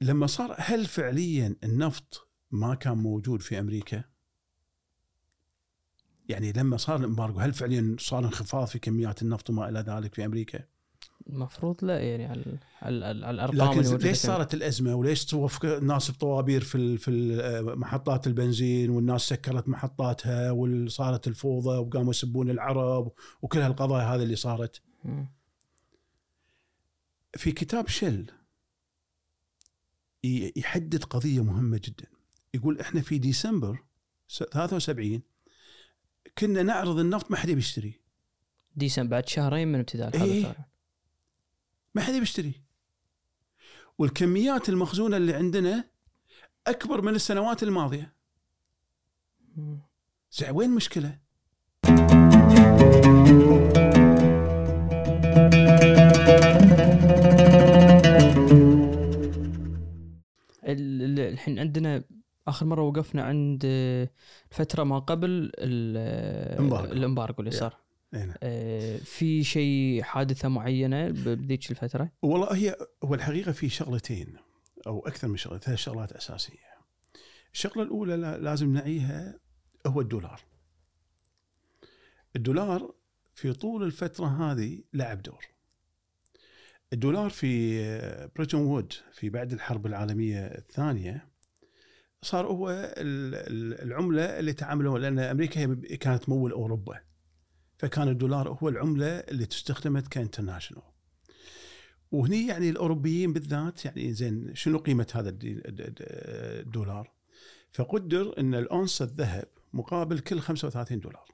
لما صار هل فعليا النفط ما كان موجود في أمريكا؟ يعني لما صار الامبارجو هل فعليا صار انخفاض في كميات النفط وما إلى ذلك في أمريكا؟ المفروض لا يعني على على, الأرقام لكن ليش صارت الأزمة وليش توقف الناس بطوابير في في ال- محطات البنزين والناس سكرت محطاتها وصارت الفوضى وقاموا يسبون العرب وكل هالقضايا هذه اللي صارت. في كتاب شل يحدد قضية مهمة جدا يقول إحنا في ديسمبر س- 73 كنا نعرض النفط ما حد يشتري ديسمبر بعد شهرين من ابتداء الحرب. صار. ما حد يشتري والكميات المخزونة اللي عندنا أكبر من السنوات. زين وين المشكلة؟ الحين عندنا آخر مرة وقفنا عند آه، الفترة ما قبل آه،. الامبارجو اللي. صار. آه، في شيء حادثة معينة بذيك الفترة والله هي هو الحقيقة في شغلتين أو أكثر من شغلة ثلاث شغلات أساسية. الشغلة الأولى لا- لازم نعيها هو الدولار. الدولار في طول الفترة هذه لعب دور. الدولار في Bretton Wood في بعد الحرب العالمية الثانية صار هو ال- ال- العملة اللي تعاملوا لأن أمريكا هي كانت تمول أوروبا. فكان الدولار هو العملة اللي تستخدمت ك international. وهني يعني الأوروبيين بالذات يعني زين شنو قيمة هذا الدولار؟ فقدر إن الاونصه الذهب مقابل كل 35 دولار.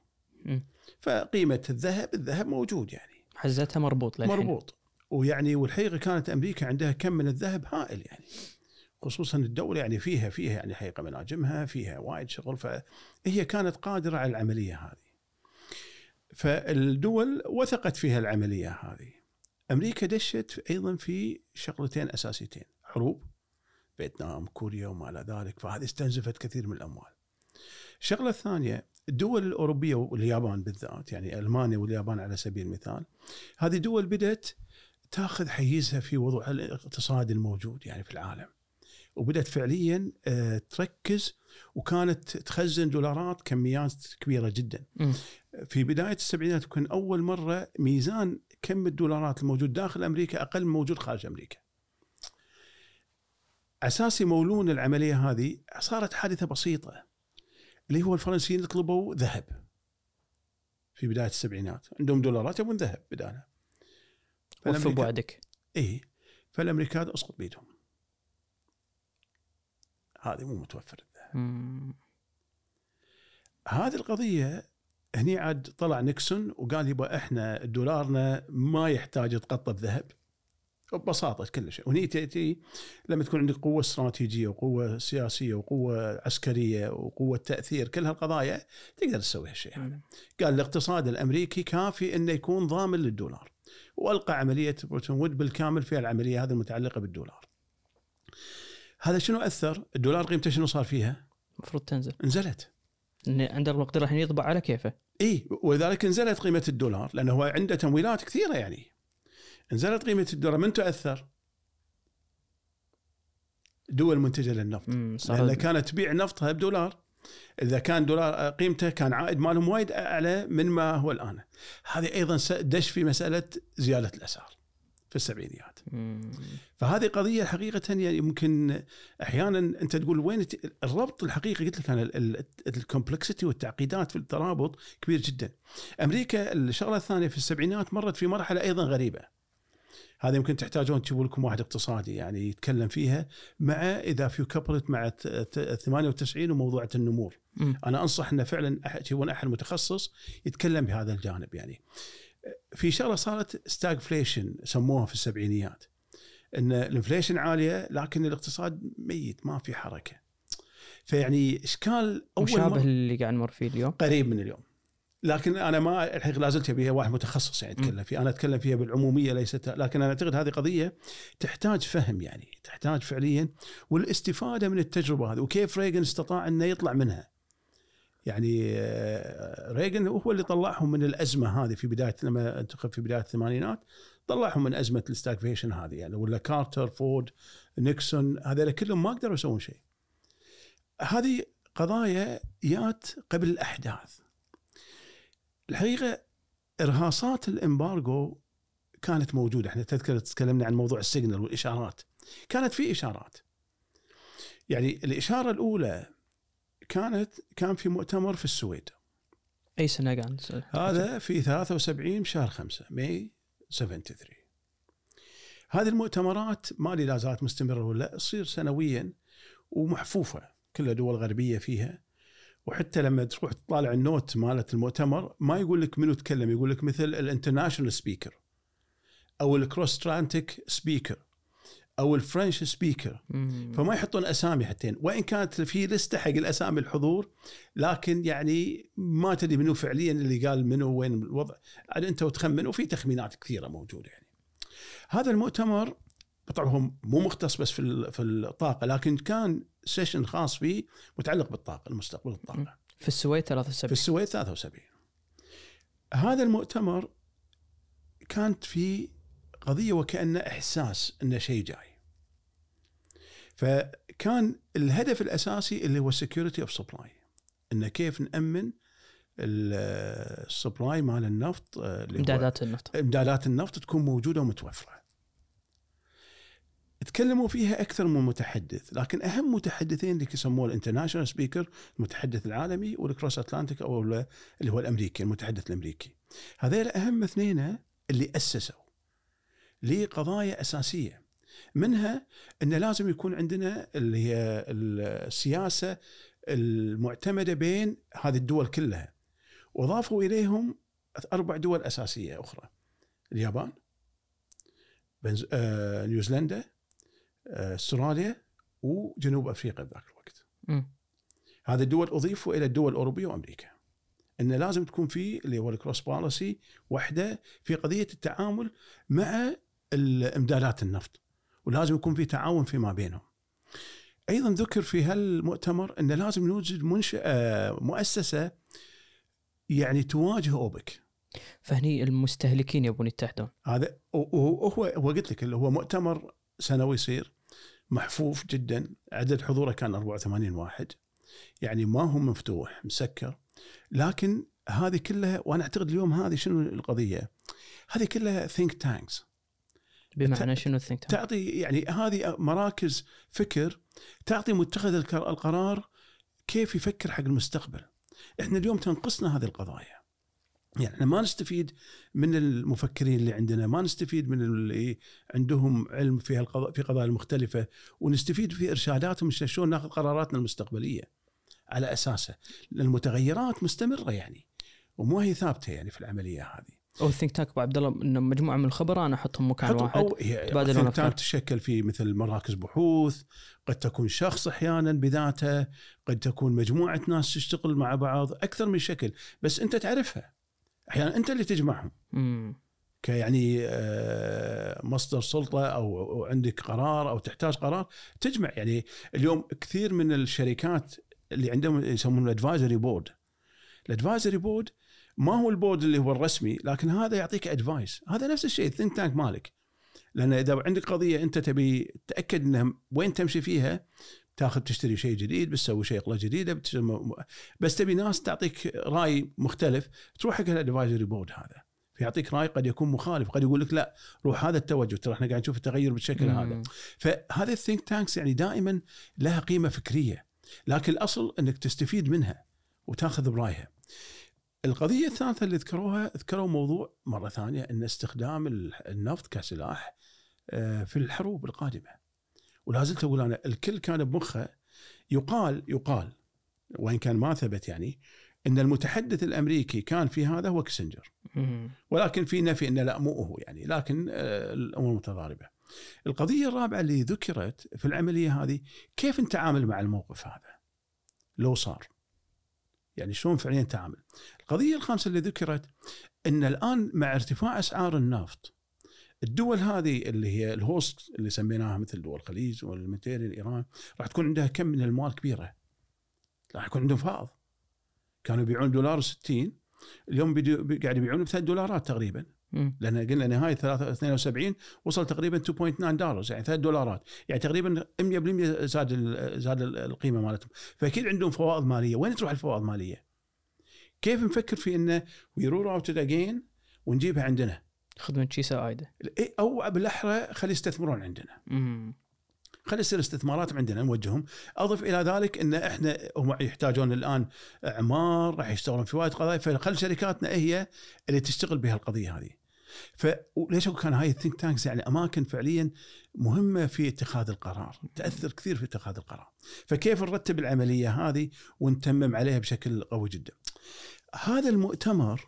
مم. فقيمة الذهب الذهب موجود يعني حزتها مربوط للحين مربوط ويعني والحقيقة كانت أمريكا عندها كم من الذهب هائل يعني خصوصا الدولة يعني فيها فيها يعني حقيقة مناجمها فيها وايد شغل فهي كانت قادرة على العملية هذه. فالدول وثقت فيها العملية هذه. أمريكا دشت أيضا في شغلتين أساسيتين حروب فيتنام كوريا وما إلى ذلك فهذه استنزفت كثير من الأموال. الشغلة الثانية الدول الأوروبية واليابان بالذات يعني ألمانيا واليابان على سبيل المثال هذه دول بدأت تاخذ حيزها في وضع الاقتصادي الموجود يعني في العالم. وبدأت فعليا آه، تركز وكانت تخزن دولارات كميات كبيرة جدا. مم. في بداية السبعينات كان أول مرة ميزان كم الدولارات الموجود داخل أمريكا أقل من موجود خارج أمريكا. أساس يمولون العملية هذه صارت حادثة بسيطة اللي هو الفرنسيين طلبوا ذهب في بداية السبعينات. عندهم دولارات يبون ذهب بدالها وفي بوعدك اي فالأمريكان أسقط بيدهم. هذه مو متوفر. هذه القضية هني عاد طلع نيكسون وقال يبا إحنا دولارنا ما يحتاج يتقطب ذهب. ببساطة كل شيء. وهني تاتي لما تكون عندك قوة استراتيجية وقوة سياسية وقوة عسكرية وقوة تأثير كل هالقضايا تقدر تسوي هالشيء هذا. قال الاقتصاد الأمريكي كافي إنه يكون ضامن للدولار. والقى عملية Bretton Wood بالكامل في العملية هذه المتعلقة بالدولار. هذا شنو أثر؟ الدولار قيمته شنو صار فيها؟ المفروض تنزل. نزلت إن عنده المقدره الحين يطبع على كيفه. إي ولذلك نزلت قيمة الدولار لأنه هو عنده تمويلات كثيرة يعني. نزلت قيمة الدولار من تاثر؟ دول منتجة للنفط. مم. صار لأن كانت تبيع نفطها بدولار. إذا كان دولار قيمته كان عائد مالهم وايد أعلى من ما هو الآن هذه أيضا دش في مسألة زيادة الأسعار في السبعينيات مم. فهذه قضية حقيقه يعني يمكن أحيانا أنت تقول وين الربط الحقيقي قلت لك أنا الكومبلكسيتي والتعقيدات في الترابط كبير جدا. أمريكا الشغلة الثانية في السبعينات مرت في مرحلة أيضا غريبة. هذا يمكن تحتاجون تجيبوا لكم واحد اقتصادي يعني يتكلم فيها مع إذا في كابلت مع ت- ت- 98 وموضوع النمور. مم. أنا أنصح إنه فعلا تجيبون أحد متخصص يتكلم بهذا الجانب يعني. في شغلة صارت stagflation سموها في السبعينيات. إن ال inflation عالية لكن الاقتصاد ميت ما في حركة. فيعني إشكال أول مشابه مرة اللي قاعد نمر فيه اليوم قريب من اليوم. لكن أنا ما الحقيقة لا زلت أبيها واحد متخصص يعني يتكلم فيها، أنا أتكلم فيها بالعمومية ليست لكن أنا أعتقد هذه قضية تحتاج فهم يعني، تحتاج فعليا والاستفادة من التجربة هذه وكيف ريغن استطاع إنه يطلع منها. يعني آه، ريغن هو اللي طلعهم من الأزمة هذه في بداية لما انتخب في بداية الثمانينات طلعهم من أزمة ال stagflation هذه يعني ولا كارتر فورد نيكسون هذول كلهم ما قدروا يسوون شيء. هذه قضايا جات قبل الأحداث. الحقيقة إرهاصات ال embargo كانت موجودة. إحنا تذكر تكلمنا عن موضوع ال signal والإشارات. كانت في إشارات. يعني الإشارة الأولى كانت كان في مؤتمر في السويد. أي سنة كان هذا في 73 بشهر 5 ماي 73 هذه المؤتمرات ما لي لا زالت مستمرة ولا تصير سنويا ومحفوفة. كلها دول غربيه فيها وحتى لما تروح تطالع ال note مالت المؤتمر ما يقول لك منو تكلم يقول لك مثل ال international speaker أو ال cross-Atlantic speaker أو ال French speaker فما يحطون أسامي حتى وإن كانت في لسته حق الأسامي الحضور لكن يعني ما تدري منو فعليا اللي قال منو وين الوضع. عاد أنت وتخمن وفي تخمينات كثيرة موجودة يعني. هذا المؤتمر طبعا هو مو مختص بس في في الطاقة لكن كان session خاص فيه متعلق بالطاقة المستقبل الطاقة. في السويد 73 في السويد 73 هذا المؤتمر كانت في قضية وكانه إحساس انه شيء جاي. فكان الهدف الأساسي اللي هو security of supply انه كيف نأمن ال supply مال النفط إمدادات النفط. إمدادات النفط تكون موجودة ومتوفرة. تكلموا فيها أكثر من متحدث لكن أهم متحدثين اللي يسموه ال international speaker المتحدث العالمي وال cross-Atlantic أو اللي هو الأمريكي المتحدث الأمريكي هذول أهم اثنين اللي أسسوا لقضايا أساسية منها إن لازم يكون عندنا اللي هي السياسة المعتمدة بين هذه الدول كلها واضافوا إليهم أربع دول أساسية أخرى اليابان بنز... آه... نيوزيلندا. أستراليا وجنوب أفريقيا بذاك الوقت م. هذه الدول اضيفوا إلى الدول الأوروبية وأمريكا إن لازم تكون في اللي هو الكروس بوليسي واحدة في قضية التعامل مع امدادات النفط ولازم يكون في تعاون فيما بينهم. أيضا ذكر في هالمؤتمر انه لازم نوجد منشأة آه، مؤسسة يعني تواجه أوبك. فهني المستهلكين يبون يتحدون. هذا وهو هو قلت لك اللي هو مؤتمر سنوي يصير محفوف جدا. عدد حضوره كان 84 واحد. يعني ما هو مفتوح مسكر. لكن هذه كلها وأنا أعتقد اليوم هذه شنو القضية؟ هذه كلها ثينك تانكس بمعنى شنو الثينك تعطي يعني هذه مراكز فكر تعطي متخذ القرار كيف يفكر حق المستقبل. إحنا اليوم تنقصنا هذه القضايا. يعني إحنا ما نستفيد من المفكرين اللي عندنا ما نستفيد من اللي عندهم علم في القضاء في قضايا مختلفه ونستفيد في إرشاداتهم شلون ناخذ قراراتنا المستقبلية على أساسه. المتغيرات مستمرة يعني ومو هي ثابتة يعني في العملية هذه. أو الثينك تانك أبو عبد الله انه مجموعة من الخبراء أنا أحطهم مكان واحد أو تبادلون أفكار. تشكل في مثل مراكز بحوث قد تكون شخص أحيانا بذاته قد تكون مجموعة ناس تشتغل مع بعض أكثر من شكل بس أنت تعرفها. أحيانا أنت اللي تجمعهم. كيعني آه، مصدر سلطة أو عندك قرار أو تحتاج قرار تجمع. يعني اليوم كثير من الشركات اللي عندهم يسمونه ال advisory board ال advisory board ما هو ال board اللي هو الرسمي لكن هذا يعطيك advice هذا نفس الشيء ال think tank مالك. لأن إذا عندك قضية أنت تبي تأكد إنها وين تمشي فيها تاخذ تشتري شيء جديد بتسوي شغله جديدة بس تبي ناس تعطيك رأي مختلف تروح حق ال advisory board هذا. فيعطيك رأي قد يكون مخالف قد يقول لك لا روح هذا التوجه ترى إحنا قاعد نشوف التغير بالشكل مم. هذا فهذا ال think tanks يعني دائما لها قيمة فكرية لكن الأصل إنك تستفيد منها وتاخذ برأيها. القضية الثالثة اللي ذكروها ذكروا موضوع مرة ثانية أن استخدام النفط كسلاح آه، في الحروب القادمة. ولا زلت أقول أنا الكل كان بمخه يقال يقال وإن كان ما ثبت يعني أن المتحدث الأمريكي كان في هذا هو كيسنجر. ولكن في نفي أنه لا مو هو يعني لكن آه، الأمور متضاربة. القضية الرابعة اللي ذكرت في العملية هذه كيف نتعامل مع الموقف هذا؟ لو صار. يعني شلون فعليا تعامل القضية الخامسة اللي ذكرت أن الآن مع ارتفاع أسعار النفط الدول هذه اللي هي الهوست اللي سميناها مثل دول الخليج والمتيريال ايران راح تكون عندها كم من المال كبيرة. راح يكون عندهم فائض كانوا يبيعون دولار 60 اليوم قاعد يبيعون ب دولارات تقريبا. لأن قلنا نهايه 72 وصل تقريبا 2.9 دولار يعني 3 دولارات. يعني تقريبا 100% زاد زاد ال- القيمة مالتهم. فأكيد عندهم فوائد مالية. وين تروح الفوائد الماليه؟ كيف نفكر في إنه we roll out again ونجيبها عندنا؟ خدمة شيسا عايده إيه، أو بالأحرى خلي يستثمرون عندنا. مم. خلي يصير استثمارات عندنا نوجههم. أضف إلى ذلك إن إحنا هم يحتاجون الآن اعمار راح يشتغلون في وايد قضايا. فخل شركاتنا هي اللي تشتغل بهالقضية هذه. فليش أقول كان هاي ال think tanks يعني أماكن فعليا مهمة في اتخاذ القرار تأثر كثير في اتخاذ القرار. فكيف نرتب العملية هذه ونتمم عليها بشكل قوي جدا؟ هذا المؤتمر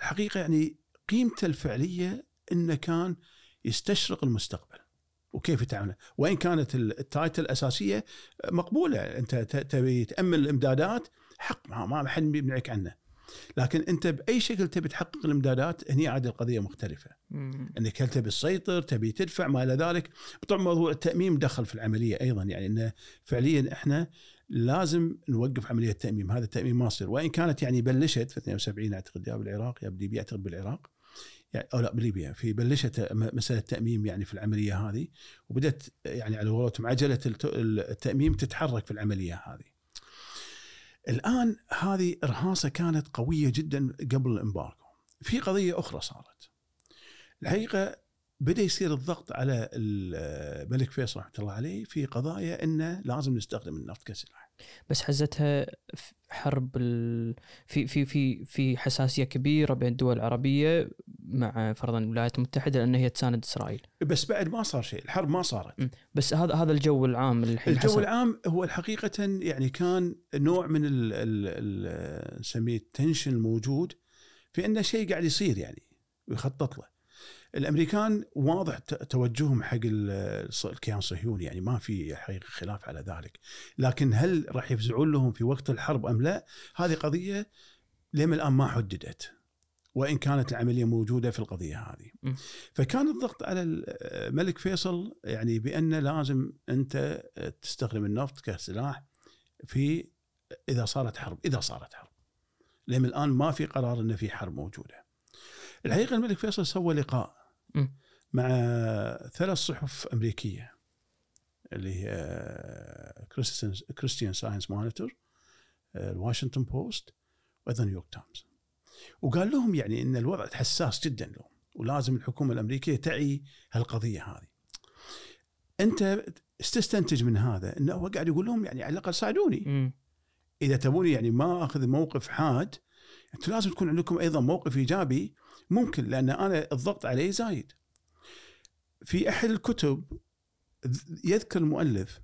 الحقيقة يعني قيمته الفعلية إنه كان يستشرف المستقبل. وكيف يتعامل؟ وإن كانت ال- title الأساسية مقبولة. أنت تبي تأمن الإمدادات حق ما ما حد بيمنعك عنه. لكن أنت بأي شكل تبي تحقق الإمدادات هني عاد القضية مختلفة. مم. انك هل تبي تسيطر تبي تدفع ما إلى ذلك. طبعا موضوع التاميم دخل في العملية أيضا. يعني إنه فعليا إحنا لازم نوقف عملية التاميم هذا التاميم ما يصير. وإن كانت يعني بلشت في 72 أعتقد يا بالعراق يا بليبيا أعتقد بالعراق يعني أو لا بليبيا في بلشت مسألة التأميم يعني في العملية هذه وبدأت يعني على قولتهم عجلة الت- التأميم تتحرك في العملية هذه. الآن هذه رهاصة كانت قوية جدا قبل الامبارجو. في قضية أخرى صارت. الحقيقة بدأ يصير الضغط على الملك فيصل رحمة الله عليه في قضايا إنه لازم نستخدم النفط كسلاح. بس حزتها حرب ال... في في في في حساسية كبيرة بين الدول العربية مع فرضا الولايات المتحدة لأن هي تساند إسرائيل بس بعد ما صار شيء، الحرب ما صارت. بس هذا هذا الجو العام الحين الجو حصل. العام هو الحقيقة يعني كان نوع من ال ال ال نسميه التنشن الموجود في إنه شيء قاعد يصير يعني ويخطط له. الأمريكان واضح توجههم حق الكيان الصهيوني يعني ما في حقيقة خلاف على ذلك. لكن هل راح يفزعون لهم في وقت الحرب أم لا؟ هذه قضية لما الآن ما حددت. وإن كانت العملية موجودة في القضية هذه. فكان الضغط على الملك فيصل يعني بأن لازم أنت تستخدم النفط كسلاح في إذا صارت حرب، إذا صارت حرب. لأن الآن ما في قرار انه في حرب موجودة. الحقيقة الملك فيصل سوى لقاء م. مع ثلاث صحف أمريكية اللي هي كريستيان ساينس مونيتور الواشنطن بوست وأيضا نيويورك تايمز وقال لهم يعني إن الوضع حساس جدا لهم ولازم الحكومة الأمريكية تعي هالقضية هذه. أنت تستنتج من هذا انه هو قاعد يقول لهم يعني على الأقل ساعدوني. إذا تبوني يعني ما أخذ موقف حاد أنتم لازم تكون عندكم أيضا موقف إيجابي ممكن لأن أنا الضغط علي زايد. في أحد الكتب يذكر المؤلف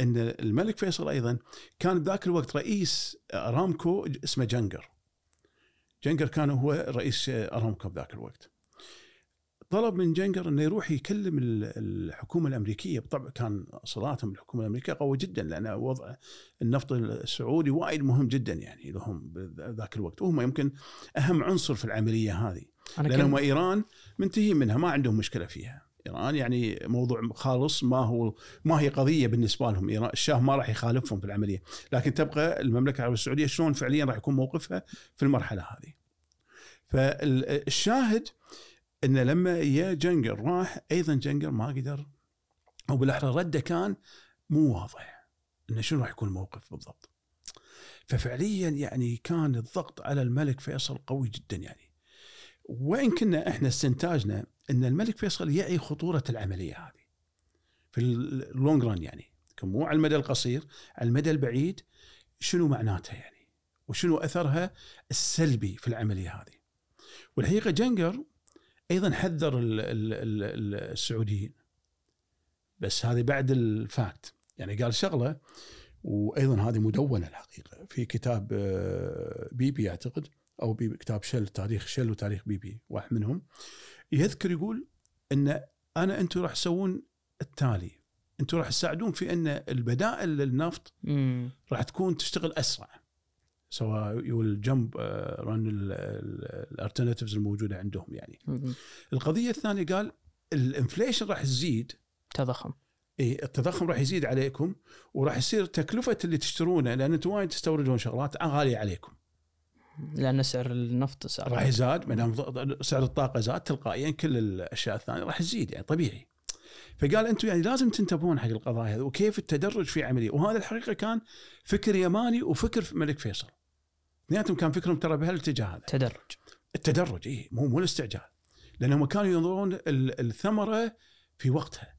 إن الملك فيصل أيضا كان بذاك الوقت رئيس أرامكو اسمه جنجر. جنجر كان هو رئيس أرامكو بذاك الوقت. طلب من جنجر إنه يروح يكلم ال- الحكومة الأمريكية بالطبع كان صلاتهم بالحكومة الأمريكية قوي جدا لأن وضع النفط السعودي وايد مهم جدا يعني لهم بذاك الوقت وهم يمكن أهم عنصر في العملية هذه أنا لأن هم ايران منتهين منها ما عندهم مشكلة فيها. إيران يعني موضوع خالص ما هو ما هي قضية بالنسبة لهم. ايران الشاه ما راح يخالفهم في العملية. لكن تبقى المملكة العربية السعودية شلون فعليا راح يكون موقفها في المرحلة هذه. فالشاهد إن لما يا جنجر راح أيضا جنجر ما قدر. أو بالأحرى رده كان مو واضح إنه شنو راح يكون الموقف بالضبط. ففعليا يعني كان الضغط على الملك فيصل قوي جدا يعني. وإن كنا إحنا استنتاجنا إن الملك فيصل يعي خطورة العملية هذه. في ال long run يعني. مو على المدى القصير على المدى البعيد شنو معناتها يعني؟ وشنو أثرها السلبي في العملية هذه؟ والحقيقة كيسنجر أيضا حذر ال- ال- ال- ال- السعوديين. بس هذه بعد ال fact. يعني قال شغلة وأيضا هذه مدونة الحقيقة. في كتاب آه، بيبي أعتقد أو BP كتاب شل تاريخ شل وتاريخ BP واحد منهم. يذكر يقول إن أنا أنتم راح تسوون التالي. أنتم راح تساعدون في إن البدائل للنفط. راح تكون تشتغل أسرع. سواء يقول جنب رن ال alternatives الموجودة عندهم يعني. مم. القضية الثانية قال ال inflation راح تزيد. تضخم اي التضخم راح يزيد عليكم وراح يصير تكلفة اللي تشترونه لأن أنتم وايد تستوردون شغلات غاليه عليكم. لأن سعر النفط صار راح يزاد ما دام سعر الطاقة زاد تلقائيا كل الأشياء الثانية راح تزيد يعني طبيعي. فقال أنتم يعني لازم تنتبهون حق القضايا هذه وكيف التدرج في عملية وهذا الحقيقة كان فكر يماني وفكر الملك فيصل. اثنيناتهم كان فكرهم ترى بهالاتجاه هذا. تدرج التدرج اي مو مو الاستعجال. لأنهم كانوا ينظرون ال- الثمرة في وقتها.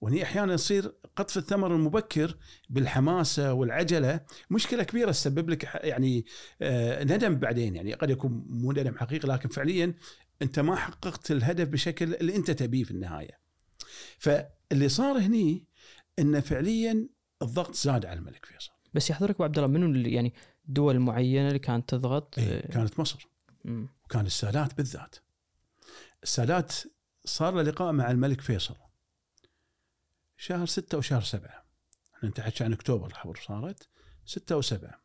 وهني أحيانا يصير قطف الثمر المبكر بالحماسة والعجلة مشكلة كبيرة تسبب لك يعني آه، ندم بعدين يعني قد يكون مو ندم حقيقي لكن فعليا أنت ما حققت الهدف بشكل اللي أنت تبيه في النهاية. فاللي صار هني انه فعليا الضغط زاد على الملك فيصل. بس يحضرك أبو عبد الله منو اللي يعني دول معينة اللي كانت تضغط إيه كانت مصر. وكان السادات بالذات. السادات صار له لقاء مع الملك فيصل شهر ستة وشهر سبعة. إحنا نتحكي عن أكتوبر الحرب صارت. ستة وسبعة.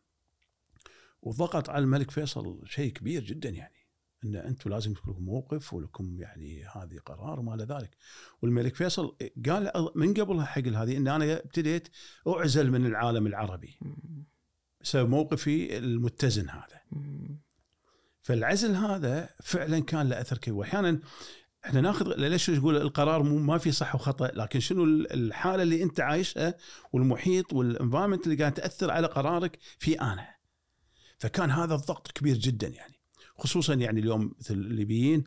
وضغط على الملك فيصل شيء كبير جدا يعني إن أنتم لازم يكون لكم موقف ولكم يعني هذه قرار وما إلى ذلك. والملك فيصل قال من قبلها حق هذه إن أنا ابتديت أعزل من العالم العربي. بسبب موقفي المتزن هذا. فالعزل هذا فعلا كان له أثر كبير. واحيانا إحنا ناخذ ليش تقول القرار مو ما في صح وخطأ؟ لكن شنو الحالة اللي أنت عايشها والمحيط والانفايرمنت اللي قاعد تأثر على قرارك في انها فكان هذا الضغط كبير جدا يعني. خصوصا يعني اليوم مثل الليبيين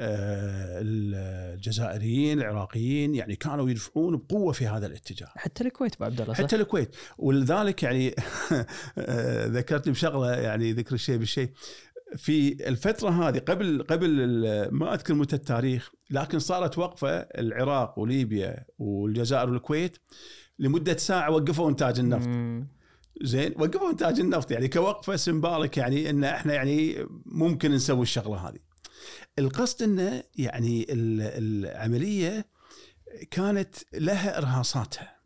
آه، الجزائريين العراقيين يعني كانوا يدفعون بقوة في هذا الاتجاه. حتى الكويت ابو عبد الله؟ حتى الكويت. ولذلك يعني آه، ذكرتني بشغلة يعني ذكر الشيء بالشيء. في الفترة هذه قبل قبل ما أذكر متى التاريخ لكن صارت وقفة العراق وليبيا والجزائر والكويت لمدة ساعة وقفوا إنتاج النفط مم. زين وقفوا إنتاج النفط يعني كوقفة سمبارك يعني إن إحنا يعني ممكن نسوي الشغلة هذه. القصد إنه يعني ال- العملية كانت لها إرهاصاتها.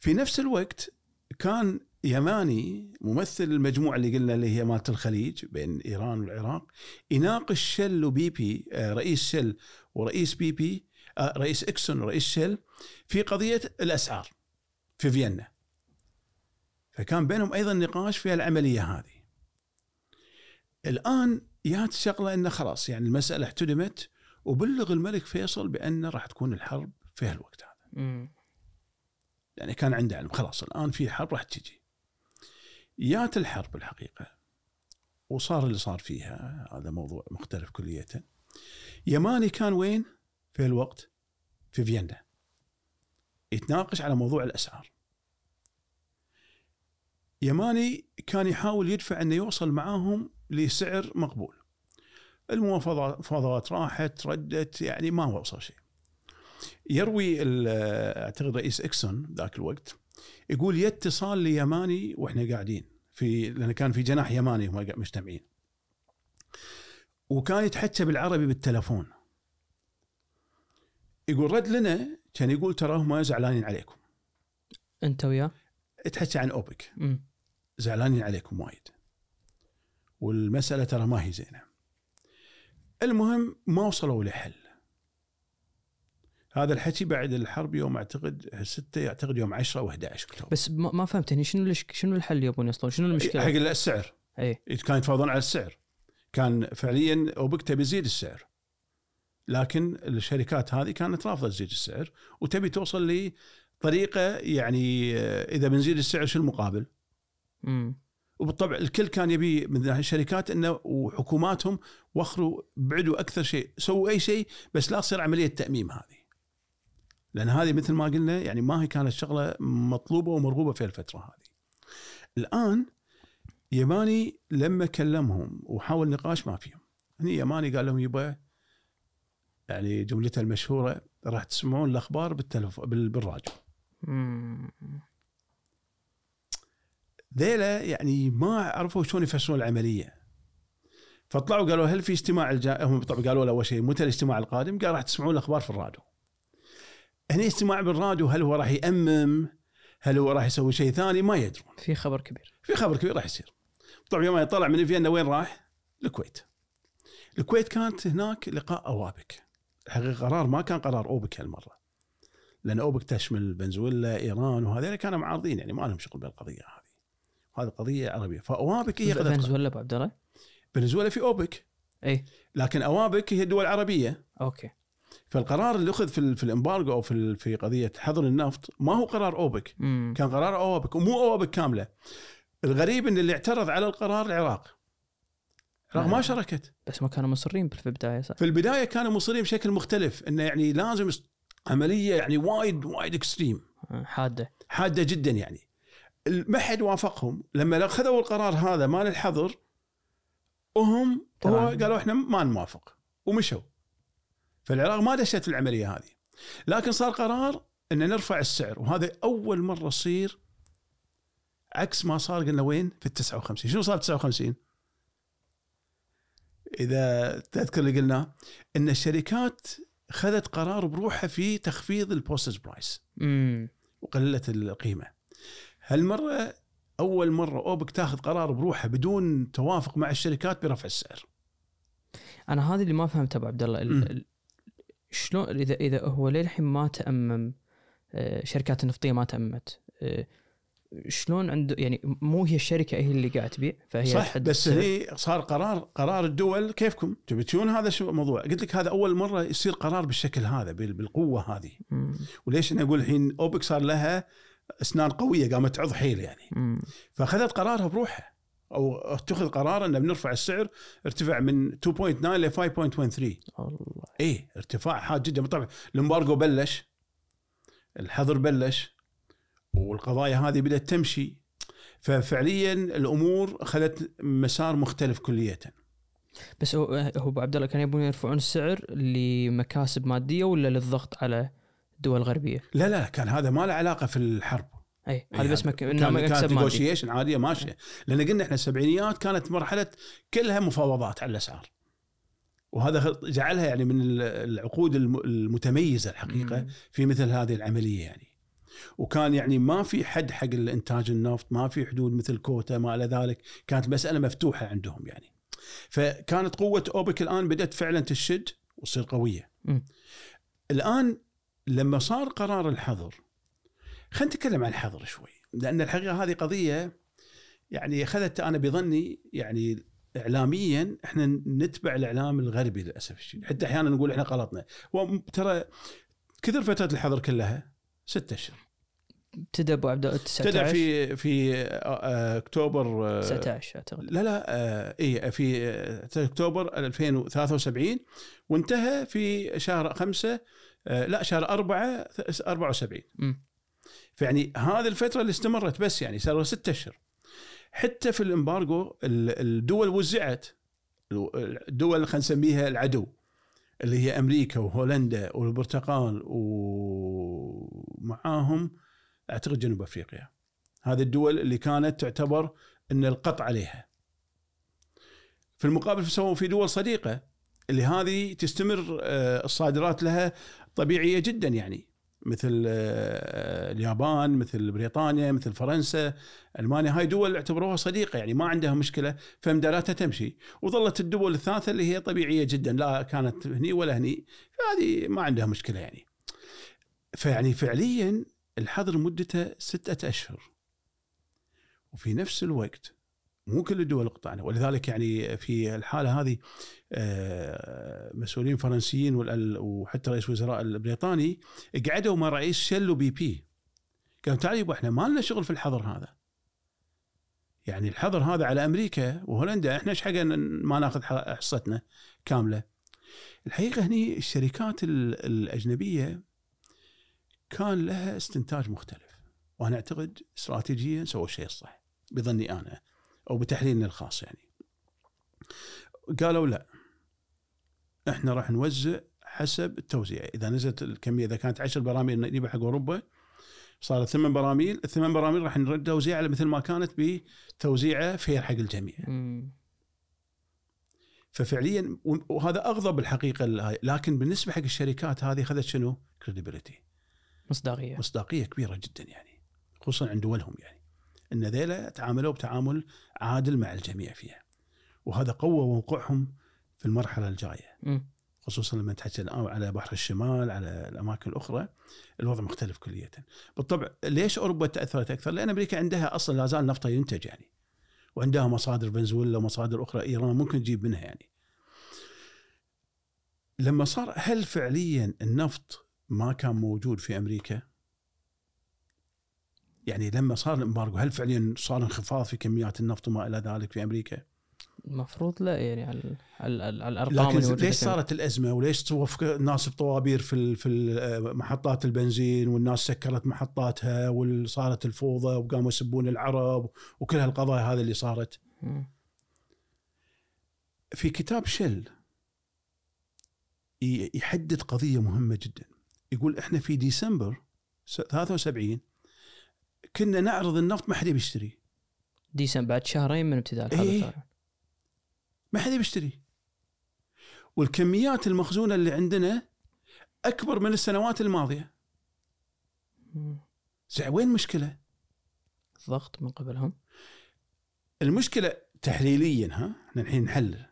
في نفس الوقت كان يماني ممثل المجموعة اللي قلنا اللي هي مالت الخليج بين إيران والعراق يناقش شل وبيبي آه، رئيس شل ورئيس بيبي آه، رئيس إكسون ورئيس شل في قضية الأسعار في فيينا. فكان بينهم أيضا نقاش في العملية هذه. الآن جات شغلة إنه خلاص يعني المسألة احتدمت وبلغ الملك فيصل بان راح تكون الحرب في هالوقت هذا. يعني كان عنده علم خلاص الآن في حرب راح تجي. جات الحرب الحقيقة وصار اللي صار فيها هذا موضوع مختلف كلية يماني كان وين؟ في الوقت في فيينا يتناقش على موضوع الأسعار. يماني كان يحاول يدفع إنه يوصل معاهم لسعر مقبول. المفاوضات راحت ردت يعني ما وصل شيء. يروي أعتقد رئيس إكسون ذاك الوقت يقول يا اتصال ليماني وإحنا قاعدين في لأن كان في جناح يماني هم مجتمعين. وكان يتحكى بالعربي بالتلفون. يقول رد لنا. كان يقول ترى هم زعلانين عليكم. أنت وياه؟ تحكي عن أوبك. مم. زعلانين عليكم وايد. والمسألة ترى ما هي زينة. المهم ما وصلوا لحل. هذا الحكي بعد الحرب يوم أعتقد 6 أعتقد يوم 10 و 11 اكتوبر بس ما فهمت هني شنو شنو الحل اللي يبون يوصلون؟ شنو حق المشكلة؟ السعر اي كانوا يتفاوضون على السعر كان فعليا اوبك تبي تزيد السعر لكن الشركات هذه كانت رافضة تزيد السعر وتبي توصل لطريقة يعني آه، إذا بنزيد السعر شو المقابل؟ مم. وبالطبع الكل كان يبي من الشركات إنه وحكوماتهم وخروا بعدوا أكثر شيء سووا أي شيء بس لا تصير عملية تأميم هذه لأن هذه مثل ما قلنا يعني ما هي كانت شغله مطلوبة ومرغوبة في الفترة هذه الآن يماني لما كلمهم وحاول نقاش ما فيهم هني يماني قال لهم يبا يعني جملته المشهورة راح تسمعون الأخبار بالتلف... بال- بالراديو. ذيلا يعني ما عرفوا شلون يفسرون العملية فطلعوا قالوا هل في اجتماع الجا... هم طبعا قالوا له أول شيء متى الاجتماع القادم؟ قال راح تسمعون الأخبار في الراديو. هني اجتماع بالراديو هل هو راح يأمم؟ هل هو راح يسوي شيء ثاني؟ ما يدرون. في خبر كبير في خبر كبير راح يصير. طبعا يوم يطلع من فيينا وين راح؟ الكويت. الكويت كانت هناك لقاء أوابك. الحقيقة قرار ما كان قرار أوبك هالمرة. لأن أوبك تشمل فنزويلا، إيران وهذول كانوا معارضين يعني ما لهم شغل بالقضية هذه. هذه قضية عربية فأوابك هي فنزويلا أبو عبد الله فنزويلا في أوبك اي لكن أوابك هي دول عربيه أوكي فالقرار اللي أخذ في في الإمبارجو أو في في قضية حظر النفط ما هو قرار أوبك. امم كان قرار اوابك ومو اوابك كاملة. الغريب إن اللي اعترض على القرار العراق. العراق ما آه. شاركت بس ما كانوا مصرين في البداية صح؟ في البداية كانوا مصرين بشكل مختلف انه يعني لازم عملية يعني وايد وايد اكستريم آه، حادة. حادة جدا يعني. ما حد وافقهم. لما أخذوا القرار هذا مال الحظر وهم هو. قالوا إحنا ما نوافق. ومشوا. فالعراق ما دشت في العملية هذه. لكن صار قرار إن نرفع السعر وهذا أول مرة يصير عكس ما صار قلنا وين؟ في ال 59 شنو صار في 59 إذا تذكر اللي قلناه إن الشركات خذت قرار بروحها في تخفيض البوستج برايس وقللت القيمة. هالمرة أول مرة أوبك تاخذ قرار بروحها بدون توافق مع الشركات برفع السعر. أنا هذه اللي ما فهمتها أبو عبد الله. شلون إذا إذا هو للحين ما تأمم آه، شركات النفطيه ما تامت آه، شلون عنده يعني مو هي الشركة هي اللي قاعدة تبيع فهي صح بس. هني صار قرار قرار الدول كيفكم؟ تبي تشون هذا شو الموضوع؟ قلت لك هذا أول مرة يصير قرار بالشكل هذا بال- بالقوة هذه. مم. وليش أنا أقول الحين أوبك صار لها أسنان قوية قامت تعض حيل يعني. مم. فأخذت قرارها بروحها أو اتخذ قرار ان بنرفع السعر ارتفع من 2.9 ل 5.13 الله. إيه ارتفاع حاد جدا. طبعا الامبارجو بلش الحظر بلش والقضايا هذه بدأت تمشي. ففعليا الأمور أخذت مسار مختلف كليا. بس هو هو أبو عبد الله كانوا يبون يرفعون السعر لمكاسب مادية ولا للضغط على الدول الغربية؟ لا لا كان هذا ما له علاقة في الحرب. أي هذا بس مك... كان كانت نيغوشيشن عادية ماشية. لأن قلنا إحنا السبعينيات كانت مرحلة كلها مفاوضات على الأسعار. وهذا جعلها يعني من العقود الم- المتميزة الحقيقة. في مثل هذه العملية يعني. وكان يعني ما في حد حق الإنتاج النفط ما في حدود مثل كوتا ما إلى ذلك. كانت مسألة مفتوحة عندهم يعني. فكانت قوة أوبك الآن بدأت فعلا تشد وتصير قوية. مم. الآن لما صار قرار الحظر خلينا نتكلم عن الحظر شوي. لأن الحقيقة هذه قضية يعني أخذت أنا بظني يعني اعلاميا إحنا نتبع الإعلام الغربي للأسف الشديد. حتى أحيانا نقول إحنا غلطنا. وترى كثر فترة الحظر كلها ستة أشهر. ابتدى أبو عبد الله 19 ابتدى في في آه، آه، أكتوبر آه، 19 أعتقد. لا لا آه، اي في آه، أكتوبر 2073 وانتهى في شهر خمسة آه، لا شهر أربعة 74 مم. فيعني هذه الفترة اللي استمرت بس يعني صاروا ستة أشهر. حتى في الامبارجو ال- الدول وزعت. الدول خلينا نسميها العدو اللي هي أمريكا وهولندا والبرتقال ومعاهم أعتقد جنوب أفريقيا. هذه الدول اللي كانت تعتبر إن القطع عليها. في المقابل سووا في دول صديقة اللي هذه تستمر آه، الصادرات لها طبيعية جدا يعني. مثل آه، اليابان مثل بريطانيا مثل فرنسا ألمانيا. هاي دول اعتبروها صديقة يعني ما عندها مشكلة فمداراتها تمشي. وظلت الدول الثالثة اللي هي طبيعية جدا لا كانت هني ولا هني فهذه ما عندها مشكلة يعني. فيعني فعليا الحظر مدته ستة أشهر. وفي نفس الوقت مو كل الدول قطعنا ولذلك يعني في الحالة هذه آه، مسؤولين فرنسيين وحتى رئيس الوزراء البريطاني قعدوا مع رئيس شل وبي بي. قالوا تعالوا إحنا ما لنا شغل في الحظر هذا. يعني الحظر هذا على أمريكا وهولندا إحنا إيش حقنا ما ناخذ حصتنا كاملة؟ الحقيقة هني الشركات ال- الأجنبية كان لها استنتاج مختلف. وأنا أعتقد استراتيجيا سووا الشيء الصح بظني أنا. أو بتحليلنا الخاص يعني. قالوا لا إحنا راح نوزع حسب التوزيع. إذا نزلت الكمية إذا كانت 10 براميل نجيبها حق أوروبا صارت ثمان براميل الثمان براميل راح نرد توزيع على مثل ما كانت بتوزيعه fair حق الجميع. مم. ففعليا وهذا أغضب الحقيقة لكن بالنسبة حق الشركات هذه أخذت شنو؟ credibility مصداقية. مصداقية كبيرة جدا يعني خصوصا عند دولهم يعني. إن ذيلا تعاملوا بتعامل عادل مع الجميع فيها وهذا قوى موقعهم في المرحلة الجاية. خصوصا لما تحكي الآن على بحر الشمال على الأماكن الأخرى الوضع مختلف كليا بالطبع ليش أوروبا تأثرت أكثر؟ لأن أمريكا عندها أصلا لا زال نفطها ينتج يعني وعندها مصادر فنزويلا ومصادر أخرى إيران ممكن تجيب منها يعني لما صار هل فعليا النفط ما كان موجود في أمريكا؟ يعني لما صار الإمبارجو هل فعليا صار انخفاض في كميات النفط وما إلى ذلك في أمريكا؟ المفروض لا يعني على على على الأرقام لكن ليش صارت الأزمة وليش توفق الناس بطوابير في في ال- محطات البنزين والناس سكرت محطاتها وصارت الفوضى وقاموا يسبون العرب وكل هالقضايا هذه اللي صارت. في كتاب شل يحدد قضية مهمة جدا يقول إحنا في ديسمبر س- 73 كنا نعرض النفط ما حد بيشتري ديسمبر بعد شهرين من ابتداء الحرب إيه. ما حد بيشتري والكميات المخزونة اللي عندنا أكبر من السنوات الماضية. زين وين المشكلة؟ ضغط من قبلهم. المشكلة تحليليا ها؟ إحنا الحين نحلل.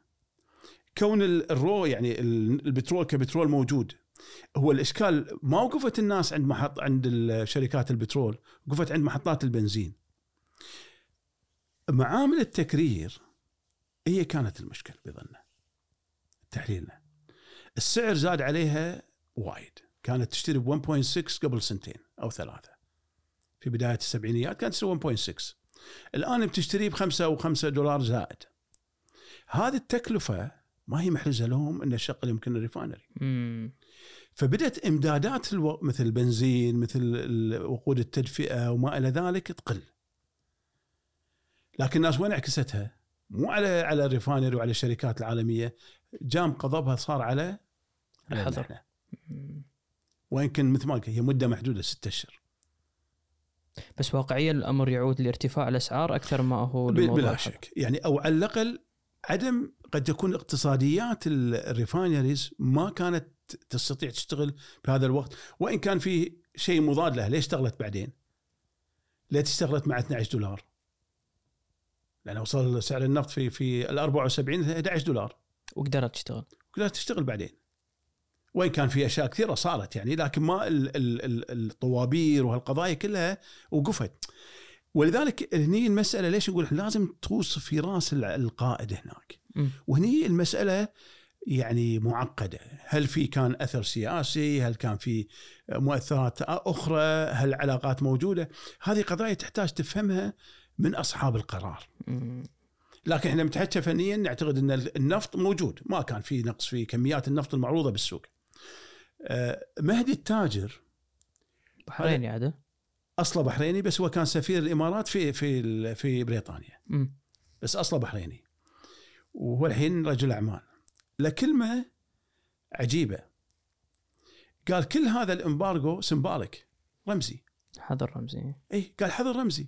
كون ال- الرو يعني ال- البترول كبترول موجود هو الإشكال ما وقفت الناس عند محط عند شركات البترول وقفت عند محطات البنزين. معامل التكرير هي كانت المشكلة بظننا تحليلنا. السعر زاد عليها وايد كانت تشتري ب 1.6 قبل سنتين أو ثلاثة. في بداية السبعينيات كانت تشتري 1.6 الآن بتشتريه بخمسة أو خمسة دولار زائد. هذه التكلفة ما هي محرزة لهم إن الشغل يمكن ال refinery مم. فبدت إمدادات ألو... مثل البنزين مثل وقود التدفئة وما إلى ذلك تقل لكن الناس وين عكستها؟ مو على على ال refinery وعلى الشركات العالمية جام غضبها صار على الحظر. كان مثل ما قلت هي مدة محدودة ستة أشهر بس واقعيا الأمر يعود لارتفاع الأسعار أكثر ما هو بلا. شك يعني أو على الأقل عدم قد تكون اقتصاديات ال- الريفاينريز ما كانت تستطيع تشتغل بهذا الوقت وإن كان في شيء مضاد لها ليش اشتغلت بعدين؟ ليش اشتغلت مع 12 دولار؟ لأن وصل سعر النفط في في ال 74 11 دولار وقدرت تشتغل قدرت تشتغل بعدين وإن كان في أشياء كثيرة صارت يعني لكن ما ال ال ال الطوابير وهالقضايا كلها وقفت ولذلك هني المسألة ليش نقول لازم تغوص في رأس ال- القائد هناك. وهني المسألة يعني معقدة هل في كان أثر سياسي هل كان في مؤثرات أخرى هل علاقات موجودة هذه قضايا تحتاج تفهمها من أصحاب القرار. لكن إحنا متحكى فنيا نعتقد إن النفط موجود ما كان في نقص في كميات النفط المعروضة بالسوق. آه، مهدي التاجر بحريني عاد أصله بحريني بس هو كان سفير الإمارات في في في بريطانيا مم. بس أصله بحريني. وهو الحين رجل أعمال. له كلمه عجيبة. قال كل هذا ال embargo symbolic رمزي. حظر رمزي اي قال حظر رمزي.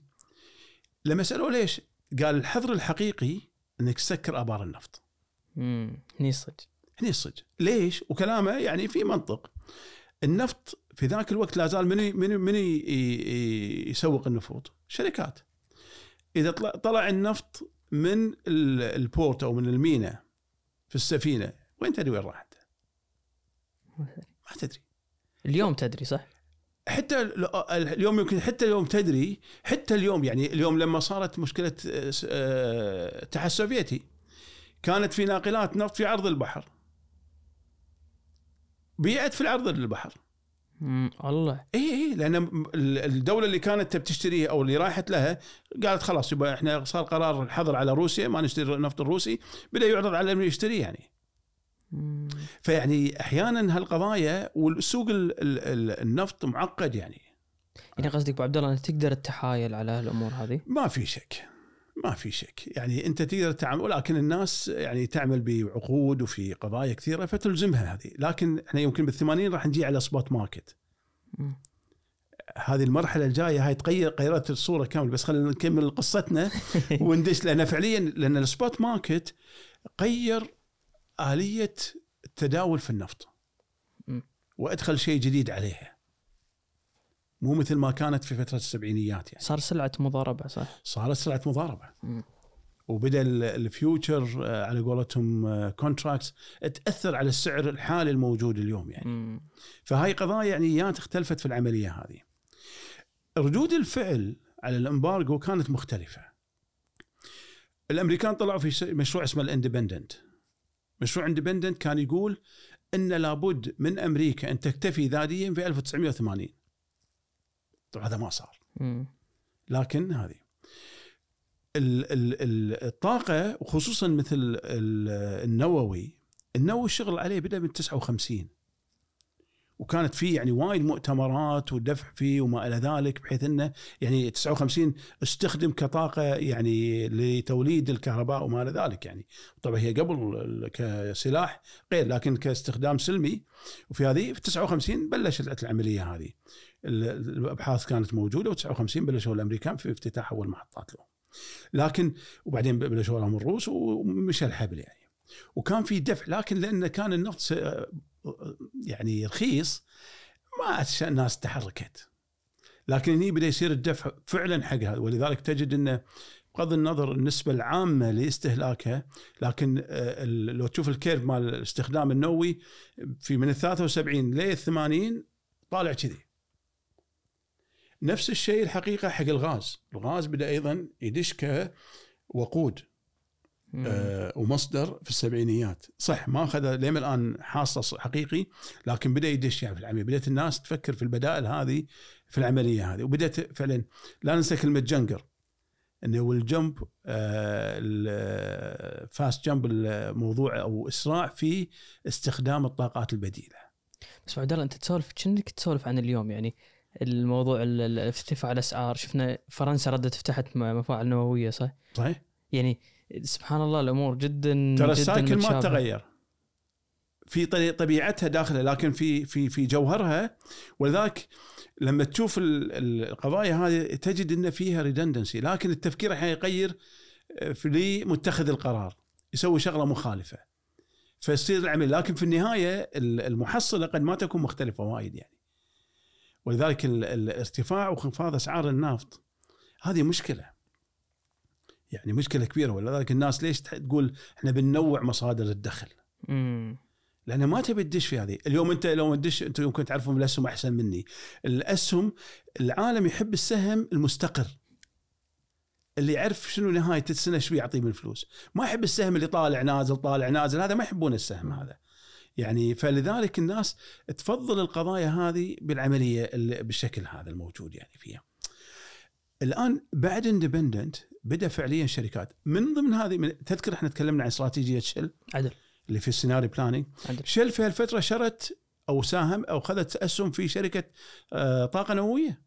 لما سألوه ليش؟ قال الحظر الحقيقي إنك تسكر آبار النفط. مم. هني صدق هني الصج ليش وكلامه يعني في منطق النفط في ذاك الوقت لا زال من من من يسوق النفط شركات إذا طلع, النفط من ال- ال port أو من المينا في السفينة. وين تدري وين راحت؟ ما تدري. اليوم تدري صح؟ حتى ال- اليوم يمكن حتى اليوم تدري حتى اليوم يعني اليوم لما صارت مشكلة آه، س- آه، الاتحاد السوفيتي كانت في ناقلات نفط في عرض البحر. بيعت في العرض للبحر مم. الله اي اي لأن ال- الدولة اللي كانت تبي تشتريها أو اللي رايحت لها قالت خلاص يبقى إحنا صار قرار الحظر على روسيا ما نشتري النفط الروسي بدأ يعرض على من يشتريه يعني مم. فيعني أحيانا هالقضايا والسوق ال- ال- ال- النفط معقد يعني يعني قصدك ابو عبد الله أنك تقدر تتحايل على هالأمور هذه ما في شك ما في شك. يعني انت تقدر تعمل ولكن الناس يعني تعمل بعقود وفي قضايا كثيرة فتلزمها هذه. لكن إحنا يمكن بالثمانين راح نجي على spot market. هذه المرحلة الجاية هاي تغير غيرت الصورة كامل بس خلينا نكمل قصتنا وندش لأن فعليا لأن ال spot market غير آلية التداول في النفط. وأدخل شيء جديد عليها. مو مثل ما كانت في فترة السبعينيات يعني صار سلعة مضاربة صح؟ صارت سلعة مضاربة مم. وبدأ ال- ال future آه، على قولتهم contracts تأثر على السعر الحالي الموجود اليوم يعني مم. فهاي قضايا يعني اختلفت في العملية هذه. ردود الفعل على الامبارجو كانت مختلفة. الأمريكان طلعوا في مشروع اسمه الإندبندنت. مشروع إندبندنت كان يقول إن لابد من أمريكا أن تكتفي ذاتيا في 1980. طبعا هذا ما صار. لكن هذه. ال- ال- ال- الطاقة وخصوصا مثل ال- النووي النووي الشغل عليه بدأ من 59 وكانت فيه يعني وايد مؤتمرات ودفع فيه وما إلى ذلك بحيث إنه يعني 59 استخدم كطاقة يعني لتوليد الكهرباء وما إلى ذلك يعني. طبعا هي قبل كسلاح غير لكن كاستخدام سلمي. وفي هذه في 59 بلشت العملية هذه. الأبحاث كانت موجودة و59 بلشوا الأمريكان في افتتاح أول محطات لهم. لكن وبعدين بلشوا لهم الروس ومشى الحبل يعني. وكان في دفع لكن لأن كان النفط يعني رخيص ما الناس تحركت. لكن هني بدأ يصير الدفع فعلا حق هذا ولذلك تجد إنه بغض النظر النسبة العامة لاستهلاكها لكن آه، لو تشوف الكيرف مال الاستخدام النووي في من ال 73 لل 80 طالع كذي. نفس الشيء الحقيقة حق الغاز، الغاز بدأ أيضا يدش كوقود. آه ومصدر في السبعينيات، صح ما أخذ لين الآن حاصل حقيقي لكن بدأ يدش يعني في العملية، بدأت الناس تفكر في البدائل هذه في العملية هذه وبدأت فعلا لا ننسى كلمة جنقر إنه والجمب الفاست جمب الموضوع أو إسراع في استخدام الطاقات البديلة. بس عبد الله أنت تسولف كأنك تسولف عن اليوم يعني الموضوع ال- ال- ارتفاع الاسعار شفنا فرنسا ردت فتحت مفاعل نووية صح؟ صحيح؟ يعني سبحان الله الأمور جدا ترى ال cycle ما. تغير في طبيعتها داخلة لكن في في في جوهرها ولذلك لما تشوف ال- ال- القضايا هذه تجد إن فيها redundancy لكن التفكير أحيانا يغير آه، في لمتخذ القرار يسوي شغلة مخالفة فيصير العمل لكن في النهاية ال- المحصلة قد ما تكون مختلفة وايد يعني ولذلك ال- الارتفاع وانخفاض أسعار النفط. هذه مشكلة. يعني مشكلة كبيرة. ولذلك الناس ليش تقول إحنا بننوع مصادر الدخل؟ مم. لأن ما تبي تدش في هذه. اليوم أنت لو تدش أنت يمكن تعرفون الاسهم أحسن مني. الأسهم العالم يحب السهم المستقر. اللي يعرف شنو نهاية السنة إيش بيعطيه من فلوس. ما يحب السهم اللي طالع نازل طالع نازل. هذا ما يحبون السهم هذا. يعني فلذلك الناس تفضل القضايا هذه بالعملية بالشكل هذا الموجود يعني فيها. الآن بعد independent بدأ فعليا شركات. من ضمن هذه من تذكر إحنا تكلمنا عن استراتيجية شل عدل. اللي في ال scenario planning عدل. شل في هالفترة شرت أو ساهم أو اخذت اسهم في شركة آه، طاقة نووية.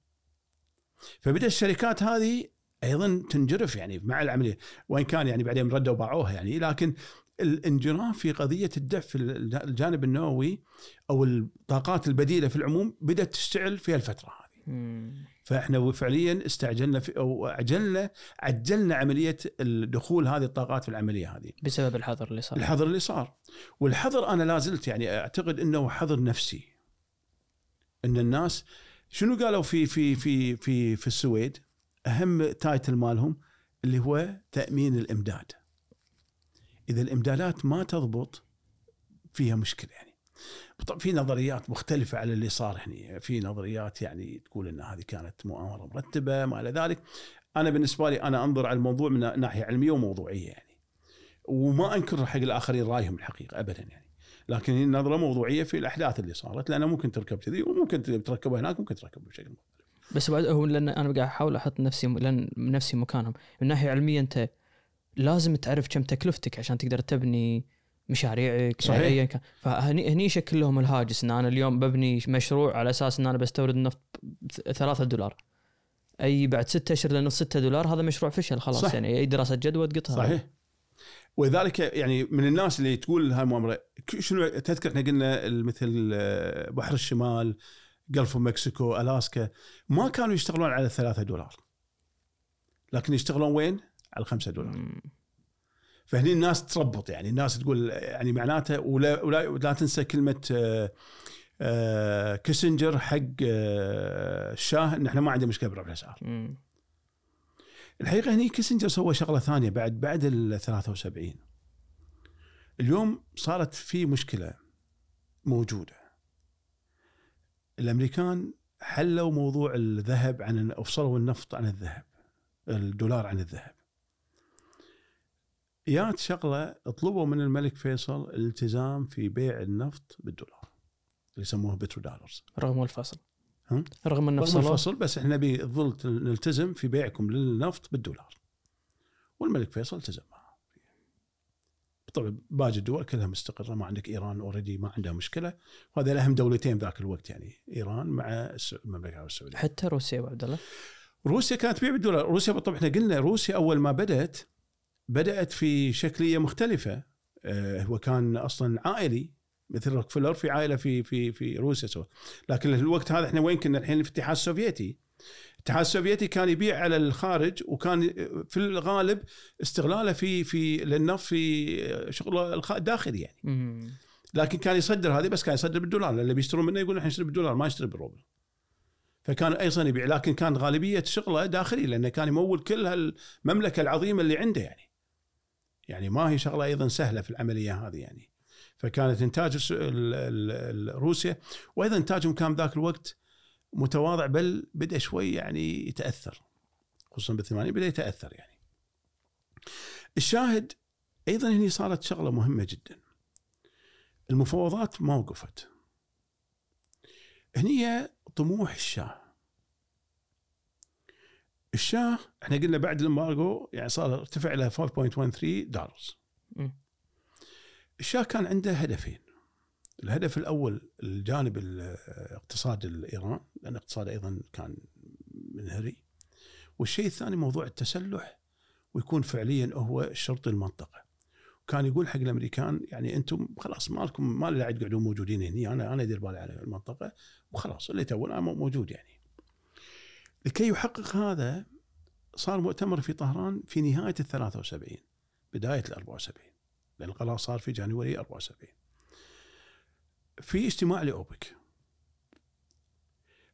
فبدأ الشركات هذه أيضا تنجرف يعني مع العملية. وإن كان يعني بعدين ردوا وباعوها يعني لكن الانجراف في قضية الدفع في الجانب النووي أو الطاقات البديلة في العموم بدأت تشتعل في الفترة هذه. مم. فإحنا فعليا استعجلنا في أو عجلنا عجلنا عملية دخول هذه الطاقات في العملية هذه. بسبب الحظر اللي صار. الحظر اللي صار. والحظر أنا لا زلت يعني أعتقد إنه حظر نفسي. إن الناس شنو قالوا في في في في في السويد؟ أهم تايتل مالهم اللي هو تأمين الإمداد. إذا الإمدادات ما تضبط فيها مشكلة يعني. طب في نظريات مختلفة على اللي صار هنا في نظريات يعني تقول إن هذه كانت مؤامرة مرتبة ما إلى ذلك. أنا بالنسبة لي أنا أنظر على الموضوع من ناحية علمية وموضوعية يعني. وما أنكر حق الآخرين رأيهم الحقيقة ابدا يعني. لكن هي نظرة موضوعية في الأحداث اللي صارت لأنه ممكن تركب كذي وممكن تركبها هناك ممكن تركبها بشكل مختلف. بس بعد هو لأن أنا قاعد أحاول أحط نفسي لأن نفسي مكانهم. من ناحية علمية أنت لازم تعرف كم تكلفتك عشان تقدر تبني مشاريعك صحيح. ايا كان فهني هني يشكل لهم الهاجس إن أنا اليوم ببني مشروع على أساس إن أنا بستورد النفط ثلاثة دولار أي بعد ستة أشهر لنص ستة دولار هذا مشروع فشل خلاص صح. يعني أي دراسة جدوى تقطها صحيح ولذلك يعني من الناس اللي تقول هاي المؤامرة شنو تذكر إحنا قلنا مثل آه، بحر الشمال جلف مكسيكو ألاسكا ما كانوا يشتغلون على ثلاثة دولار لكن يشتغلون وين؟ على خمسة دولار. مم. فهني الناس تربط يعني الناس تقول يعني معناته ولا ولا, ولا تنسى كلمة آه، آه، كيسنجر حق آه، الشاه ان إحنا ما عندنا مشكلة برفع الأسعار. الحقيقة هني كيسنجر سوى شغلة ثانية بعد بعد ال 73 اليوم صارت في مشكلة موجودة. الأمريكان حلوا موضوع الذهب عن افصلوا النفط عن الذهب الدولار عن الذهب. يات شغلة طلبوا من الملك فيصل الالتزام في بيع النفط بالدولار اللي يسموه بترو دولارز. رغم الفصل. هم؟ رغم إنه رغم الفصل بس إحنا نبي تظل نلتزم في بيعكم للنفط بالدولار. والملك فيصل التزم معه. طبعا باقي الدول كلها مستقرة ما عندك إيران already ما عندها مشكلة. وهذا اهم دولتين ذاك الوقت يعني إيران مع المملكة العربيه السعودية. حتى روسيا ابو عبد الله. روسيا كانت تبيع بالدولار. روسيا طبعا إحنا قلنا روسيا أول ما بدأت بدأت في شكلية مختلفة. آه، هو كان أصلا عائلي مثل روكفلر في عائلة في في في روسيا سوا لكن الوقت هذا إحنا وين كنا؟ الحين في الاتحاد السوفيتي. الاتحاد السوفيتي كان يبيع على الخارج وكان في الغالب استغلاله في في للنفط في شغله الداخلي يعني. لكن كان يصدر هذه بس كان يصدر بالدولار. اللي بيشترون منه يقول إحنا نشتري بالدولار ما نشتري بالروبل. فكان أيضا يبيع. لكن كان غالبية شغله داخلي لأنه كان يمول كل هالمملكة العظيمة اللي عنده يعني. يعني ما هي شغلة أيضا سهلة في العملية هذه يعني. فكانت إنتاج روسيا وأيضا انتاجهم كان ذاك الوقت متواضع بل بدأ شوي يعني يتأثر خصوصا بالثمانينات بدأ يتأثر يعني. الشاهد أيضا هنا صارت شغلة مهمة جدا. المفاوضات ما وقفت. هني طموح الشاه الشاه إحنا قلنا بعد الامبارجو يعني صار ارتفع إلى 4.13 دولار. الشاه كان عنده هدفين. الهدف الأول الجانب الاقتصاد الإيران لأن الاقتصاد أيضا كان منهري. والشيء الثاني موضوع التسلح ويكون فعليا هو شرط المنطقة. وكان يقول حق الأمريكان يعني أنتم خلاص ما لكم ما لي داعي تقعدون موجودين هنا أنا أنا ادير بالي على المنطقة وخلاص اللي تو أنا موجود يعني. لكي يحقق هذا صار مؤتمر في طهران في نهاية ال 73 بداية ال 74 لأن القرار صار في جانوري 74 في اجتماع لأوبك.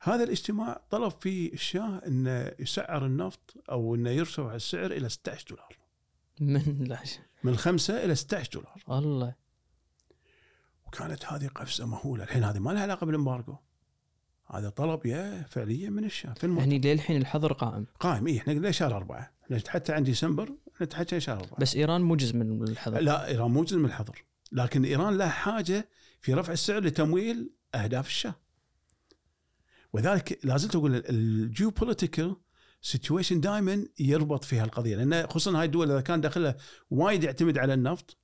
هذا الاجتماع طلب فيه الشاه انه يسعر النفط أو انه يرفع السعر إلى 16 دولار. من من 5 إلى 16 دولار. الله وكانت هذه قفزة مهولة. الحين هذه ما لها علاقة بالامبارجو هذا طلب يا فعليا من الشاه في المؤتمر. يعني للحين الحظر قائم؟ قائم إيه إحنا قلنا شهر أربعة. إحنا حتى عند ديسمبر نتحكى شهر أربعة. بس إيران مو جزء من الحظر. لا إيران مو جزء من الحظر. لكن إيران لها حاجة في رفع السعر لتمويل أهداف الشاه وذلك لازلت أقول ال geopolitical situation دائما يربط فيها القضية. لأن خصوصا هاي الدول إذا كان داخلها وايد يعتمد على النفط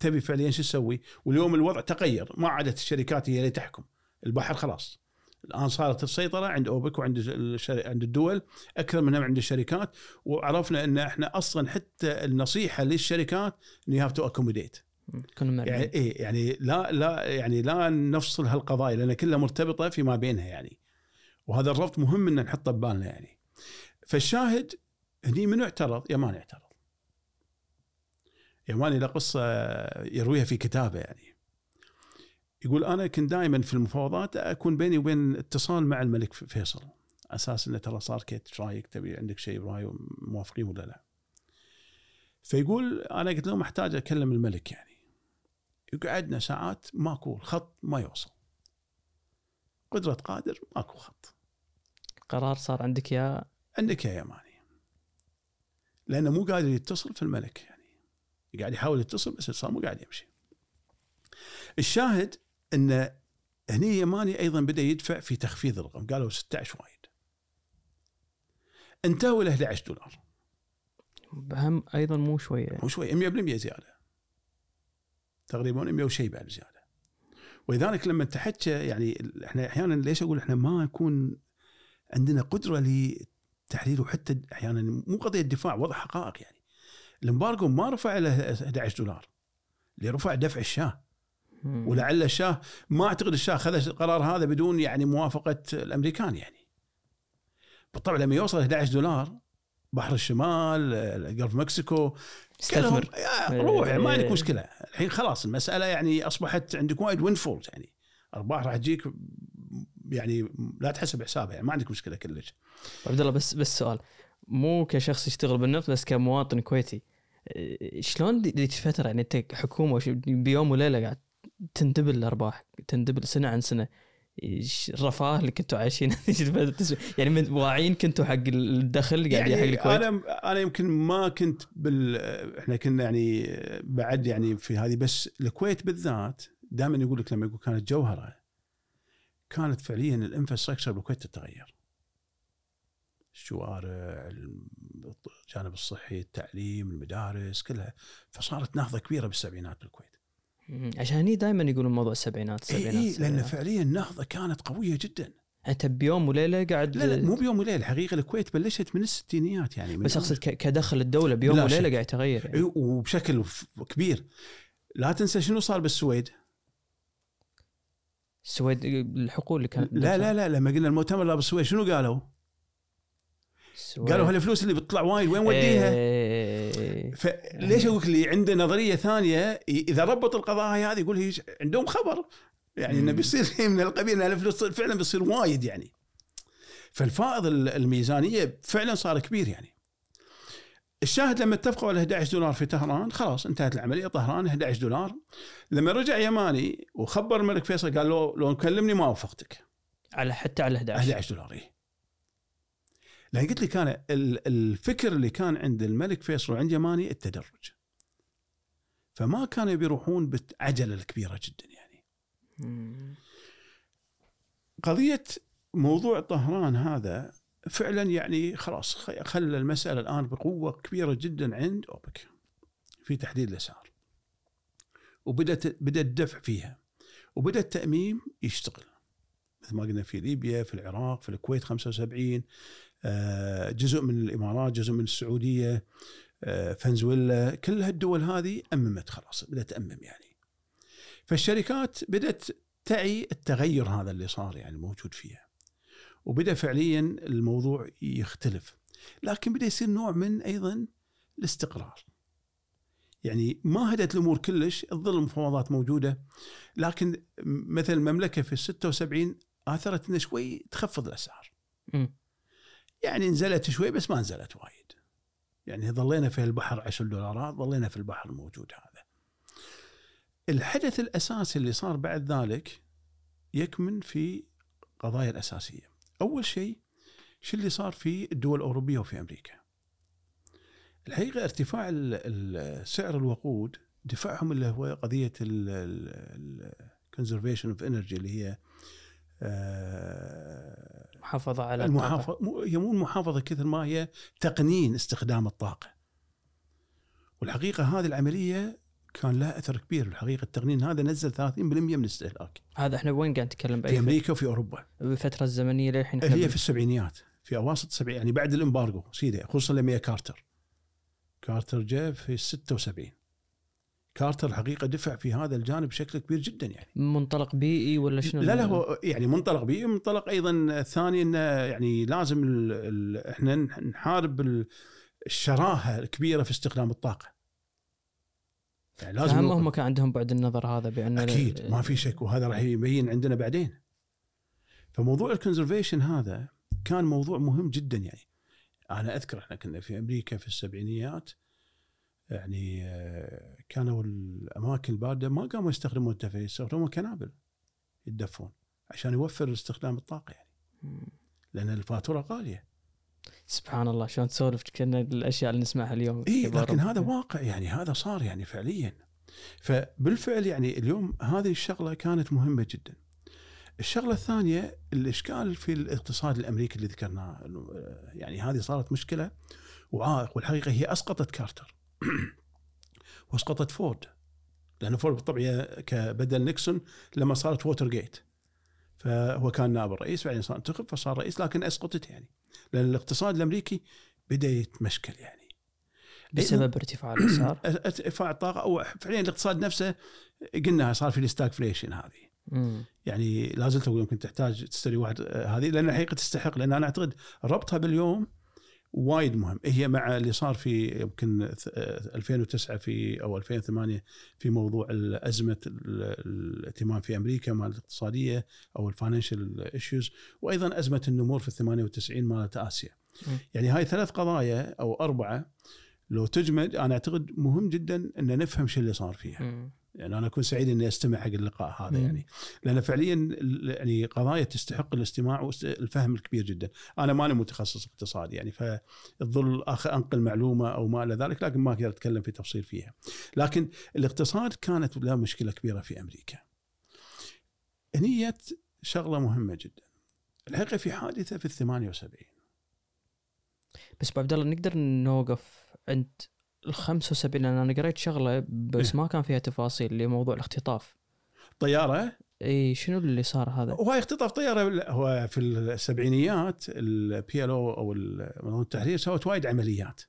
تبي فعليا شو تسوي؟ واليوم الوضع تغير ما عادت الشركات هي اللي تحكم. البحر خلاص. الآن صارت السيطرة عند أوبك وعند الشر... عند الدول أكثر منها عند الشركات وعرفنا إن إحنا أصلا حتى النصيحة للشركات إن you have to accommodate. يعني إيه يعني لا لا يعني لا نفصل هالقضايا لأن كلها مرتبطة فيما بينها يعني. وهذا الربط مهم إن نحطه ببالنا يعني. فالشاهد هني منو اعترض؟ يماني اعترض. يماني له قصة يرويها في كتابه يعني. يقول أنا كنت دائما في المفاوضات أكون بيني وبين اتصال مع الملك فيصل أساس إنه ترى صار كيت إيش رايك تبي عندك شيء براي موافقين ولا لا. فيقول أنا قلت لهم أحتاج أكلم الملك يعني. يقعدنا ساعات ماكو الخط ما يوصل. قدرة قادر ماكو خط. قرار صار عندك يا عندك يا يماني. لأنه مو قادر يتصل في الملك يعني. قاعد يحاول يتصل بس الاتصال مو قاعد يمشي. الشاهد إن هني يماني أيضا بدأ يدفع في تخفيض الرقم. قالوا 16 وايد. انتهوا إلى 11 دولار؟ هم أيضا مو شوية. مو شوي 100% زيادة. تقريبا 100 وشيء بعد زيادة. ولذلك لما تحكى يعني إحنا أحيانا ليش أقول إحنا ما يكون عندنا قدرة لتحليل وحتى أحيانا مو قضية دفاع وضع حقائق يعني. الامبارجو ما رفع إلى 11 دولار. اللي رفع دفع الشاة. ولعل الشاه ما أعتقد الشاه خذ القرار هذا بدون يعني موافقة الأمريكان يعني. بالطبع لما يوصل 11 دولار بحر الشمال ال Gulf Mexico استثمر. يا روح ما عندك إيه. مشكلة. الحين خلاص المسألة يعني أصبحت عندك وايد windfalls يعني. ارباح راح تجيك يعني لا تحسب حسابها يعني ما عندك مشكلة كلش. عبد الله بس بس سؤال. مو كشخص يشتغل بالنفط بس كمواطن كويتي آه، شلون ذيك الفترة يعني انت حكومة بيوم وليلة قاعد تندبل الارباح تندبل سنه عن سنة. الرفاه اللي كنتوا عايشين. يعني من واعيين كنتوا حق الدخل قاعد يعني حق الكويت؟ أنا أنا يمكن ما كنت بال إحنا كنا يعني بعد يعني في هذه بس الكويت بالذات دائما يقول لك لما يقول كانت جوهرة كانت فعليا الإنفراستراكشر بالكويت تتغير. الشوارع الجانب الصحي التعليم المدارس كلها. فصارت نهضة كبيرة بالسبعينات بالكويت. عشان هني دائما يقولون موضوع السبعينات السبعينات اي لأن السبعينات. فعليا النهضه كانت قوية جدا أنت بيوم وليلة قاعد لا لا مو بيوم وليلة الحقيقة الكويت بلشت من الستينيات يعني من بس أقصد كدخل الدولة بيوم وليلة. قاعد يتغير يعني. إي، وبشكل كبير لا تنسى شنو صار بالسويد السويد الحقول اللي كانت لا لا لا لما قلنا المؤتمر لا بالسويد شنو قالوا؟ قالوا هالفلوس اللي بتطلع وايد وين وديها؟ إيه. فليش أقول اللي عنده نظرية ثانية إذا ربط القضايا هذه يقول عندهم خبر يعني إنه. بيصير شيء من القبيل إن الفلوس فعلا بيصير وايد يعني فالفائض ال- الميزانية فعلا صار كبير يعني الشاهد لما اتفقوا على 11 دولار في طهران خلاص انتهت العملية طهران 11 دولار لما رجع يماني وخبر الملك فيصل قال له لو نكلمني ما وافقتك على حتى على 11 11 دولار إيه. لأن قلت لك أنا ال- الفكر اللي كان عند الملك فيصل وعند يماني التدرج. فما كانوا بيروحون بالعجلة الكبيرة جدا يعني. قضية موضوع طهران هذا فعلا يعني خلاص خلى المسألة الآن بقوة كبيرة جدا عند أوبك في تحديد الأسعار. وبدات بدأ الدفع فيها. وبدأ التأميم يشتغل. مثل ما قلنا في ليبيا في العراق في الكويت 75 آه، جزء من الإمارات جزء من السعودية آه، فنزويلا كل هالدول هذه أممت خلاص بدأت تأمم يعني. فالشركات بدأت تعي التغير هذا اللي صار يعني موجود فيها. وبدأ فعليا الموضوع يختلف. لكن بدأ يصير نوع من أيضا الاستقرار. يعني ما هدت الأمور كلش تظل المفاوضات موجودة. لكن مثل المملكة في ال 76 آثرت انه شوي تخفض الأسعار. يعني نزلت شوي بس ما نزلت وايد. يعني ظلينا في البحر 10 دولارات ظلينا في البحر الموجود هذا. الحدث الأساسي اللي صار بعد ذلك يكمن في قضايا الأساسية. أول شيء شو اللي صار في الدول الأوروبية وفي أمريكا؟ الحقيقة ارتفاع سعر الوقود دفعهم اللي هو قضية ال conservation of energy اللي هي آه، محافظه على الطاقة. المحافظة مو- هي مو المحافظة كثر ما هي تقنين استخدام الطاقة. والحقيقة هذه العملية كان لها أثر كبير. الحقيقة التقنين هذا نزل 30% من الاستهلاك هذا إحنا وين قاعد نتكلم؟ في باي أمريكا وفي أوروبا. الفترة الزمنية للحين هي بال- في السبعينيات في أواسط السبعين يعني بعد ال embargo سيدي خصوصا لما جاء كارتر. كارتر جاء في 76 كارتر الحقيقة دفع في هذا الجانب بشكل كبير جدا يعني منطلق بيئي ولا شنو لا لا هو يعني منطلق بيئي منطلق أيضا ثاني إنه يعني لازم ال ال إحنا نحارب ال- الشراهة الكبيرة في استخدام الطاقة. يعني لازم. هم كان عندهم بعد النظر هذا بأن أكيد ما في شك وهذا راح يبين عندنا بعدين. فموضوع ال conservation هذا كان موضوع مهم جدا يعني. أنا أذكر إحنا كنا في أمريكا في السبعينيات يعني آه، كانوا الأماكن الباردة ما قاموا يستخدمون الدفء يستخدمون كنابل يتدفون عشان يوفر استخدام الطاقة يعني. لأن الفاتورة غالية. سبحان الله شلون تسولف كنا الأشياء اللي نسمعها اليوم إي لكن هذا. واقع يعني هذا صار يعني فعليا فبالفعل يعني اليوم هذه الشغلة كانت مهمة جدا الشغلة الثانية الإشكال في الاقتصاد الأمريكي اللي ذكرناه آه، يعني هذه صارت مشكلة وعائق والحقيقة هي أسقطت كارتر واسقطت فورد لأن فورد بالطبع كبدل نيكسون لما صارت Watergate فهو كان نائب الرئيس بعدين صار انتخب فصار رئيس لكن أسقطت يعني. لأن الاقتصاد الأمريكي بدأ يتمشكل يعني. بسبب ارتفاع الأسعار؟ ارتفاع الطاقة أو فعليا الاقتصاد نفسه قلنا صار في ال stagflation هذه. مم. يعني لا زلت أقول يمكن تحتاج تشتري واحد آه، هذه لأن الحقيقة تستحق لأن أنا أعتقد ربطها باليوم وايد مهم هي مع اللي صار في يمكن ث- آه، 2009 في أو 2008 في موضوع ازمه الائتمان في أمريكا مال الاقتصادية أو ال financial issues وأيضا أزمة النمور في ال 98 مالت آسيا. يعني هاي ثلاث قضايا أو أربعة لو تجمد أنا أعتقد مهم جدا إن نفهم شو اللي صار فيها. يعني أنا أكون سعيد إني أستمع حق اللقاء هذا مم. يعني. لأن فعليا يعني قضايا تستحق الاستماع والفهم الكبير جدا. أنا ماني متخصص اقتصادي يعني فتظل اخ أنقل معلومة أو ما إلى ذلك لكن ما أقدر أتكلم في تفصيل فيها. لكن الاقتصاد كانت له مشكلة كبيرة في أمريكا. هنية شغلة مهمة جدا. الحقيقة في حادثة في ال 78 بس عبد الله نقدر نوقف عند ال 75 لأن أنا قريت شغلة بس إيه. ما كان فيها تفاصيل لموضوع الاختطاف طيارة إي شنو اللي صار هذا؟ هو اختطاف طيارة هو في السبعينيات ال PLO أو منظمه التحرير سوت وايد عمليات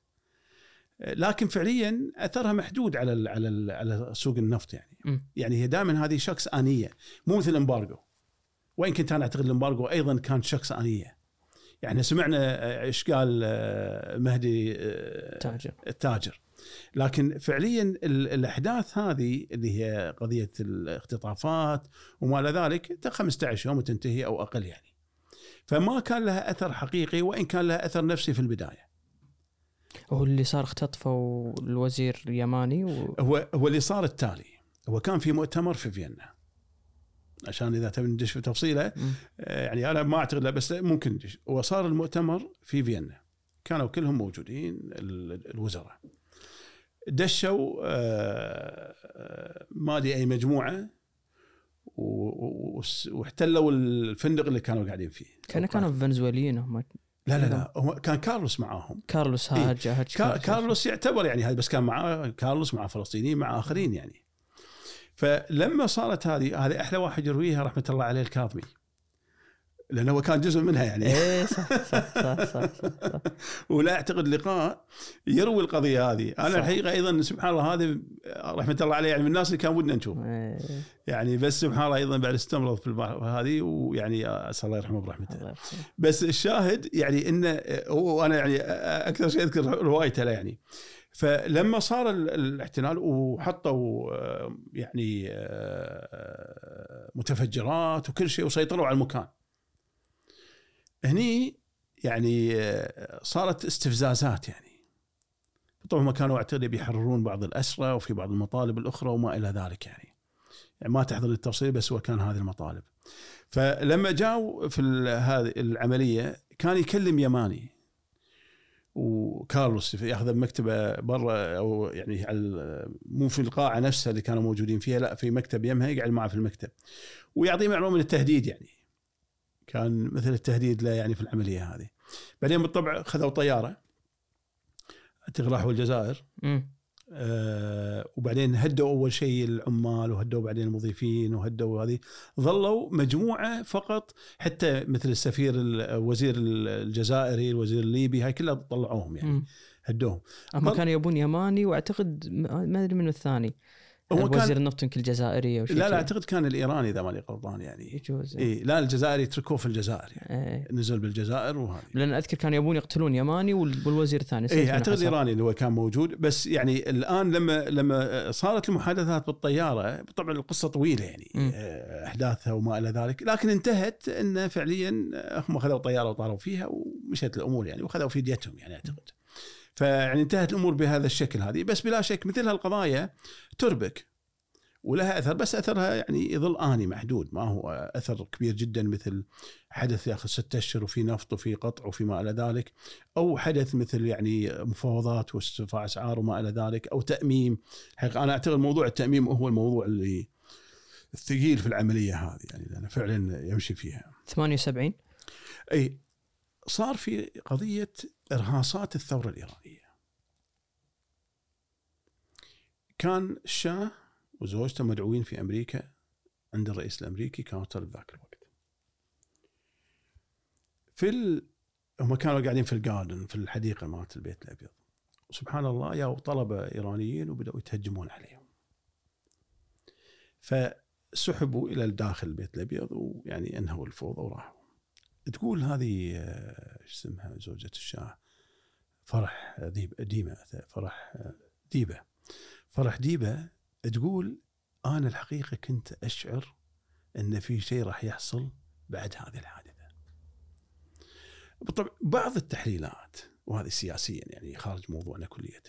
لكن فعليا أثرها محدود على ال على ال على سوق النفط يعني مم. يعني هي دائما هذه shocks آنية مو مثل ال embargo وإن كنت أنا أعتقد ال embargo أيضا كان shocks آنية يعني سمعنا آه، إيش قال آه، مهدي آه، تاجر. التاجر. لكن فعليا ال- الأحداث هذه اللي هي قضية الاختطافات وما إلى ذلك 15 يوم وتنتهي أو أقل يعني. فما كان لها أثر حقيقي وإن كان لها أثر نفسي في البداية. هو اللي صار اختطفوا الوزير اليماني و... هو هو اللي صار التالي. هو كان في مؤتمر في فيينا. عشان إذا تبي ندش في تفصيله. آه، يعني أنا ما أعتقد لا بس ممكن ندش. وصار المؤتمر في فيينا. كانوا كلهم موجودين ال- الوزراء. دشوا آه، ما أدري أي مجموعة واحتلوا الفندق اللي كانوا قاعدين فيه. كانوا كانوا فنزويليين هم. لا لا لا. هو كان كارلوس معاهم. كارلوس إيه. هاج كا- كارلوس. يعتبر يعني هذا بس كان معاه كارلوس مع فلسطينيين مع آخرين يعني. فلما صارت هذه هذه أحلى واحد يرويها رحمة الله عليه الكاظمي لأنه هو كان جزء منها يعني إيه صح صح صح صح, صح, صح. ولا أعتقد لقاء يروي القضية هذه أنا صح. الحقيقة أيضا سبحان الله هذا رحمة الله عليه يعني من الناس اللي كان ودنا نشوف إيه. يعني بس سبحان الله أيضا بعد استمرض في هذه ويعني أسأل الله يرحمه برحمته. بس الشاهد يعني إنه هو أنا يعني أكثر شيء أذكر روايته له يعني فلما صار ال- الاحتلال وحطوا آه، يعني آه، متفجرات وكل شيء وسيطروا على المكان. هني يعني آه، صارت استفزازات يعني. طبعا هم كانوا اعتقد بيحررون بعض الأسرى وفي بعض المطالب الأخرى وما إلى ذلك يعني. يعني ما تحضر التفصيل بس هو كان هذه المطالب. فلما جاوا في هذه العملية كان يكلم يماني. وكارلوس ياخذ بمكتبه برا أو يعني على مو في القاعة نفسها اللي كانوا موجودين فيها لا في مكتب يمها يقعد معه في المكتب. ويعطيه معلومة من التهديد يعني. كان مثل التهديد له يعني في العملية هذه. بعدين بالطبع خذوا طيارة راحوا الجزائر آه، وبعدين هدوا أول شيء العمال وهدوا بعدين المضيفين وهدوا هذه. ظلوا مجموعة فقط حتى مثل السفير الوزير الجزائري الوزير الليبي هاي كلها طلعوهم يعني. هدوهم. هم كانوا يبون يماني وأعتقد ما ما أدري منو الثاني. هو كان- وزير النفط يمكن الجزائري أو شيء لا لا. أعتقد كان الإيراني إذا ماني غلطان يعني يجوز إي لا الجزائري تركوه في الجزائر يعني إيه. نزل بالجزائر وهذه لأن أذكر كانوا يبون يقتلون يماني وال- والوزير الثاني إي أعتقد. الإيراني اللي هو كان موجود بس يعني الآن لما لما صارت المحادثات بالطيارة طبعا القصة طويلة يعني مم. آه، أحداثها وما إلى ذلك لكن انتهت انه فعليا هم خذوا طياره وطاروا فيها ومشت الأمور يعني وخذوا فديتهم يعني أعتقد فيعني انتهت الأمور بهذا الشكل هذه. بس بلا شك مثل هالقضايا تربك ولها أثر بس أثرها يعني يظل آني محدود. ما هو أثر كبير جدا مثل حدث ياخذ ستة أشهر وفي نفط وفي قطع وفي ما إلى ذلك أو حدث مثل يعني مفاوضات واسترفاع أسعار وما إلى ذلك أو تأميم. حقيقة أنا أعتقد موضوع التأميم هو الموضوع اللي الثقيل في العملية هذه يعني لأنه فعلا يمشي فيها. 78 إي صار في قضية إرهاصات الثورة الإيرانية. كان الشاه وزوجته مدعوين في أمريكا عند الرئيس الأمريكي كارتر بذاك الوقت. في ال... هم كانوا قاعدين في الجاردن في الحديقة مالت البيت الأبيض. سبحان الله يا طلبة إيرانيين وبدأوا يتهجمون عليهم. فسحبوا إلى الداخل البيت الأبيض ويعني أنهوا الفوضى وراحوا. تقول هذه إيش اسمها زوجة الشاه فرح ديب ديمة فرح ديبة. فرح ديبة تقول أنا الحقيقة كنت أشعر إن في شيء راح يحصل بعد هذه الحادثة. بالطبع بعض التحليلات وهذه سياسيا يعني خارج موضوعنا كلية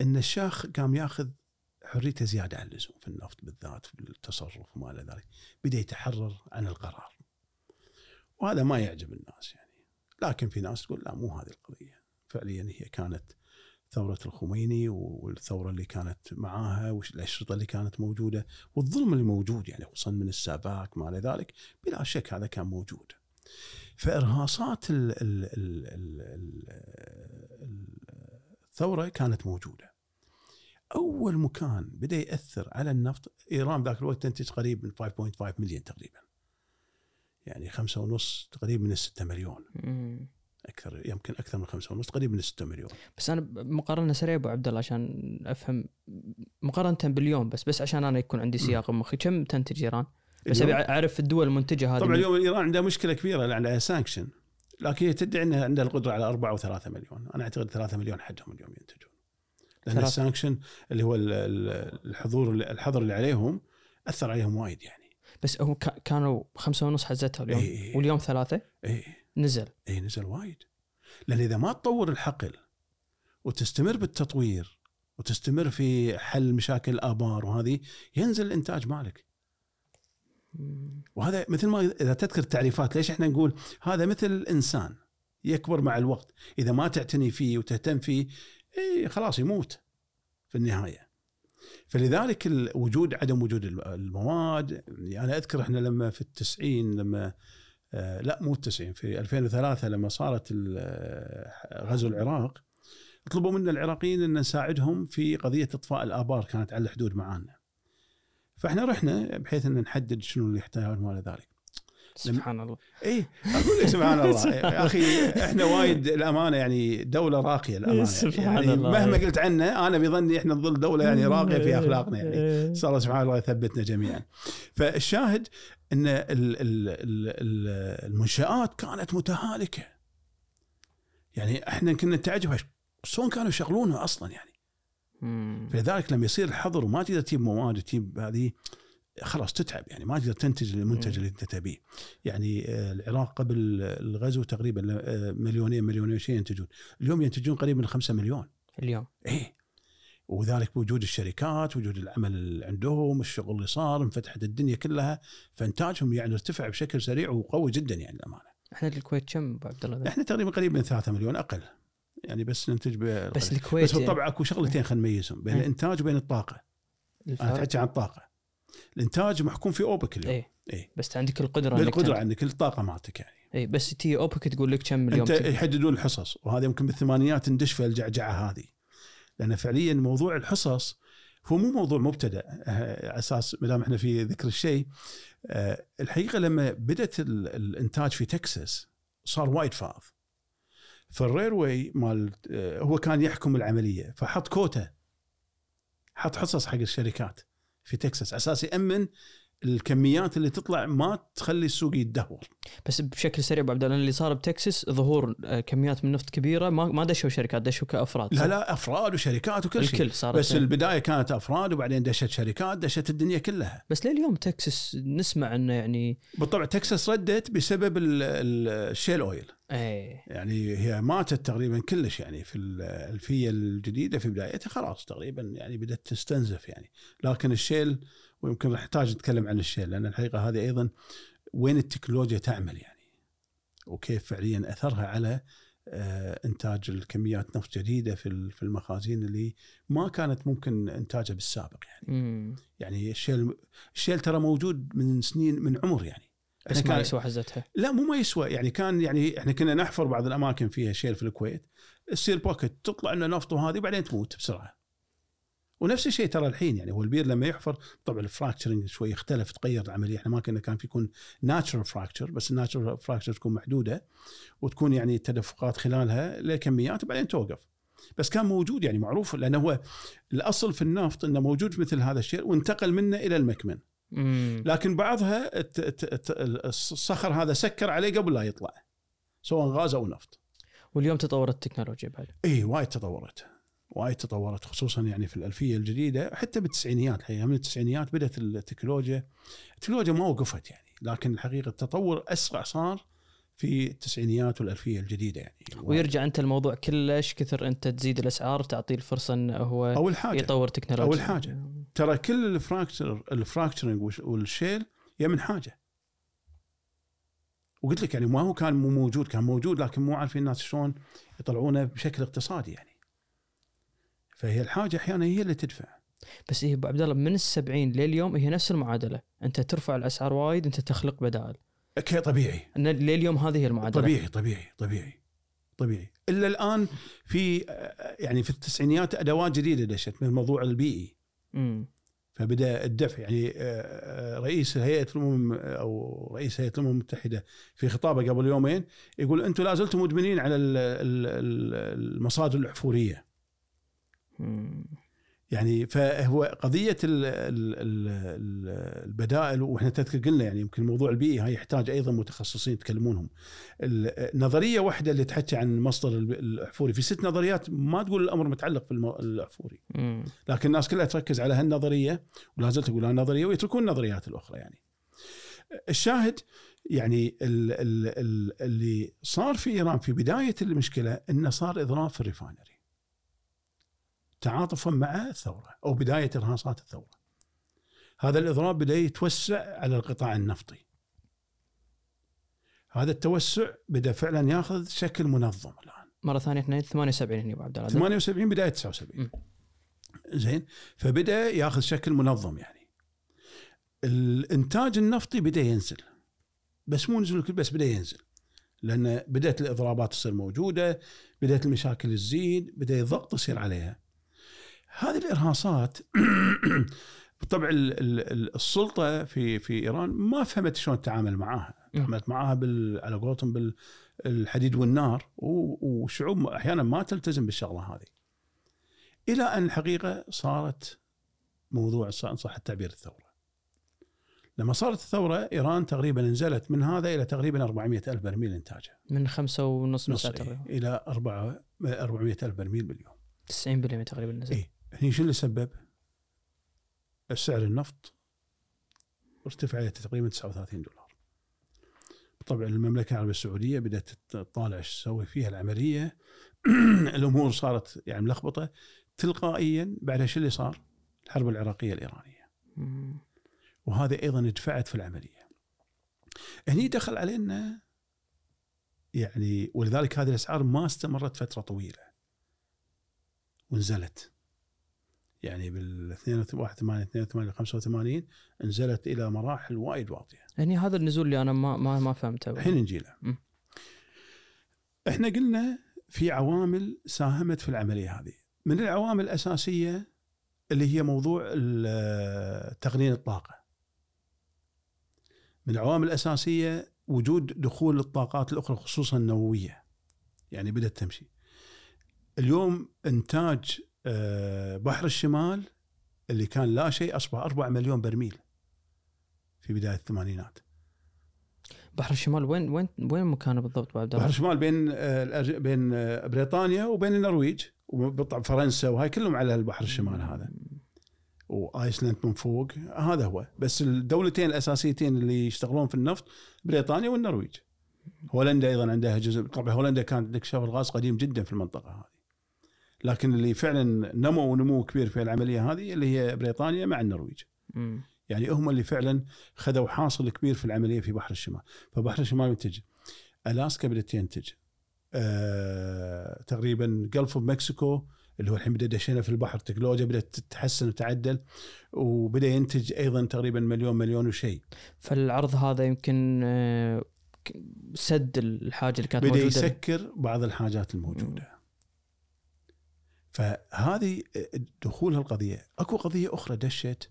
إن الشاخ قام ياخذ حريته زيادة عن اللزوم في النفط بالذات في التصرف وما إلى ذلك بدأ يتحرر عن القرار. وهذا ما يعجب الناس يعني. لكن في ناس تقول لا مو هذه القضية. فعليا هي كانت ثورة الخميني والثورة اللي كانت معاها والأشرطة اللي كانت موجودة والظلم اللي موجود يعني خصوصا من الساباك ما إلى ذلك بلا شك هذا كان موجود. فإرهاصات ال ال ال ال ال الثورة كانت موجودة. أول مكان بدأ يأثر على النفط إيران ذاك الوقت تنتج قريب من 5.5 مليون تقريبا. يعني خمسة ونص تقريبا من الستة مليون. مم. أكثر يمكن أكثر من خمسة ونص تقريبا من الستة مليون بس أنا مقارنة سريعة أبو عبد الله عشان أفهم مقارنة باليوم بس بس عشان أنا يكون عندي سياق بمخي كم تنتج إيران؟ بس أبي أعرف الدول المنتجة هذه طبعا اليوم إيران عندها مشكلة كبيرة لأن عندها سانكشن لكن هي تدعي إنها عندها القدرة على 4 و3 مليون، أنا أعتقد 3 مليون حدهم اليوم ينتجون. لأن ثلاثة. ال sanction اللي هو ال- ال- الحضور الحظر اللي عليهم أثر عليهم وايد يعني. بس هو كا- كانوا خمسة ونص حزتها اليوم إيه، إيه. واليوم ثلاثة اي نزل اي نزل وايد. لأن إذا ما تطور الحقل وتستمر بالتطوير وتستمر في حل مشاكل الابار وهذه ينزل الإنتاج مالك. وهذا مثل ما إذا تذكر التعريفات ليش إحنا نقول هذا مثل الانسان يكبر مع الوقت إذا ما تعتني فيه وتهتم فيه إيه خلاص يموت في النهاية فلذلك وجود عدم وجود الم- المواد يعني أذكر إحنا لما في التسعين لما لا مو التسعين في 2003 لما صارت آه، غزو العراق طلبوا منا العراقيين أن نساعدهم في قضية إطفاء الآبار كانت على الحدود معانا. فإحنا رحنا بحيث أن نحدد شنو اللي يحتاجون وما إلى ذلك. سبحان الله إيه أقول لك سبحان الله يا أخي إحنا وايد الأمانة يعني دولة راقية الأمانة سبحان يعني الله. مهما قلت عنا أنا بظني إحنا نظل دولة يعني راقية في أخلاقنا يعني إيه. نسال الله سبحانه الله يثبتنا جميعا. فالشاهد إن ال- ال- ال- ال- المنشآت كانت متهالكة. يعني إحنا كنا نتعجب شلون كانوا يشغلونها أصلا يعني. فلذلك لما يصير الحظر وما تقدر تجيب مواد تجيب هذه خلاص تتعب يعني ما تقدر تنتج المنتج. اللي انت تبيه. يعني آه، العراق قبل الغزو تقريبا آه، مليونين مليونين شيء ينتجون، اليوم ينتجون قريب من 5 مليون. اليوم. إيه. وذلك بوجود الشركات وجود العمل اللي عندهم الشغل اللي صار انفتحت الدنيا كلها فانتاجهم يعني ارتفع بشكل سريع وقوي جدا يعني الامانه إحنا الكويت كم ابو عبد الله؟ إحنا تقريبا قريب من 3 مليون أقل. يعني بس ننتج بس الكويت بس بالطبع أكو شغلتين خلينا نميزهم بين مم. الإنتاج وبين الطاقة. يعني أنا الفرق- تحكي عن الطاقة. الإنتاج محكوم في أوبك اليوم. إيه. إيه. بس عندك القدرة تنتج. عندك الطاقة مالتك يعني. اي بس تي أوبك تقول لك كم مليون أنت يحددون الحصص وهذا يمكن بالثمانينات ندش في الجعجعة هذه. لأن فعليا موضوع الحصص هو مو موضوع مبتدأ على أساس ما دام إحنا في ذكر الشيء آه، الحقيقة لما بدأت ال- الإنتاج في تكساس صار وايد فاض. فالريروي مال آه، هو كان يحكم العملية فحط كوتا حط حصص حق الشركات. في تكساس. على أساس يامن الكميات اللي تطلع ما تخلي السوق يتدهور. بس بشكل سريع أبو عبد الله اللي صار بتكساس ظهور آه، كميات من نفط كبيرة ما ما دشوا شركات دشوا كأفراد لا؟ لا أفراد وشركات وكل شيء. الكل صارت بس البداية كانت أفراد وبعدين دشت شركات دشت الدنيا كلها. بس لليوم تكساس نسمع إنه يعني بالطبع تكساس ردت بسبب ال- ال- الشيل أويل. إيه. يعني هي ماتت تقريبا كلش يعني في الالفيه الجديدة في بدايتها خلاص تقريبا يعني بدأت تستنزف يعني. لكن الشيل ويمكن راح نحتاج نتكلم عن الشيل لأن الحقيقة هذه أيضا وين التكنولوجيا تعمل يعني وكيف فعليا أثرها على آه، إنتاج الكميات نفط جديدة في في المخازين اللي ما كانت ممكن إنتاجها بالسابق يعني. مم. يعني الشيل الشيل ترى موجود من سنين من عمر يعني. بس ما يسوى حزتها. لا مو ما يسوى يعني كان يعني إحنا كنا نحفر بعض الأماكن فيها shale في الكويت تصير pocket تطلع لنا نفط وهذه بعدين تموت بسرعة. ونفس الشيء ترى الحين يعني هو البير لما يحفر طبعا ال fracturing شوي اختلف تغير العملية. إحنا ما كنا كان في يكون natural fracture بس ال natural fracture تكون محدودة وتكون يعني تدفقات خلالها لكميات وبعدين توقف. بس كان موجود يعني معروف لأنه هو الأصل في النفط إنه موجود مثل هذا الشيء وانتقل منه إلى المكمن. لكن بعضها الصخر هذا سكر عليه قبل لا يطلع سواء غاز أو نفط. واليوم تطورت التكنولوجيا بعد اي وايد تطورت. وايد تطورت خصوصا يعني في الألفية الجديدة حتى بالتسعينيات الحقيقة من التسعينيات بدأت التكنولوجيا التكنولوجيا ما وقفت يعني لكن الحقيقة التطور أسرع صار في التسعينيات والألفية الجديدة يعني. ويرجع أنت الموضوع كله إيش كثر أنت تزيد الأسعار تعطيه الفرصة انه هو أول حاجة يطور تكنولوجيا. أول حاجة. ترى كل الفراكتشر الفراكتشرنج والش- والشيل يا من حاجة. وقلت لك يعني ما هو كان مو موجود كان موجود لكن مو عارفين الناس شلون يطلعونه بشكل اقتصادي يعني. فهي الحاجة أحيانا هي اللي تدفع. بس هي أبو عبد الله من السبعين لليوم هي نفس المعادلة. أنت ترفع الأسعار وايد أنت تخلق بدائل. أوكي طبيعي. لليوم هذه هي المعادلة. طبيعي طبيعي طبيعي طبيعي. إلا الآن في يعني في التسعينيات أدوات جديدة دشت من الموضوع البيئي. امم فبدأ الدفع. يعني آه، آه، رئيس هيئة الأمم أو رئيس هيئة الأمم المتحدة في خطابه قبل يومين يقول أنتم لا زلتم مدمنين على ال- ال- ال- المصادر الأحفورية. يعني فهو قضية ال ال ال البدائل وإحنا تذكر قلنا يعني يمكن الموضوع البيئي هاي يحتاج أيضا متخصصين يتكلمونهم. النظريه واحدة اللي تحكي عن المصدر الأحفوري في ست نظريات ما تقول الأمر متعلق في الم- الأحفوري. أمم. لكن الناس كلها تركز على هالنظرية ولا زلت تقول هالنظرية ويتركون النظريات الأخرى يعني. الشاهد يعني ال ال ال اللي صار في إيران في بداية المشكلة إنه صار إضراب في الريفاينري. تعاطفا مع الثورة أو بداية ارهاصات الثورة. هذا الإضراب بدأ يتوسع على القطاع النفطي. هذا التوسع بدأ فعلا يأخذ شكل منظم الآن. مرة ثانية إحنا 78 هنا أبو عبد الله 78 بداية 79 مم. زين فبدأ يأخذ شكل منظم يعني الإنتاج النفطي بدأ ينزل بس مو نزول بس بدأ ينزل لأن بدأت الإضرابات تصير موجودة بدأت المشاكل تزيد بدأ الضغط يصير عليها هذه الإرهاصات بالطبع ال- ال- ال- السلطة في في إيران ما فهمت شلون تتعامل معاها. مم. تعاملت معاها بال على قولتهم بالحديد والنار و- والشعوب أحيانا ما تلتزم بالشغلة هذه. إلى أن الحقيقة صارت موضوع صح التعبير الثورة. لما صارت الثورة إيران تقريبا نزلت من هذا إلى تقريبا 400 ألف برميل انتاجها من خمسة ونص نص إيه إلى 4 400 ألف برميل باليوم. 90% تقريبا نزل. إيه. هني شو اللي سبب؟ السعر النفط ارتفع إلى تقريبا 39 دولار. طبعا المملكة العربية السعودية بدأت تطالع إيش تسوي فيها العملية الأمور صارت يعني ملخبطة تلقائيا بعد شو اللي صار؟ الحرب العراقية الإيرانية أمم. وهذه أيضا دفعت في العملية. هني دخل علينا يعني ولذلك هذه الأسعار ما استمرت فترة طويلة ونزلت يعني بال 81 82 85 نزلت إلى مراحل وايد واطيه يعني هذا النزول اللي أنا ما ما ما فهمته. الحين نجي له. إحنا قلنا في عوامل ساهمت في العملية هذه. من العوامل الأساسية اللي هي موضوع تقنين الطاقة. من العوامل الأساسية وجود دخول الطاقات الأخرى خصوصا النووية. يعني بدأت تمشي. اليوم إنتاج بحر الشمال اللي كان لا شيء أصبح 4 مليون برميل في بداية الثمانينات. بحر الشمال وين وين وين مكانه بالضبط ابو عبد بحر الله؟ الشمال بين آه، بين آه، بريطانيا وبين النرويج وبالطبع فرنسا وهاي كلهم على البحر الشمال هذا. وآيسلند من فوق هذا هو. بس الدولتين الأساسيتين اللي يشتغلون في النفط بريطانيا والنرويج. هولندا أيضا عندها جزء طبعا هولندا كانت اكتشاف الغاز قديم جدا في المنطقة هذه. لكن اللي فعلا نموا نمو كبير في العملية هذه اللي هي بريطانيا مع النرويج. أمم. يعني هم اللي فعلا خذوا حاصل كبير في العملية في بحر الشمال. فبحر الشمال ينتج ألاسكا بدأت تنتج. آه تقريبا Gulf of Mexico اللي هو الحين بدأ دشينا في البحر التكنولوجيا بدأت تتحسن وتعدل وبدأ ينتج أيضا تقريبا مليون مليون وشيء. فالعرض هذا يمكن آه، سد الحاجة اللي كانت بدأ موجودة. يسكر بعض الحاجات الموجودة. فهذه دخول هالقضيه أكو قضية أخرى دشت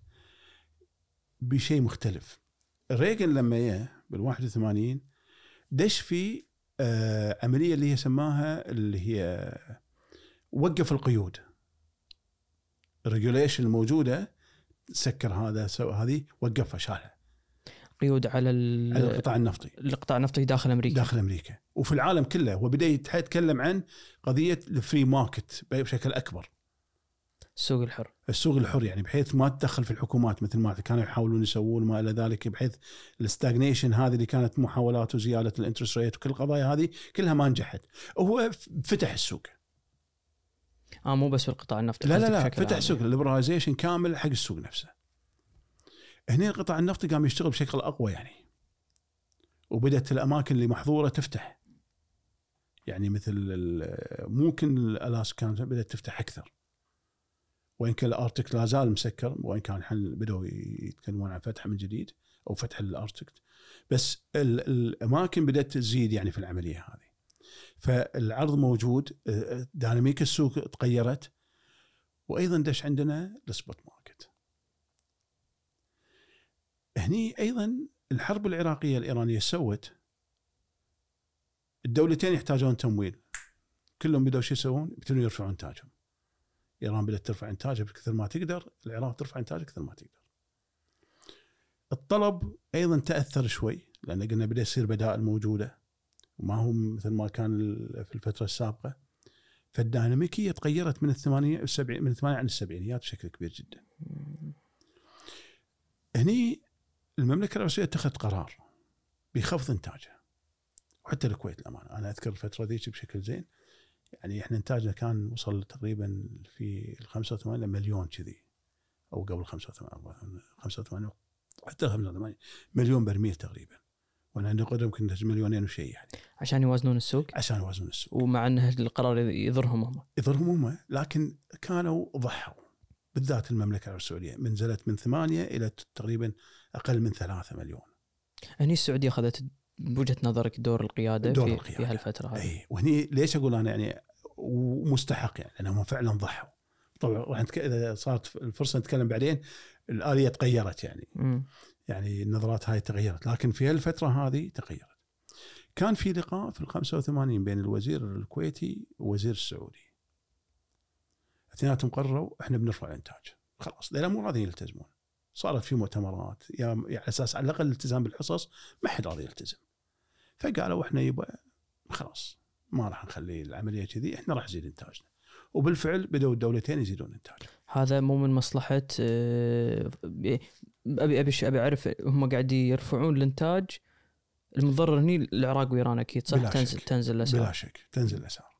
بشيء مختلف. ريغن لما جاء بال 81 دش في آه، عملية اللي هي سماها اللي هي وقف القيود. ال regulation الموجودة سكر هذا سوى هذه وقفها شالها. قيود على ال- على القطاع النفطي. القطاع النفطي داخل أمريكا. داخل أمريكا. وفي العالم كله. وبدأ يتكلم عن قضية ال free market بشكل أكبر. السوق الحر. السوق الحر يعني بحيث ما تدخل في الحكومات مثل ما كانوا يحاولون يسوون ما إلى ذلك بحيث ال stagnation هذه اللي كانت محاولات وزيادة ال interest rate وكل القضايا هذه كلها ما نجحت. هو فتح السوق. آه مو بس في القطاع النفطي لا لا لا فتح. سوق الليبرايزيشن كامل حق السوق نفسه. هنا القطاع النفطي قام يشتغل بشكل أقوى يعني. وبدأت الأماكن اللي محظورة تفتح. يعني مثل ممكن الاسكان بدأت تفتح أكثر. وإن كان الارتك لا زال مسكر وإن كان الحين بدأوا يتكلمون عن فتحه من جديد أو فتح ال Arctic بس ال- الأماكن بدأت تزيد يعني في العملية هذه. فالعرض موجود dynamic السوق تغيرت. وأيضا دش عندنا ال spot market. هني أيضا الحرب العراقية الإيرانية سوت الدولتين يحتاجون تمويل كلهم بدأوا شو يسوون؟ يبتدون يرفعون إنتاجهم. إيران بدأت ترفع إنتاجها بكثر ما تقدر، العراق ترفع إنتاجها كثر ما تقدر. الطلب أيضا تأثر شوي لأن قلنا بدأ يصير بدائل موجودة وما هو مثل ما كان في الفترة السابقة. فالديناميكية تغيرت من الثمانية السبعين من الثمانية عن السبعينيات بشكل كبير جدا. هني المملكة العربيه اتخذت قرار بخفض إنتاجها وحتى الكويت الأمانة. أنا أذكر الفترة ذيك بشكل زين. يعني إحنا إنتاجنا كان وصل تقريبا في ال 85 مليون كذي أو قبل 85 85 حتى 85 مليون برميل تقريبا. وأنا عندي قدرة يمكن مليونين وشيء يعني. عشان يوازنون السوق؟ عشان يوازنون السوق. ومع انه القرار يضرهم هم. يضرهم هم لكن كانوا ضحوا بالذات المملكة العربيه السعودية. نزلت من ثمانية إلى تقريبا أقل من ثلاثة مليون. هني السعودية أخذت بوجهة نظرك دور القيادة دور في, القيادة. في هالفترة هذه. إي وهني ليش أقول أنا يعني ومستحق يعني؟ لأنهم فعلا ضحوا. طبعا راح. إذا صارت الفرصة نتكلم بعدين الآلية تغيرت يعني. مم. يعني النظرات هاي تغيرت. لكن في هالفترة هذه تغيرت. كان في لقاء في ال 85 بين الوزير الكويتي والوزير السعودي. اثنيناتهم قرروا إحنا بنرفع الإنتاج. خلاص لأن مو راضيين يلتزمون. صارت في مؤتمرات يا يعني على أساس على الأقل الالتزام بالحصص ما حد راضي يلتزم. فقالوا إحنا يبا خلاص ما راح نخلي العملية كذي إحنا راح نزيد إنتاجنا. وبالفعل بدأوا الدولتين يزيدون انتاج هذا مو من مصلحة آه، أبي أبي أبي أعرف هم قاعد يرفعون الإنتاج المضرر هني العراق وإيران أكيد صح؟ بلا تنزل شك. تنزل بلا الاسعار شك. تنزل الأسعار.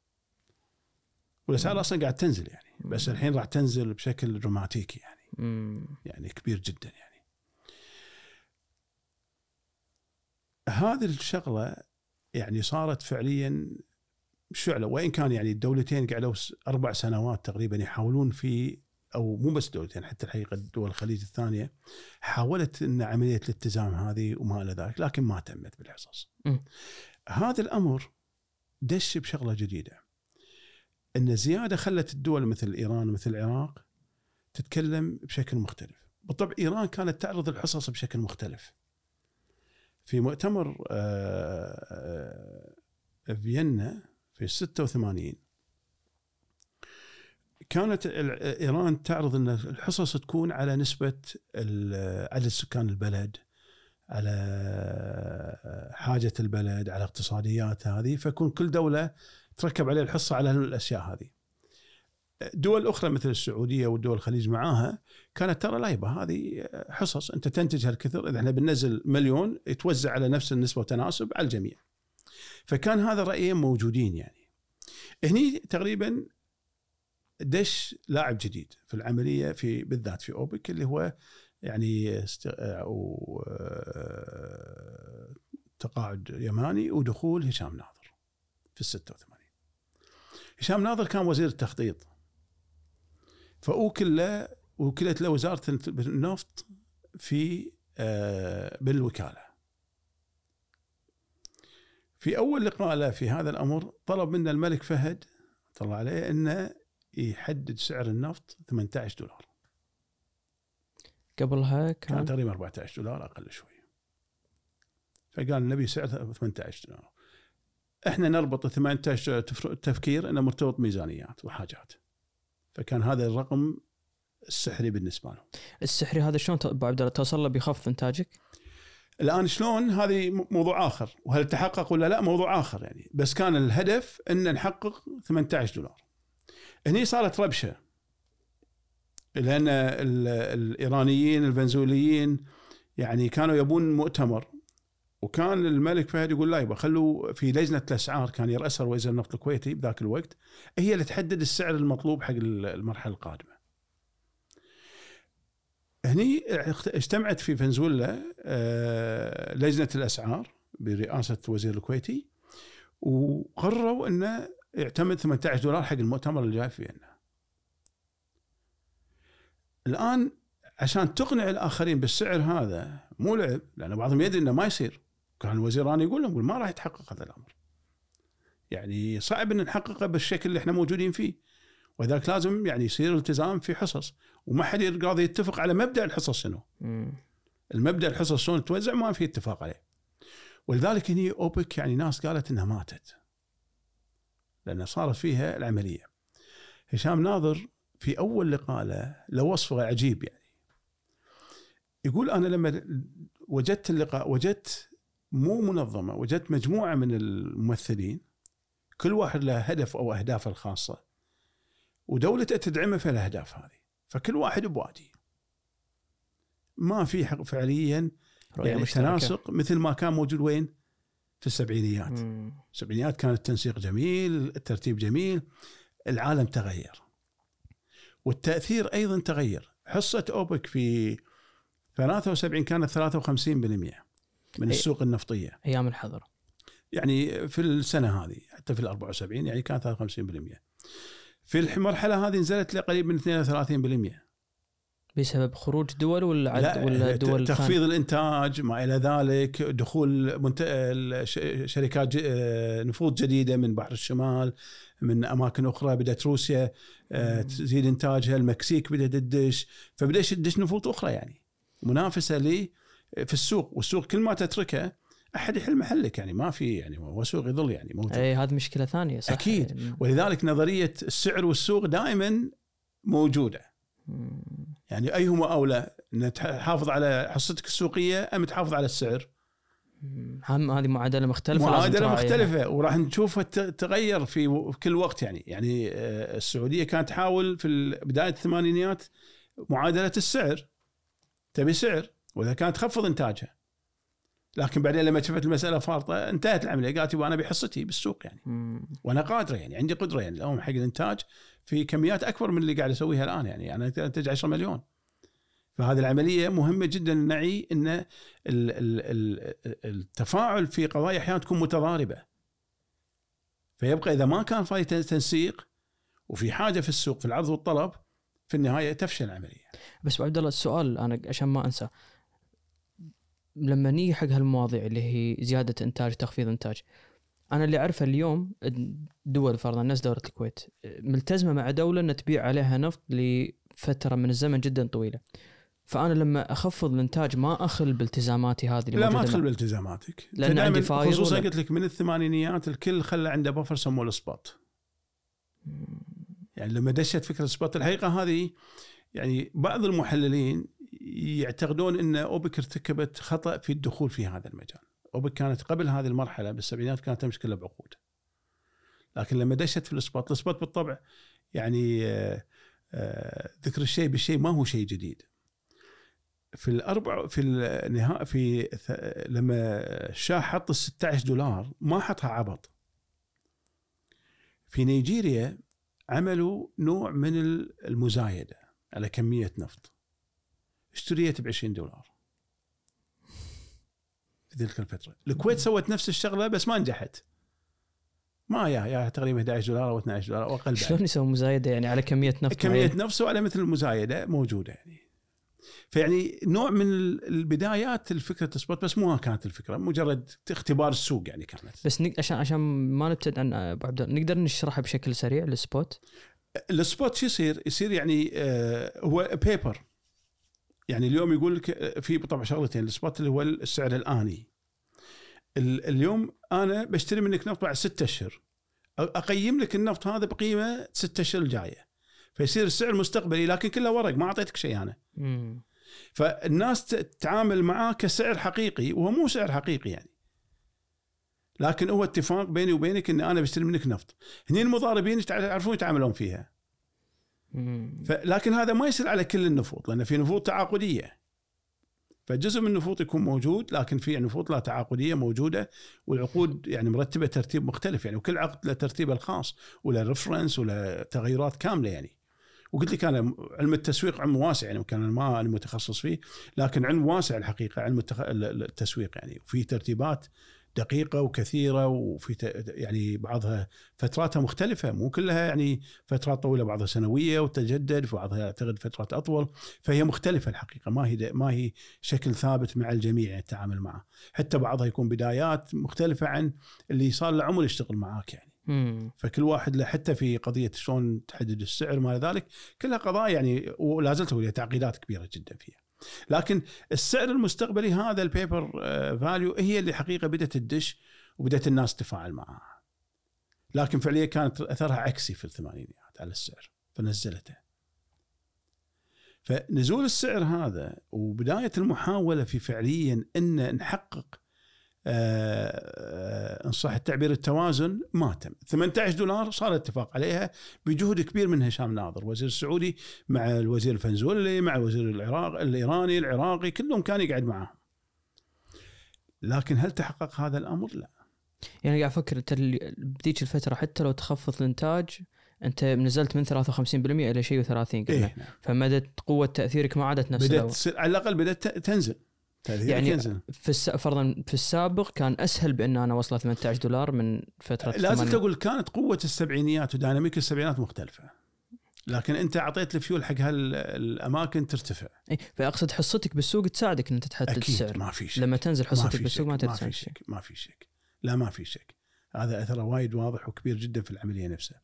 والأسعار أصلا قاعد تنزل يعني. بس الحين راح تنزل بشكل دراماتيكي يعني. مم. يعني كبير جدا يعني هذه الشغلة يعني صارت فعليا شعلة وإن كان يعني الدولتين قعدوا أربع سنوات تقريبا يحاولون في أو مو بس دولتين حتى الحقيقة دول الخليج الثانية حاولت إن عملية الالتزام هذه وما إلى ذلك لكن ما تمت بالحصص. هذا الأمر دش بشغلة جديدة. إن الزياده خلت الدول مثل إيران ومثل العراق تتكلم بشكل مختلف. بالطبع إيران كانت تعرض الحصص بشكل مختلف. في مؤتمر آه، آه، فيينا في 86 كانت إيران تعرض إن الحصص تكون على نسبة عدد سكان البلد على حاجة البلد على اقتصاديات هذه فيكون كل دولة تركب عليه الحصة على الأشياء هذه. دول أخرى مثل السعودية والدول الخليج معاها كانت ترى لا يبا هذه حصص أنت تنتج هالكثر إذا إحنا بننزل مليون يتوزع على نفس النسبة وتناسب على الجميع. فكان هذا الرايين موجودين يعني. هني تقريبا دش لاعب جديد في العملية في بالذات في أوبك اللي هو يعني. أو آه، تقاعد يماني ودخول هشام ناظر في ال 86 هشام ناظر كان وزير التخطيط فأوكل له وكلت له وزارة النفط في آه، بالوكالة في أول لقاء له في هذا الأمر طلب منا الملك فهد طلع عليه أنه يحدد سعر النفط 18 دولار. قبلها كان؟ كان تقريبا 14 دولار أقل شوي. فقال النبي سعر 18 دولار. إحنا نربط ال 18 تفر- التفكير إنه مرتبط ميزانيات وحاجات. فكان هذا الرقم السحري بالنسبة لهم. السحري هذا شلون أبو عبد الله توصل له بخفض إنتاجك؟ الآن شلون هذه موضوع آخر؟ وهل تحقق ولا لا؟ موضوع آخر يعني. بس كان الهدف إن نحقق 18 دولار. هني صارت ربشة. لأن ال- الإيرانيين الفنزويليين يعني كانوا يبون مؤتمر. وكان الملك فهد يقول لا يبا خلوا في لجنة الأسعار كان يراسها وزير النفط الكويتي بذاك الوقت هي اللي تحدد السعر المطلوب حق المرحلة القادمة. هني اجتمعت في فنزويلا آه، لجنة الأسعار برئاسة وزير الكويتي وقرروا إنه يعتمد 18 دولار حق المؤتمر اللي جاي في فيينا. الآن عشان تقنع الآخرين بالسعر هذا مو لعب لأن بعضهم يدري إنه ما يصير كان الوزير راني يقول لهم ما راح يتحقق هذا الأمر. يعني صعب إن نحققه بالشكل اللي إحنا موجودين فيه ولذلك لازم يعني يصير التزام في حصص وما حد قاضي يتفق على مبدأ الحصص شنو؟ المبدأ الحصص شلون توزع ما في اتفاق عليه. ولذلك هني أوبك يعني ناس قالت إنها ماتت. لأن صارت فيها العملية. هشام ناظر في أول لقاء له له وصف عجيب يعني. يقول أنا لما وجدت اللقاء وجدت مو منظمة وجدت مجموعة من الممثلين كل واحد له هدف أو أهدافه الخاصة ودولته تدعمه في الأهداف هذه فكل واحد بوادي ما في حق فعليا يعني. تناسق مثل ما كان موجود وين؟ في السبعينيات مم. السبعينيات كان التنسيق جميل الترتيب جميل العالم تغير والتأثير أيضا تغير حصة أوبك في 73 كانت 53% من أي. السوق النفطية. أيام الحظر. يعني في السنة هذه حتى في ال 74 يعني كانت 53% في المرحلة هذه نزلت لقريب من 32% بسبب خروج دول ولا عد لا ولا دول تخفيض الإنتاج ما إلى ذلك دخول منت... شركات ج... نفوذ جديدة من بحر الشمال من أماكن أخرى بدأت روسيا آه،. تزيد إنتاجها المكسيك بدأت تدش. فبدات تدش نفوذ أخرى يعني. منافسة لي في السوق والسوق كل ما تتركه أحد يحل محلك يعني ما في يعني هو سوق يظل يعني موجود إي هذه مشكلة ثانية صح أكيد. يعني- ولذلك نظرية السعر والسوق دائما موجودة. يعني أيهما أولى ان تحافظ على حصتك السوقية أم تحافظ على السعر؟ هم هذه معادلة مختلفة معادلة. مختلفة وراح نشوفها تغير في كل وقت يعني يعني آه، السعودية كانت تحاول في بداية الثمانينيات معادلة السعر تبي سعر وإذا كانت تخفض إنتاجها. لكن بعدين لما شفت المسألة فارطة انتهت العملية. قالت يبغى أنا ابي حصتي بالسوق يعني. مم. وأنا قادره يعني عندي قدرة يعني. اليوم حق الإنتاج في كميات أكبر من اللي قاعد أسويها الآن يعني. أنا انتج 10 مليون. فهذه العملية مهمة جدا. نعي إن ال- ال- ال- التفاعل في قضايا أحيانا تكون متضاربة. فيبقى إذا ما كان في تنسيق وفي حاجة في السوق في العرض والطلب في النهاية تفشل العملية. بس عبد الله السؤال أنا عشان ما أنسى. لما نيجي حق هالمواضيع اللي هي زيادة إنتاج تخفيض إنتاج أنا اللي أعرفه اليوم دول فرضا نفس دولة الكويت ملتزمة مع دولة ان تبيع عليها نفط لفترة من الزمن جدا طويلة. فأنا لما أخفض الإنتاج ما أخل بالتزاماتي هذه اللي لا ما مع- بالتزاماتك. أنت عندي فايض خصوصا قلت لك من الثمانينيات الكل خلى عنده buffer سموه ال spot يعني لما دشت فكرة ال spot الحقيقة هذه يعني بعض المحللين يعتقدون إن اوبك ارتكبت خطأ في الدخول في هذا المجال. اوبك كانت قبل هذه المرحلة بالسبعينات كانت تمشي كلها بعقود. لكن لما دشت في ال spot، ال spot بالطبع يعني آه، آه، ذكر الشيء بالشيء ما هو شيء جديد. في الأربع في النهاية في لما الشاه حط ال 16 دولار ما حطها عبط. في نيجيريا عملوا نوع من المزايدة على كمية نفط. اشتريت ب 20 دولار. في تلك الفترة، الكويت سوت نفس الشغلة بس ما نجحت. ما يا يا تقريبا 11 دولار أو 12 دولار أو أقل. شلون يسوي مزايدة يعني على كمية نفط كمية معينة؟ نفسه على مثل المزايدة موجودة يعني. فيعني نوع من البدايات الفكرة ال spot بس مو كانت الفكرة مجرد اختبار السوق يعني كانت. بس نق... عشان عشان ما نبتعد عن أبو عبد نقدر نشرحها بشكل سريع السبوت السبوت شو يصير؟ يصير يعني آه هو paper يعني اليوم يقول لك آه، في طبعا شغلتين السبوت اللي هو السعر الآني. ال- اليوم أنا بشتري منك نفط بعد ستة أشهر. أقيم لك النفط هذا بقيمة ستة أشهر الجاية. فيصير السعر مستقبلي لكن كله ورق ما أعطيتك شيء أنا. مم. فالناس تتعامل معاه كسعر حقيقي وهو مو سعر حقيقي يعني. لكن هو اتفاق بيني وبينك إن أنا بشتري منك نفط. هني المضاربين يعرفون يتعاملون فيها. لكن هذا ما يصير على كل النفوط لأن في نفوط تعاقدية. فجزء من النفوط يكون موجود لكن في نفوط لا تعاقدية موجودة والعقود يعني مرتبة ترتيب مختلف. يعني وكل عقد له ترتيبه الخاص وله ريفرنس وله تغيرات كاملة يعني. وقلت لك أنا علم التسويق علم واسع يعني كان ما أنا متخصص فيه لكن علم واسع الحقيقة علم التسويق يعني. وفي ترتيبات دقيقة وكثيرة وفي يعني بعضها فتراتها مختلفة مو كلها يعني فترات طويلة بعضها سنوية وتجدد بعضها أعتقد فترات أطول فهي مختلفة الحقيقة ما هي ما هي شكل ثابت مع الجميع التعامل معه حتى بعضها يكون بدايات مختلفة عن اللي صار له عمر يشتغل معاك يعني مم. فكل واحد له حتى في قضية شلون تحدد السعر ما ذلك كلها قضايا يعني ولا زلت تعقيدات كبيرة جدا فيها. لكن السعر المستقبلي هذا البيبر فاليو هي اللي حقيقة بدأت تدش وبدأت الناس تتفاعل معها. لكن فعليا كانت أثرها عكسي في الثمانينيات على السعر فنزلته. فنزول السعر هذا وبداية المحاولة في فعليا إن نحقق آه، إن صح التعبير التوازن ما تم. 18 دولار صار اتفاق عليها بجهد كبير من هشام ناظر وزير السعودي مع الوزير الفنزولي مع وزير العراق الإيراني العراقي كلهم كان يقعد معاهم. لكن هل تحقق هذا الأمر؟ لا. يعني قاعد أفكر أنت بذيك الفترة حتى لو تخفض الإنتاج أنت نزلت من 53% إلى شيء و30 قلنا إيه نعم. فمدت قوة تأثيرك ما عادت نفس تصير على الأقل بدأت تنزل. يعني في الس... فرضا في السابق كان أسهل بأن أنا أوصله 18 دولار من فترة لازم الثمانينات. تقول كانت قوة السبعينيات وديناميك السبعينات مختلفة. لكن أنت أعطيت الفيول حق هالاماكن ترتفع. إيه، فأقصد حصتك بالسوق تساعدك إن أنت تحدد أكيد السعر. ما في شك. لما تنزل حصتك بالسوق ما ما في شك ما في شك. لا ما في شك. هذا أثره وايد واضح وكبير جدا في العملية نفسها.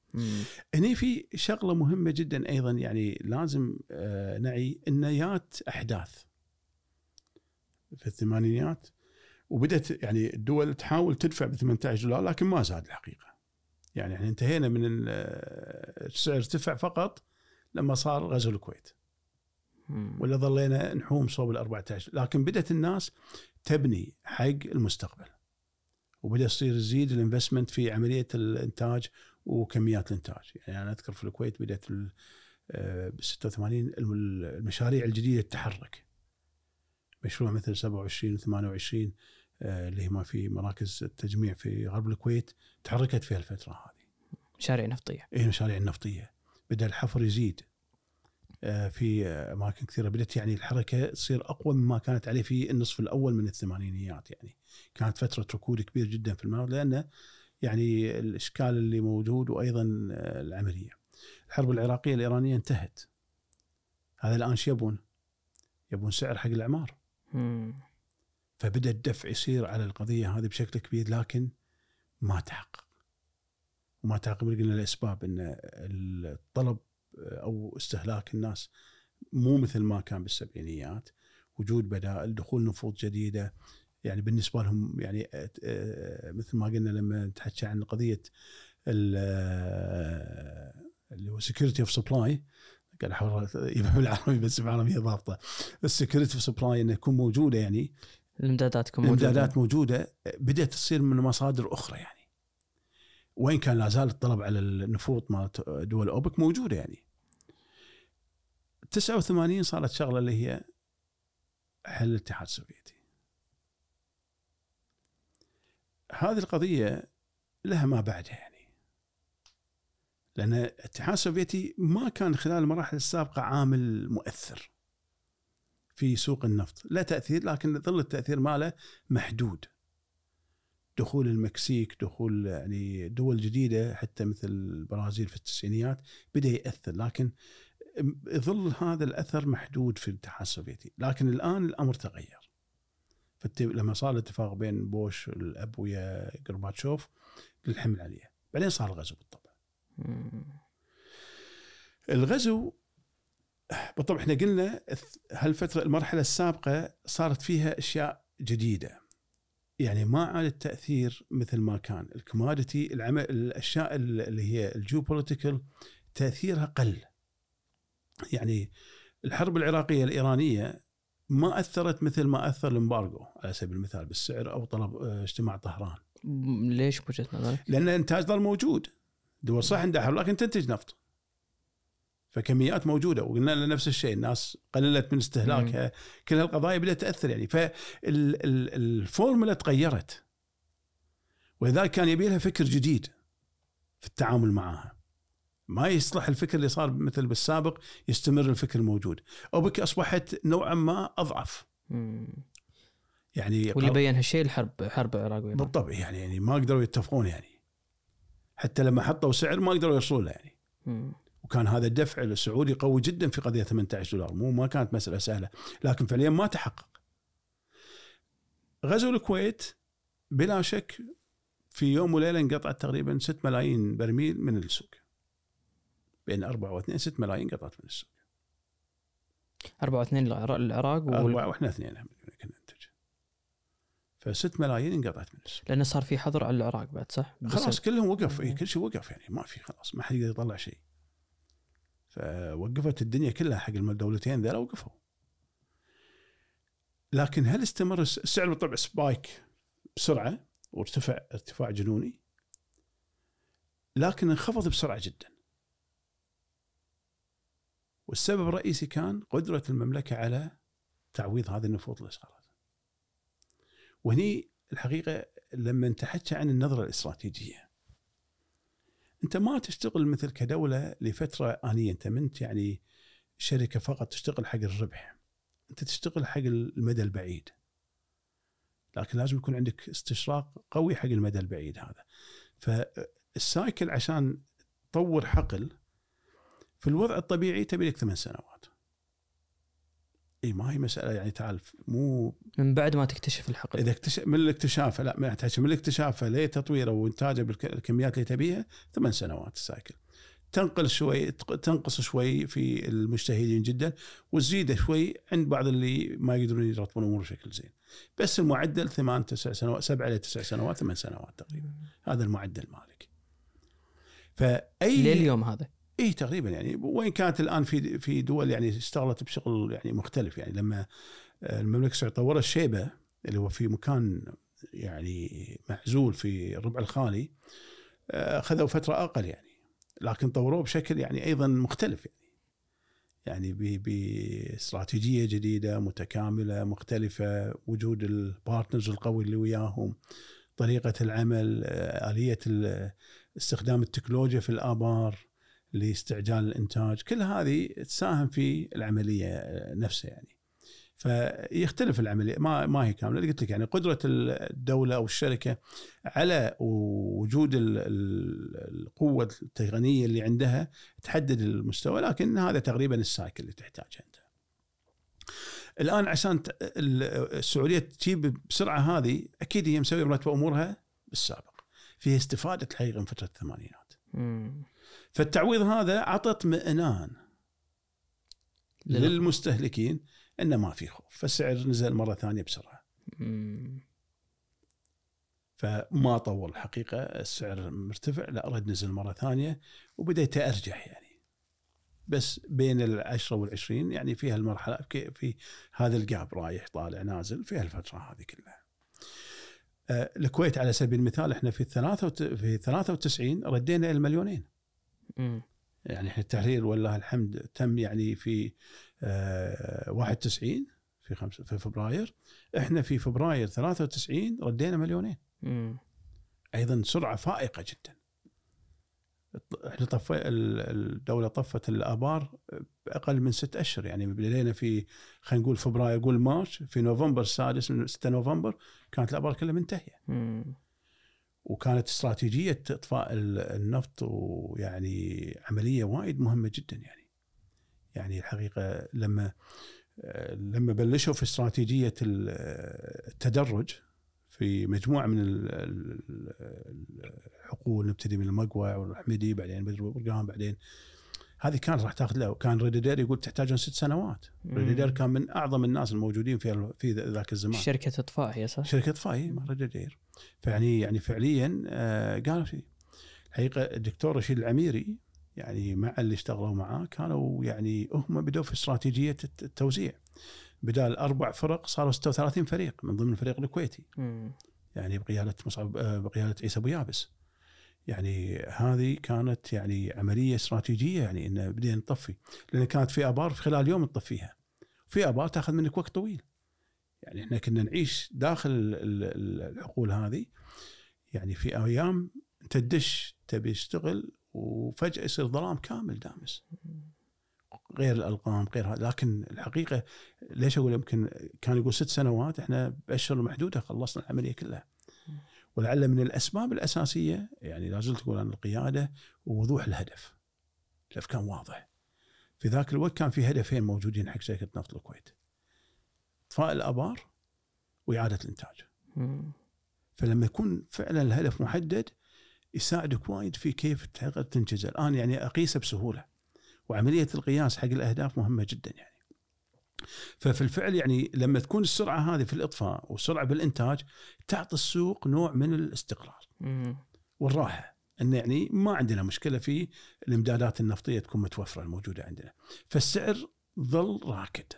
هني في شغلة مهمة جدا أيضا يعني لازم آه، نعي انيات أحداث. في الثمانينيات وبدأت يعني الدول تحاول تدفع ب 18 دولار لكن ما زاد الحقيقة. يعني إحنا انتهينا من ال- آه، السعر ارتفع فقط لما صار غزو الكويت. ولا ظلينا نحوم صوب ال 14 لكن بدأت الناس تبني حق المستقبل. وبدأ يصير يزيد الانفستمنت في عملية الإنتاج وكميات الإنتاج. يعني أنا أذكر في الكويت بدأت ال- آه، ب 86 الم- المشاريع الجديدة تتحرك. مشروع مثل 27 و 28 آه، اللي هي ما في مراكز التجميع في غرب الكويت تحركت في الفترة هذه مشاريع نفطية اي المشاريع النفطيه بدأ الحفر يزيد آه، في آه، أماكن كثيرة بدأت يعني الحركة تصير أقوى مما كانت عليه في النصف الأول من الثمانينيات يعني كانت فترة ركود كبير جدا في المناطق لأن يعني الإشكال اللي موجود وأيضا آه، العملية. الحرب العراقية الإيرانية انتهت. هذا الآن شو يبون؟ يبون سعر حق الأعمار. فبدأ الدفع يصير على القضية هذه بشكل كبير لكن ما تحقق وما تحقق قلنا الأسباب إن الطلب أو استهلاك الناس مو مثل ما كان بالسبعينيات. وجود بدائل دخول نفوذ جديدة. يعني بالنسبة لهم يعني مثل ما قلنا لما نتحكى عن قضية ال- اللي هو security of supply قاعد أحاول يبقى بالعربي بس بالعربيه ضابطة. ال security of supply إنه يكون موجودة يعني. الامدادات تكون موجودة. الامدادات موجودة. بدأت تصير من مصادر أخرى يعني. وين كان لا زال الطلب على النفوط مالت دول أوبك موجودة يعني. 89 صارت شغلة اللي هي حل الاتحاد السوفيتي. هذه القضية لها ما بعدها. لأن الاتحاد السوفيتي ما كان خلال المراحل السابقة عامل مؤثر في سوق النفط. لا تأثير لكن ظل التأثير ماله محدود. دخول المكسيك دخول يعني دول جديدة حتى مثل البرازيل في التسعينيات بدأ يأثر. لكن يظل هذا الأثر محدود في الاتحاد السوفيتي. لكن الآن الأمر تغير. لما صار الاتفاق بين بوش الاب ويا غورباتشوف للحمل عليه بعدين صار الغزو بالطبع. الغزو بالطبع إحنا قلنا هالفترة المرحلة السابقة صارت فيها أشياء جديدة. يعني ما عاد التأثير مثل ما كان. ال commodity العمل الأشياء اللي هي ال geopolitical تأثيرها قل. يعني الحرب العراقية الإيرانية ما أثرت مثل ما أثر ال embargo على سبيل المثال بالسعر أو طلب آه، اجتماع طهران. ليش بوجهه نظرك؟ لأن الانتاج ظل موجود. دول صح عندها حرب لكن تنتج نفط. فكميات موجودة وقلنا له نفس الشيء الناس قللت من استهلاكها. كل هالقضايا بدأت تأثر يعني. فالفورمولا تغيرت. ولذلك كان يبي لها فكر جديد في التعامل معها. ما يصلح الفكر اللي صار مثل بالسابق يستمر الفكر الموجود. أو بك أصبحت نوعا ما أضعف. يعني واللي بين هالشيء الحرب حرب العراق. بالطبع يعني يعني ما قدروا يتفقون يعني. حتى لما حطوا سعر ما قدروا يوصلون له يعني. وكان هذا الدفع السعودي قوي جدا في قضية 18 دولار. مو ما كانت مسألة سهلة. لكن فعليا ما تحقق. غزو الكويت بلا شك في يوم وليلة انقطعت تقريبا 6 ملايين برميل من السوق. بين 4 و2 6 ملايين قطعت من السوق. أربعة واثنين للعراق العراق وال... أربعة وإحنا اثنين. ف6 ملايين انقطعت من السوق لأنه صار في حظر على العراق بعد صح؟ خلاص كلهم وقف إيه كل شيء وقف يعني ما في خلاص ما حد يقدر يطلع شيء. فوقفت الدنيا كلها حق الدولتين ذولا وقفوا. لكن هل استمر الس- السعر بالطبع سبايك بسرعة وارتفع ارتفاع جنوني؟ لكن انخفض بسرعة جدا. والسبب الرئيسي كان قدرة المملكة على تعويض هذه النفوذ اللي وهني الحقيقة لما تحكي عن النظرة الاستراتيجية انت ما تشتغل مثل كدولة لفترة آنية انت منت يعني شركة فقط تشتغل حق الربح انت تشتغل حق المدى البعيد. لكن لازم يكون عندك استشراق قوي حق المدى البعيد هذا. فالسايكل عشان تطور حقل في الوضع الطبيعي تبي لك ثمان سنوات. اي ما هي مسألة يعني تعال مو من بعد ما تكتشف الحقل إذا اكتشف من الاكتشاف لا ما من الاكتشاف لتطويره وإنتاجه بالكميات اللي تبيها ثمان سنوات السايكل. تنقل شوي تنقص شوي في المجتهدين جدا وتزيد شوي عند بعض اللي ما يقدرون يرتبون الأمور بشكل زين. بس المعدل ثمان تسع سنوات سبع إلى تسع سنوات ثمان سنوات تقريبا. هذا المعدل مالك. فأي لليوم هذا. اي تقريبا يعني. وين كانت الآن في في دول يعني اشتغلت بشغل يعني مختلف يعني. لما المملكة السعودية طورت شيبة اللي هو في مكان يعني معزول في الربع الخالي أخذوا فترة أقل يعني. لكن طوروه بشكل يعني أيضا مختلف يعني. يعني باستراتيجيه جديدة متكاملة مختلفة وجود البارتنرز القوي اللي وياهم طريقة العمل آه، آلية ال- استخدام التكنولوجيا في الآبار. لاستعجال الإنتاج كل هذه تساهم في العملية آه، نفسها يعني فيختلف العملية ما ما هي كاملة قلت لك يعني قدرة الدولة أو الشركة على وجود ال- ال- القوة التقنية اللي عندها تحدد المستوى لكن هذا تقريبا السايكل اللي تحتاجه أنت. الآن عشان السعودية تجيب بسرعة هذه أكيد هي مسوية مرتبة أمورها بالسابق. فيها استفادة الحقيقة من فترة الثمانينات. فالتعويض هذا عطى اطمئنان لل- للمستهلكين إنه ما في خوف فالسعر نزل مرة ثانية بسرعة. فما طول الحقيقة السعر مرتفع لا رد نزل مرة ثانية وبدا يتارجح يعني بس بين العشرة والعشرين يعني في هالمرحلة في- هذا الجاب رايح طالع نازل في هالفترة هذه كلها. آه، الكويت على سبيل المثال إحنا في الثلاثة في 93 ردينا المليونين يعني إحنا التحرير والله الحمد تم يعني في آه، 91 في خمسة في فبراير. إحنا في فبراير 93 ردينا مليونين. أيضا سرعة فائقة جدا. إحنا طف الدولة طفت الآبار بأقل من ست أشهر. يعني بدينا في خلينا نقول فبراير قول مارش في نوفمبر السادس من 6 نوفمبر كانت الآبار كلها منتهية. وكانت استراتيجية إطفاء ال- النفط ويعني عملية وايد مهمة جدا يعني. يعني الحقيقة لما لما بلشوا في استراتيجية ال- التدرج في مجموعة من ال- ال- الحقول نبتدي من المقوع والحمدي بعدين بعدين برقان بعدين هذه كانت راح تاخذ له. وكان ريديدير يقول تحتاجون ست سنوات. ريد أدير كان من أعظم الناس الموجودين في في ذاك الزمان. شركة إطفاء هي صح؟ شركة فاي مع ريد أدير. فيعني يعني فعليا آه، قالوا شيء. الحقيقة الدكتور رشيد العميري يعني مع اللي اشتغلوا معاه كانوا يعني هم بدوا في استراتيجية الت- التوزيع. بدال أربع فرق صاروا 36 فريق من ضمن الفريق الكويتي. يعني بقيادة مصعب آه، بقيادة عيسى أبو يابس. يعني هذه كانت يعني عملية استراتيجية يعني ان بدينا نطفي لأن كانت في أبار في خلال يوم تطفيها. في أبار تأخذ منك وقت طويل. يعني إحنا كنا نعيش داخل ال- ال- الحقول هذه. يعني في أيام أنت تدش تبي تشتغل وفجأة يصير ظلام كامل دامس. غير الألقام غير هذا. لكن الحقيقة ليش أقول يمكن كان يقول ست سنوات إحنا بأشهر محدودة خلصنا العملية كلها. ولعل من الأسباب الأساسية يعني لا زلت أقول عن القيادة ووضوح الهدف. الهدف كان واضح. في ذاك الوقت كان في هدفين موجودين حق شركة نفط الكويت. إطفاء الأبار وإعادة الإنتاج. فلما يكون فعلا الهدف محدد يساعدك وايد في كيف تقدر تنجزه الآن يعني أقيسه بسهولة وعملية القياس حق الأهداف مهمة جدا يعني. ففي الفعل يعني لما تكون السرعة هذه في الإطفاء والسرعه بالإنتاج تعطي السوق نوع من الاستقرار مم. والراحة. إن يعني ما عندنا مشكلة في الإمدادات النفطية تكون متوفرة الموجودة عندنا. فالسعر ظل راكد.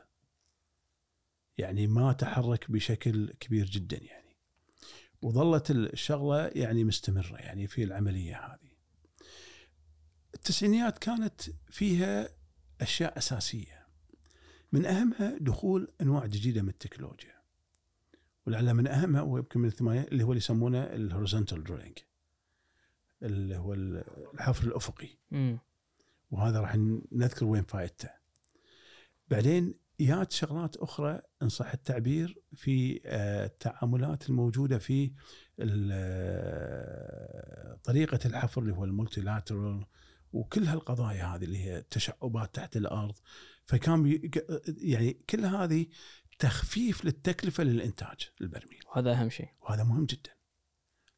يعني ما تحرك بشكل كبير جدا يعني. وظلت الشغلة يعني مستمرة يعني في العملية هذه. التسعينيات كانت فيها أشياء أساسية. من أهمها دخول أنواع جديدة من التكنولوجيا. ولعل من أهمها ويمكن من الثمانينات اللي هو اللي يسمونه ال horizontal drilling اللي هو الحفر الأفقي. مم. وهذا راح نذكر وين فائدته. بعدين جات شغلات أخرى إن صح التعبير في آه، التعاملات الموجودة في آه، طريقة الحفر اللي هو المولتي لاترال وكل هالقضايا هذه اللي هي التشعبات تحت الأرض. فكان يعني كل هذه تخفيف للتكلفة للإنتاج البرميل. وهذا أهم شيء. وهذا مهم جدا.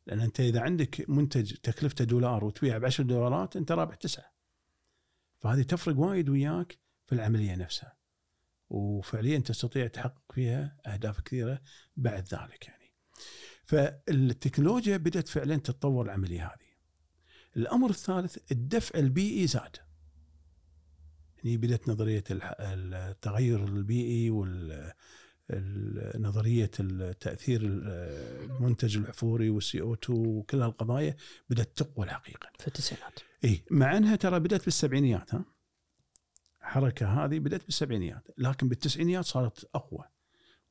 لأن أنت إذا عندك منتج تكلفته دولار وتبيعه ب 10 دولارات أنت رابح تسعة. فهذه تفرق وايد وياك في العملية نفسها. وفعليا تستطيع تحقق فيها أهداف كثيرة بعد ذلك يعني فالتكنولوجيا بدأت فعلا تتطور العملية هذه الأمر الثالث الدفع البيئي زاد يعني بدأت نظرية التغير البيئي وال ال- نظرية التأثير ال- المنتج الحفوري والسي أو 2 وكل هالقضايا بدأت تقوى الحقيقة. في التسعينات اي مع أنها ترى بدأت بالسبعينيات ها. الحركه هذه بدأت بالسبعينيات لكن بالتسعينيات صارت أقوى.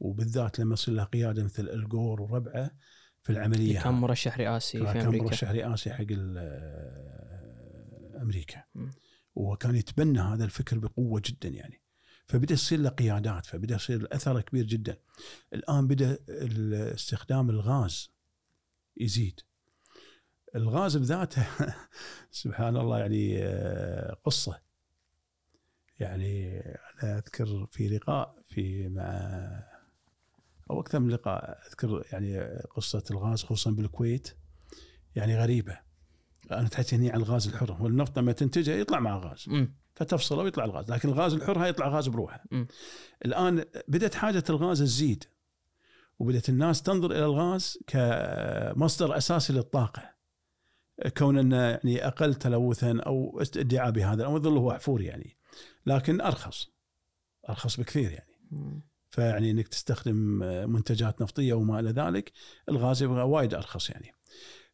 وبالذات لما يصير لها قيادة مثل الجور وربعة في العملية. كان. مرشح رئاسي في كان أمريكا. مرشح رئاسي حق ال- أمريكا. وكان يتبنى هذا الفكر بقوة جدا يعني. فبدأ يصير له قيادات فبدأ يصير اثره كبير جدا. الآن بدأ استخدام الغاز يزيد. الغاز بذاته سبحان الله يعني آه، قصة. يعني أنا أذكر في لقاء في مع أو أكثر من لقاء أذكر يعني قصة الغاز خصوصا بالكويت يعني غريبة. أنا تحكي هني عن الغاز الحر هو النفط لما تنتجه يطلع مع غاز. فتفصله ويطلع الغاز لكن الغاز الحر هاي يطلع غاز بروحه. الآن بدأت حاجة الغاز تزيد وبدأت الناس تنظر إلى الغاز كمصدر أساسي للطاقة. كون انه يعني أقل تلوثا أو ادعاء بهذا الامر يظل هو حفور يعني. لكن أرخص. أرخص بكثير يعني. فيعني إنك تستخدم منتجات نفطية وما إلى ذلك الغاز يبغى وايد أرخص يعني.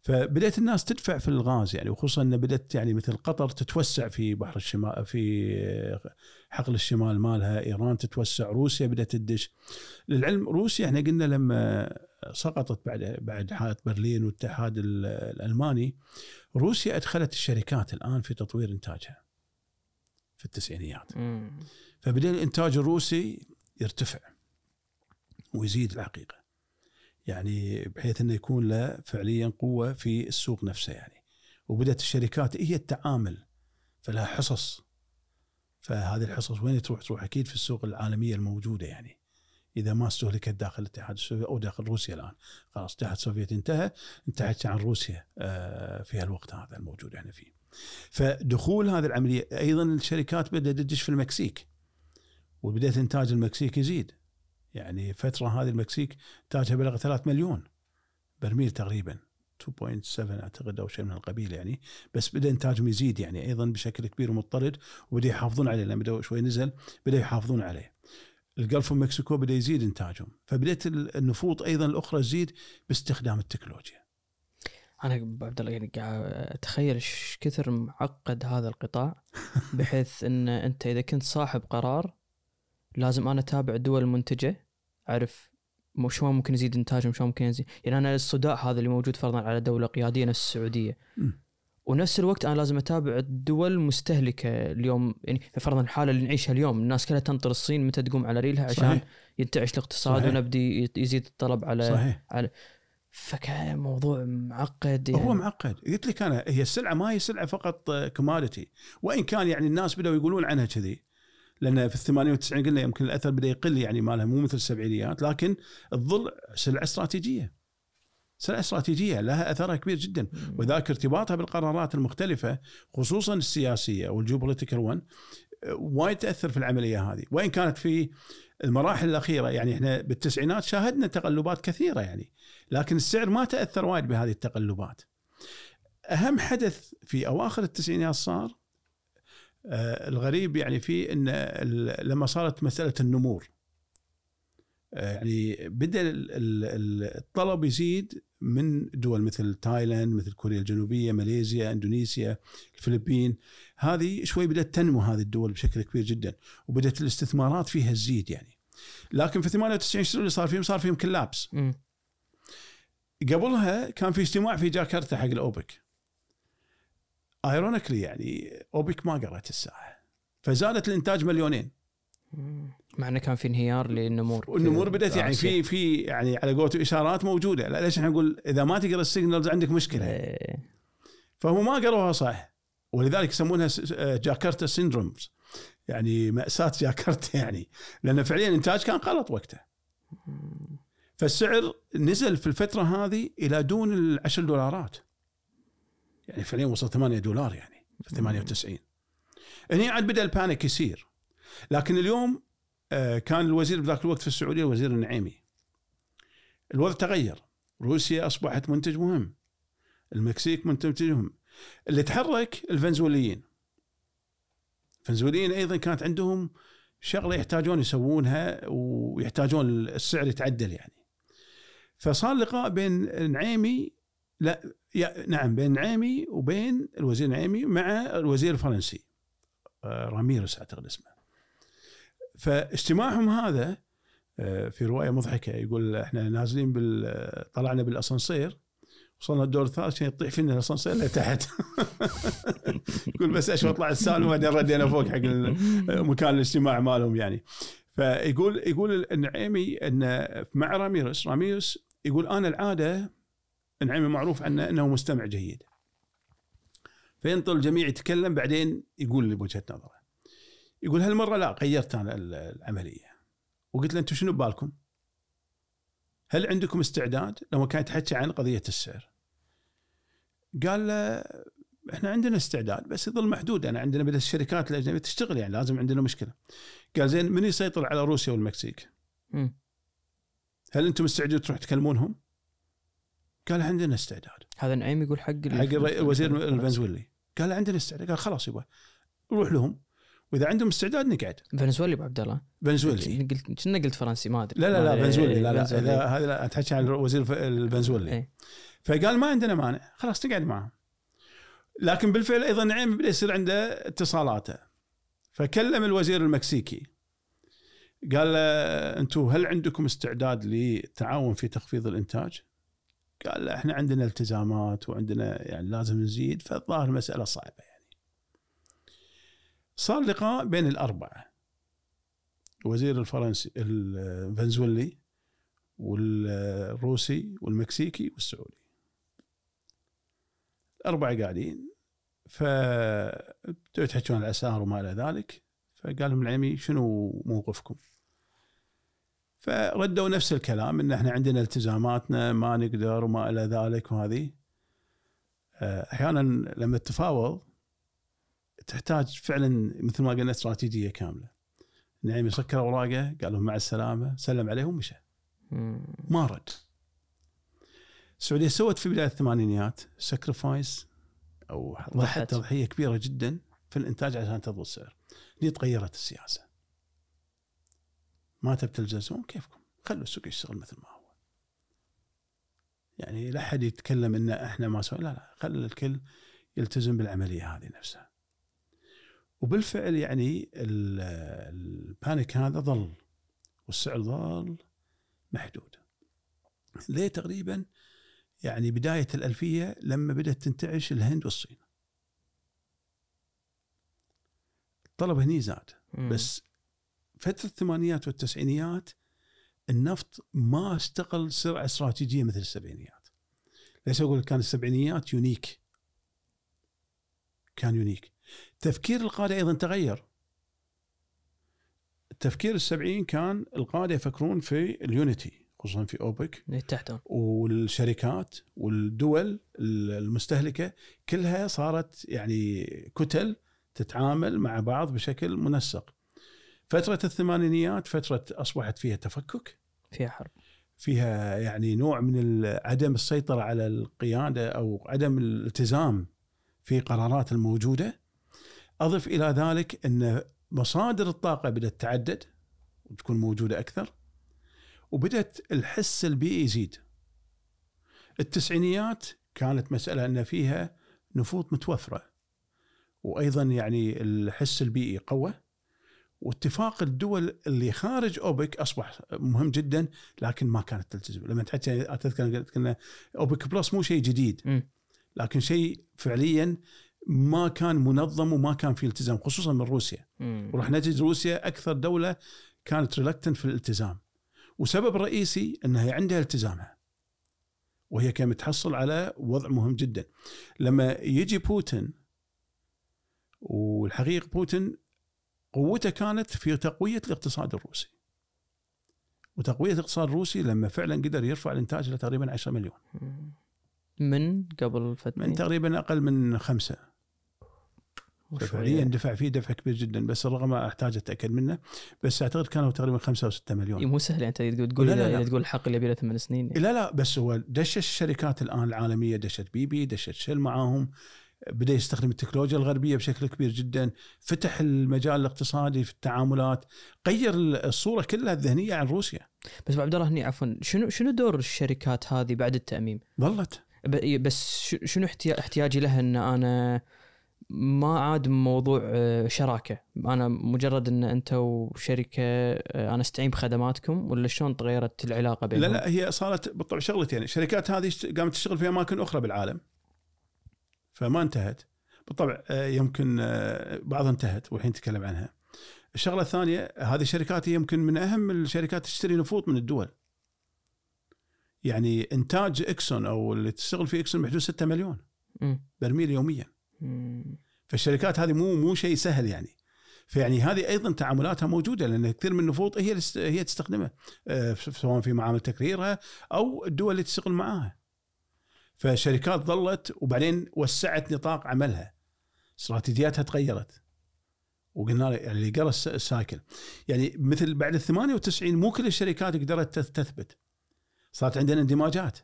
فبدأت الناس تدفع في الغاز يعني وخصوصا ان بدأت يعني مثل قطر تتوسع في بحر الشمال في حقل الشمال مالها إيران تتوسع روسيا بدأت تدش. للعلم روسيا إحنا قلنا لما سقطت بعد بعد حائط برلين والاتحاد ال- الألماني روسيا أدخلت الشركات الآن في تطوير إنتاجها. في التسعينيات. مم. فبدأ الإنتاج الروسي يرتفع ويزيد الحقيقة. يعني بحيث إنه يكون له فعليا قوة في السوق نفسه يعني. وبدأت الشركات هي التعامل فلها حصص. فهذه الحصص وين تروح؟ تروح أكيد في السوق العالمية الموجودة يعني. إذا ما استهلكت داخل الاتحاد السوفيتي أو داخل روسيا الآن. خلاص الاتحاد السوفيتي انتهى انتهت عن روسيا آه، في هالوقت هذا الموجود إحنا فيه. فدخول هذه العملية أيضا الشركات بدأت تدش في المكسيك وبدأت إنتاج المكسيك يزيد يعني فترة هذه المكسيك إنتاجها بلغ 3 مليون برميل تقريبا 2.7 أعتقد أو شيء من القبيل يعني بس بدأ إنتاجهم يزيد يعني أيضا بشكل كبير ومضطرد وبدا يحافظون عليه لما شوي نزل بدا يحافظون عليه. الجلف مكسيكو بدأ يزيد إنتاجهم فبدأت النفوط أيضا الأخرى تزيد باستخدام التكنولوجيا. أنا عبد الله يعني قاعد أتخيل إيش كثر معقد هذا القطاع بحيث إن أنت إذا كنت صاحب قرار لازم أنا أتابع الدول المنتجه أعرف شلون ممكن يزيد انتاجهم شلون ممكن يزيد. يعني أنا الصداع هذا اللي موجود فرضا على دولة قيادية نفس السعودية. ونفس الوقت أنا لازم أتابع الدول المستهلكه اليوم. يعني فرضا الحالة اللي نعيشها اليوم الناس كلها تنطر الصين متى تقوم على ريلها عشان صحيح ينتعش الاقتصاد صحيح. ونبدي يزيد الطلب على صحيح. فكان موضوع معقد يعني. هو معقد. قلت لك أنا هي السلعة ما هي سلعة فقط كوماديتي وإن كان يعني الناس بدأوا يقولون عنها كذي لأن في الثمانية والتسعين قلنا يمكن الأثر بدأ يقل يعني مالها مو مثل السبعينيات لكن الظل سلعة استراتيجية. سلعة استراتيجية لها أثرها كبير جدا. وذاك ارتباطها بالقرارات المختلفة خصوصا السياسية والجيوبوليتيكال ون وايد تأثر في العملية هذه. وإن كانت في المراحل الأخيرة يعني إحنا بالتسعينات شاهدنا تقلبات كثيرة يعني لكن السعر ما تأثر وايد بهذه التقلبات. أهم حدث في أواخر التسعينات صار آه، الغريب يعني في إن لما صارت مسألة النمور. آه، يعني بدأ ال- ال- ال- الطلب يزيد من دول مثل تايلاند مثل كوريا الجنوبية ماليزيا اندونيسيا الفلبين. هذه شوي بدأت تنمو هذه الدول بشكل كبير جدا وبدأت الاستثمارات فيها تزيد يعني لكن في 98 شنو اللي صار فيهم؟ صار فيهم كلابس. قبلها كان في اجتماع في جاكرتا حق الأوبك ironically يعني أوبك ما قرأت الساعة فزادت الإنتاج مليونين. مع إنه كان في انهيار للنمور والنمور بدأت يعني. في في يعني على قولته إشارات موجودة ليش إحنا نقول إذا ما تقرأ ال signals عندك مشكلة إيه. فهو ما قروها صح ولذلك يسمونها آه، جاكرتا syndromes. يعني مأساة جاكرتا يعني. لأن فعليا الإنتاج كان غلط وقته فالسعر نزل في الفترة هذه إلى دون العشر دولارات. يعني فعليا وصل 8 دولار يعني في 98 هني عاد بدأ ال panic يصير. لكن اليوم آه، كان الوزير بذاك الوقت في السعودية الوزير النعيمي. الوضع تغير. روسيا أصبحت منتج مهم. المكسيك منتج مهم. اللي تحرك الفنزويليين. الفنزويليين أيضا كانت عندهم شغلة يحتاجون يسوونها ويحتاجون السعر يتعدل يعني. فصار لقاء بين نعيمي لا نعم بين نعيمي وبين الوزير نعيمي مع الوزير الفرنسي آه، راميرس أعتقد اسمه. فاجتماعهم هذا آه، في رواية مضحكة يقول إحنا نازلين بال طلعنا بالأسانسير. وصلنا الدور الثالث كان يطيح فينا الاسانسير لتحت. يقول بس اشوى اطلع السالفه وبعدين ردينا فوق حق مكان الاجتماع مالهم يعني. فيقول يقول النعيمي إن مع راميرس راميرس يقول أنا العادة النعيمي معروف عنه إنه مستمع جيد. فينطر الجميع يتكلم بعدين يقول اللي بوجهة نظره. يقول هالمرة لا غيرت أنا ال- العملية. وقلت له أنتم شنو ببالكم؟ هل عندكم استعداد؟ لما كان يتحكى عن قضية السعر؟ قال له إحنا عندنا استعداد بس يظل محدود أنا عندنا بدل الشركات الاجنبيه تشتغل يعني لازم عندنا مشكلة. قال زين من يسيطر على روسيا والمكسيك؟ مم. هل أنتم مستعدين تروح تكلمونهم؟ قال عندنا استعداد. هذا نعيم يقول حق حق الوزير الفنزويلي قال عندنا استعداد قال خلاص يبا روح لهم وإذا عندهم استعداد نقعد فنزويلي أبو عبد الله فنزويلي قلت كنا قلت فرنسي ما أدري لا لا لا فنزويلي لا لا هذا لا أتحكي عن الوزير الف- الفنزويلي إيه. فقال ما عندنا مانع خلاص نقعد معهم لكن بالفعل أيضا نعيم بدا يصير عنده اتصالاته فكلم الوزير المكسيكي قال له أنتم هل عندكم استعداد للتعاون في تخفيض الإنتاج؟ قال له إحنا عندنا التزامات وعندنا يعني لازم نزيد فالظاهر مسألة صعبة يعني. صار لقاء بين الأربعة الوزير الفرنسي الفنزويلي والروسي والمكسيكي والسعودي الأربعة قاعدين يتحكون عن الأسعار وما إلى ذلك. فقال لهم العمي شنو موقفكم؟ فردوا نفس الكلام إن إحنا عندنا التزاماتنا ما نقدر وما إلى ذلك وهذه. آه، أحيانا لما تتفاوض تحتاج فعلا مثل ما قلنا استراتيجية كاملة. نعيم سكر أوراقه قال لهم مع السلامة سلم عليهم ومشى. ما رد. السعودية سوت في بداية الثمانينيات sacrifice أو ضحت. تضحيه كبيرة جدا في الإنتاج عشان تضبط السعر هني تغيرت السياسة ما تبي تلزمون كيفكم خلوا السوق يشتغل مثل ما هو يعني لا أحد يتكلم إن إحنا ما سوينا لا لا خلي الكل يلتزم بالعملية هذه نفسها. وبالفعل يعني ال- البانيك هذا ظل والسعر ظل محدود. ليه تقريبا يعني بداية الألفية لما بدأت تنتعش الهند والصين. الطلب هني زاد. بس فترة الثمانينات والتسعينيات النفط ما استقل سرعة استراتيجية مثل السبعينيات. ليش أقول كان السبعينيات يونيك. كان يونيك. تفكير القادة أيضا تغير. التفكير السبعين كان القادة يفكرون في اليونيتي خصوصا في أوبك إيه، تحتهم والشركات والدول المستهلكة كلها صارت يعني كتل تتعامل مع بعض بشكل منسق. فترة الثمانينيات فترة أصبحت فيها تفكك، فيها حرب فيها يعني نوع من عدم السيطرة على القيادة أو عدم الالتزام في قرارات الموجودة. أضف إلى ذلك إن مصادر الطاقة بدأت تعدد وتكون موجودة أكثر. وبدأت الحس البيئي يزيد. التسعينيات كانت مسألة إن فيها نفوذ متوفرة. وأيضا يعني الحس البيئي قوى. واتفاق الدول اللي خارج أوبك أصبح مهم جدا لكن ما كانت تلتزم لما تحكي تذكر كنا أوبك plus مو شيء جديد. لكن شيء فعليا ما كان منظم وما كان فيه التزام خصوصا من روسيا. وراح نجد روسيا أكثر دولة كانت reluctant في الالتزام وسبب رئيسي إنها عندها التزامها. وهي كانت متحصل على وضع مهم جدا. لما يجي بوتين والحقيقة بوتين قوته كانت في تقوية الاقتصاد الروسي. وتقوية الاقتصاد الروسي لما فعلا قدر يرفع الإنتاج لتقريبا 10 مليون. من قبل فترة؟ من تقريبا أقل من خمسة. فعليا دفع فيه دفع كبير جدا بس الرقم أحتاج أتأكد منه. بس أعتقد كانوا تقريبا خمسة أو 6 مليون مو سهل يعني انت تقول لا، لا، لا. تقول الحق اللي يبي له ثمان سنين. يعني. لا لا بس هو دشش الشركات الآن العالمية دشت بيبي دشت شل معاهم. بدأ يستخدم التكنولوجيا الغربية بشكل كبير جدا. فتح المجال الاقتصادي في التعاملات. غير الصورة كلها الذهنية عن روسيا. بس ابو عبد الله هني عفوا شنو شنو دور الشركات هذه بعد التأميم؟ ظلت بس شنو احتيا- احتياجي لها إن أنا ما عاد موضوع آه، شراكة، أنا مجرد إن أنت وشركة آه، أنا أستعين بخدماتكم ولا شلون تغيرت العلاقة بينهم؟ لا لا هي صارت بالطبع شغلتين الشركات هذه قامت تشتغل في أماكن أخرى بالعالم فما انتهت بالطبع آه، يمكن بعضها انتهت والحين نتكلم عنها الشغلة الثانية هذه الشركات يمكن من أهم الشركات تشتري نفوذ من الدول يعني إنتاج إكسون أو اللي تشتغل في إكسون بحدود 6 مليون. برميل يوميا. فالشركات هذه مو مو شيء سهل يعني. فيعني هذه أيضا تعاملاتها موجودة لأن كثير من النفوذ هي هي تستخدمها آه، سواء في معامل تكريرها أو الدول اللي تشتغل معاها. فالشركات ظلت وبعدين وسعت نطاق عملها. استراتيجياتها تغيرت. وقلنا اللي قرأ الس- ال cycle. يعني مثل بعد ال 98 مو كل الشركات قدرت تث- تثبت. صارت عندنا اندماجات.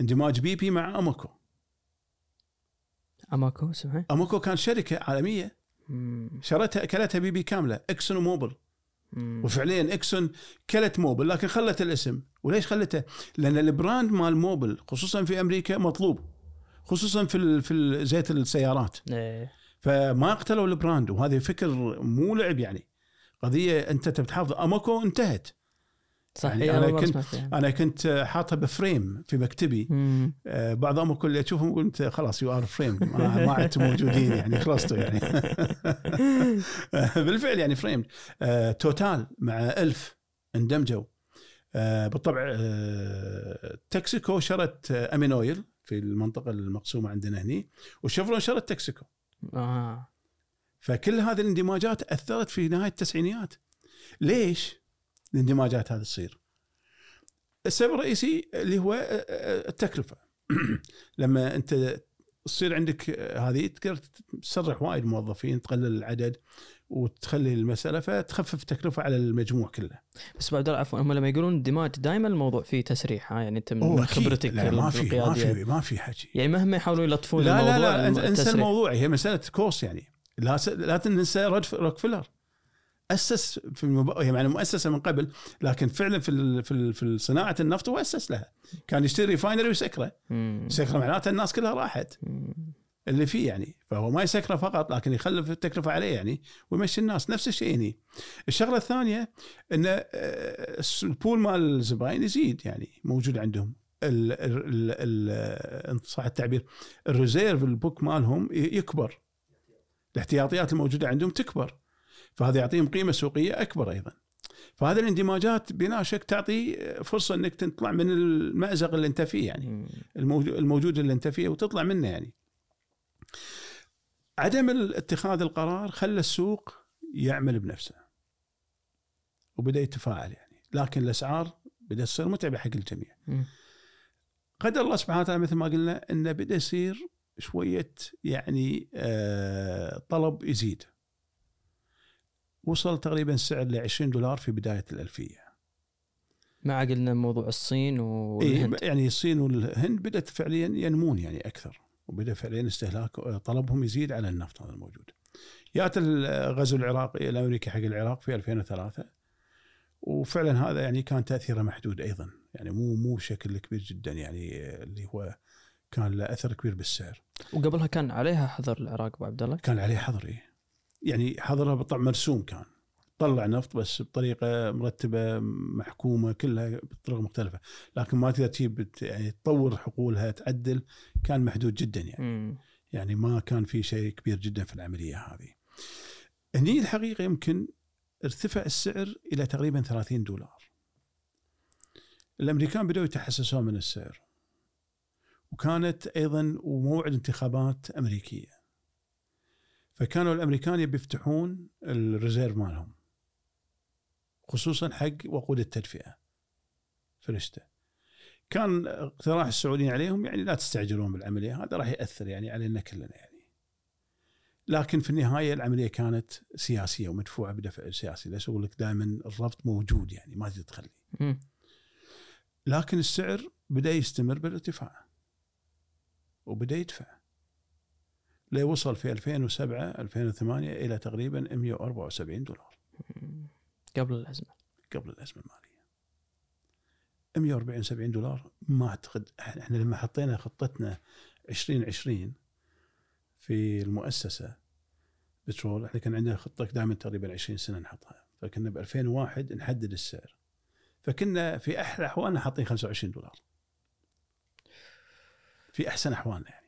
اندماج بي بي مع اموكو أماكو سمعي؟ اموكو كان شركة عالمية. شرتها كلتها بي بي كاملة إكسون وموبل. وفعليا إكسون كلت موبل لكن خلت الاسم وليش خلته؟ لأن ال brand مال موبل خصوصا في أمريكا مطلوب خصوصا في في زيت السيارات إيه. فما قتلوا ال brand وهذا فكر مو لعب يعني قضية أنت تبي تحافظ اموكو انتهت صح يعني إيه، مرة كنت-. أنا كنت حاطها بفريم في مكتبي. مم. آه، بعض اموكو اللي أشوفهم؟ قلت خلاص you are frame ما عدتوا موجودين يعني خلصتوا يعني. بالفعل يعني frame توتال مع ألف اندمجوا. آه، بالطبع آه، تكسيكو شرت آه، أمين أويل في المنطقة المقسومة عندنا هني وشفرون شرت تكسيكو. آه. فكل هذه الاندماجات أثرت في نهاية التسعينيات. ليش؟ الاندماجات هذه تصير. السبب الرئيسي اللي هو آه، التكلفة. لما أنت تصير عندك آه، هذه تقدر تسرح وايد موظفين تقلل العدد وتخلي المسألة فتخفف التكلفة على المجموع كله. بس بعد عفوا هم لما يقولون دماج دائما الموضوع فيه تسريح ها يعني أنت من. خبرتك لا ما في ما في ما في حكي. يعني مهما يحاولون يلطفون لا الموضوع لا لا أنسى. الموضوع هي مسألة cost يعني. لا س- لا تنسى روكفلر اسس في المب... يعني مؤسسة من قبل لكن فعلا في ال... في ال... في صناعة النفط هو أسس لها. كان يشتري refinery ويسكره مم. سكرة معناته الناس كلها راحت. اللي فيه يعني. فهو ما يسكره فقط لكن يخلف التكلفة عليه يعني ويمشي الناس. نفس الشيء هني. الشغلة الثانية إن آه، ال pool مال الزباين يزيد يعني موجود عندهم. ال ال ال ان صح التعبير. الريزيرف البوك مالهم يكبر. الاحتياطيات الموجودة عندهم تكبر. فهذا يعطيهم قيمة سوقية أكبر أيضا. فهذه الاندماجات بلا شك تعطي فرصة إنك تطلع من المأزق اللي أنت فيه يعني. الموجود اللي أنت فيه وتطلع منه يعني. عدم اتخاذ القرار خلى السوق يعمل بنفسه وبدأ يتفاعل يعني. لكن الأسعار بدأت تصير متعبة حق الجميع. قدر الله سبحانه وتعالى مثل ما قلنا إنه بدأ يصير شوية يعني آه طلب يزيد. وصل تقريبا السعر ل 20 دولار في بداية الألفية مع قلنا موضوع الصين إيه والهند يعني الصين والهند بدأت فعليا ينمون يعني أكثر وبدأ فعليا استهلاك طلبهم يزيد على النفط هذا الموجود. جاءت الغزو العراقي الامريكي حق العراق في 2003 وفعلا هذا يعني كان تأثيره محدود أيضا يعني مو مو بشكل كبير جدا يعني اللي هو كان له أثر كبير بالسعر. وقبلها كان عليها حظر العراق أبو عبد الله كان عليه حظر إيه. يعني حظرها بطبع مرسوم كان طلع نفط بس بطريقة مرتبة محكومة كلها بطرق مختلفة لكن ما تقدر تجيب يعني تطور حقولها تعدل كان محدود جدا يعني مم. يعني ما كان في شيء كبير جدا في العملية هذه. هني الحقيقة يمكن ارتفع السعر إلى تقريبا 30 دولار. الأمريكان بدأوا يتحسسون من السعر. وكانت أيضا وموعد انتخابات أمريكية. فكانوا الأمريكان يبي يفتحون الريزيرف مالهم. خصوصا حق وقود التدفئة. فرشتة. كان اقتراح السعوديين عليهم يعني لا تستعجلون بالعملية هذا راح يأثر يعني علينا كلنا يعني. لكن في النهاية العملية كانت سياسية ومدفوعة بدفع سياسي، ليش أقول لك دائما الرفض موجود يعني ما تقدر تخليه. لكن السعر بدأ يستمر بالارتفاع. وبدأ يدفع. ليوصل في 2007 2008 إلى تقريبا 174 دولار. قبل الأزمة. قبل الأزمة المالية. 140 70 دولار ما أعتقد إحنا لما حطينا خطتنا 2020 في المؤسسة بترول إحنا كان عندنا خطة دائما تقريبا 20 سنة نحطها. فكنا ب 2001 نحدد السعر. فكنا في أحلى أحوالنا حاطين 25 دولار. في أحسن أحوالنا يعني.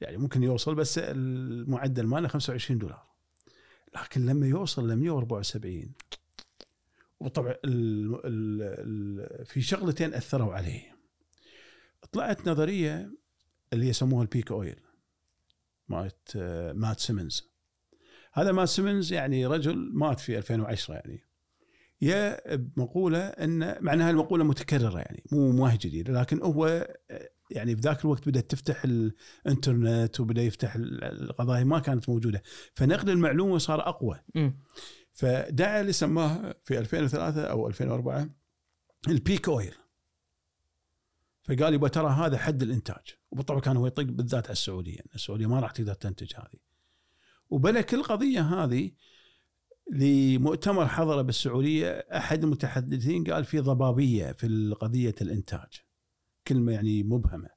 يعني ممكن يوصل بس المعدل مالنا 25 دولار. لكن لما يوصل ل 174 وطبعا في شغلتين أثروا عليه. طلعت نظرية اللي يسموها ال peak oil مالت آه، مات سيمنز. هذا مات سيمنز يعني رجل مات في 2010 يعني. يا بمقولة إن معناها المقولة متكررة يعني مو ما جديدة لكن هو آه، يعني في ذاك الوقت بدأت تفتح الانترنت وبدأ يفتح ال- القضايا ما كانت موجودة. فنقل المعلومة صار أقوى. فدعا اللي سماها في 2003 أو 2004 البيك اويل فقال يبقى ترى هذا حد الإنتاج. وبالطبع كان هو يطق بالذات على السعودية. السعودية ما راح تقدر تنتج هذه. وبنى كل قضية هذه لمؤتمر حضره بالسعودية. أحد المتحدثين قال في ضبابية في قضية الإنتاج. كلمة يعني مبهمة.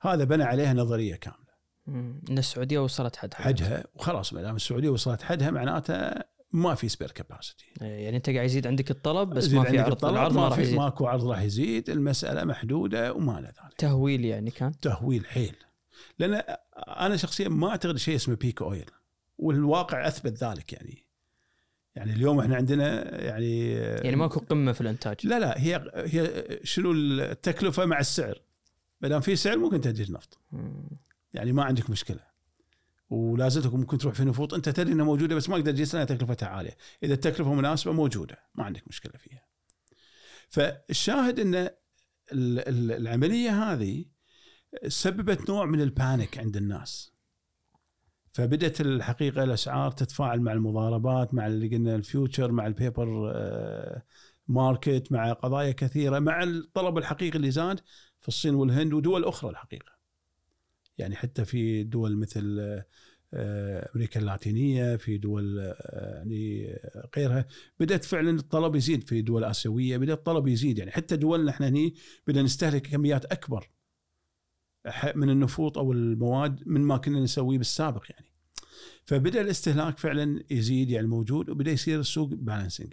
هذا بنى عليها نظرية كاملة. إن السعودية وصلت حد حدها وخلاص ما دام السعودية وصلت حدها معناته ما في spare capacity يعني أنت قاعد يزيد عندك الطلب بس ما في عرض الطلب، العرض ما ما راح يزيد. ماكو عرض راح يزيد المسألة محدودة وما إلى ذلك. تهويل يعني كان؟ تهويل حيل. لأن أنا شخصيا ما أعتقد شيء اسمه peak oil والواقع أثبت ذلك يعني. يعني اليوم إحنا عندنا يعني يعني ماكو قمة في الإنتاج لا لا هي هي شنو التكلفة مع السعر ما دام في سعر ممكن تنتج نفط. يعني ما عندك مشكلة ولا زلت ممكن تروح في نفوط أنت تدري إنها موجودة بس ما تقدر تجيس لانها تكلفتها عالية، إذا التكلفة مناسبة موجودة ما عندك مشكلة فيها. فالشاهد إن ال- ال- العملية هذه سببت نوع من ال panic عند الناس. فبدت الحقيقة الاسعار تتفاعل مع المضاربات مع اللي قلنا ال future مع ال paper آه، ماركت مع قضايا كثيرة مع الطلب الحقيقي اللي زاد في الصين والهند ودول أخرى الحقيقة. يعني حتى في دول مثل آه، أمريكا اللاتينية في دول آه، يعني غيرها بدأت فعلا الطلب يزيد في دول آسيوية بدأ الطلب يزيد يعني حتى دولنا إحنا هني بدنا نستهلك كميات أكبر من النفوط أو المواد من ما كنا نسويه بالسابق يعني. فبدأ الاستهلاك فعلا يزيد يعني موجود وبدأ يصير السوق بالانسنج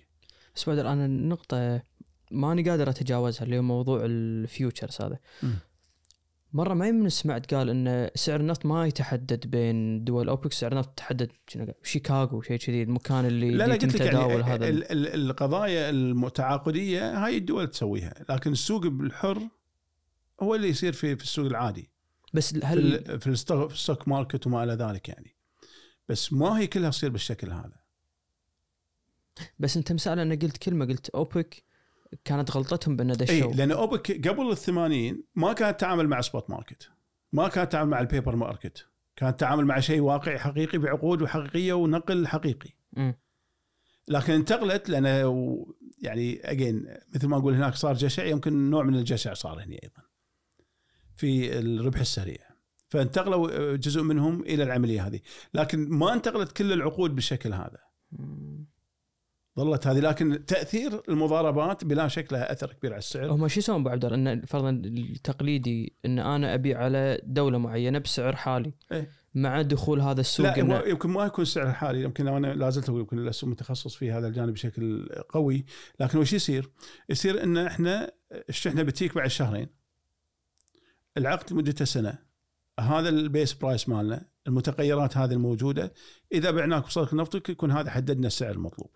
بس بدر أنا النقطة ماني قادر أتجاوزها اللي هو موضوع ال futures هذا. م. مرة ما يمكن سمعت قال إن سعر النفط ما يتحدد بين دول. أوبك سعر النفط يتحدد شيكاغو شيء كذي المكان اللي لا لا قلت لك يعني هذا. ال- ال- القضايا المتعاقدية هاي الدول تسويها لكن السوق الحر هو اللي يصير في في السوق العادي. بس هل في في ال stock market وما إلى ذلك يعني. بس ما هي كلها تصير بالشكل هذا. بس أنت مسألة أنا قلت كلمة قلت أوبك كانت غلطتهم بأن إي دشوا لأن أوبك قبل ال 80 ما كانت تعامل مع spot market ما كانت تعامل مع ال paper market كانت تعامل مع شيء واقعي حقيقي بعقود وحقيقية ونقل حقيقي. مم. لكن انتقلت لأن يعني again مثل ما نقول هناك صار جشع يمكن نوع من الجشع صار هنا أيضا. في الربح السريع فانتقلوا جزء منهم إلى العملية هذه لكن ما انتقلت كل العقود بالشكل هذا. ظلت هذه لكن تأثير المضاربات بلا شك لها أثر كبير على السعر هم شو يسوون ابو عبد؟ أن فرضا التقليدي أن أنا أبيع على دولة معينة بسعر حالي إيه. مع دخول هذا السوق لا هو يمكن ما يكون السعر الحالي يمكن أنا لا زلت أقول يمكن لست متخصص في هذا الجانب بشكل قوي لكن وش يصير؟ يصير أن إحنا الشحنه بتيك بعد شهرين العقد مدته سنة. هذا ال base price مالنا المتغيرات هذه الموجودة إذا بعناك وصلك نفطك يكون هذا حددنا السعر المطلوب.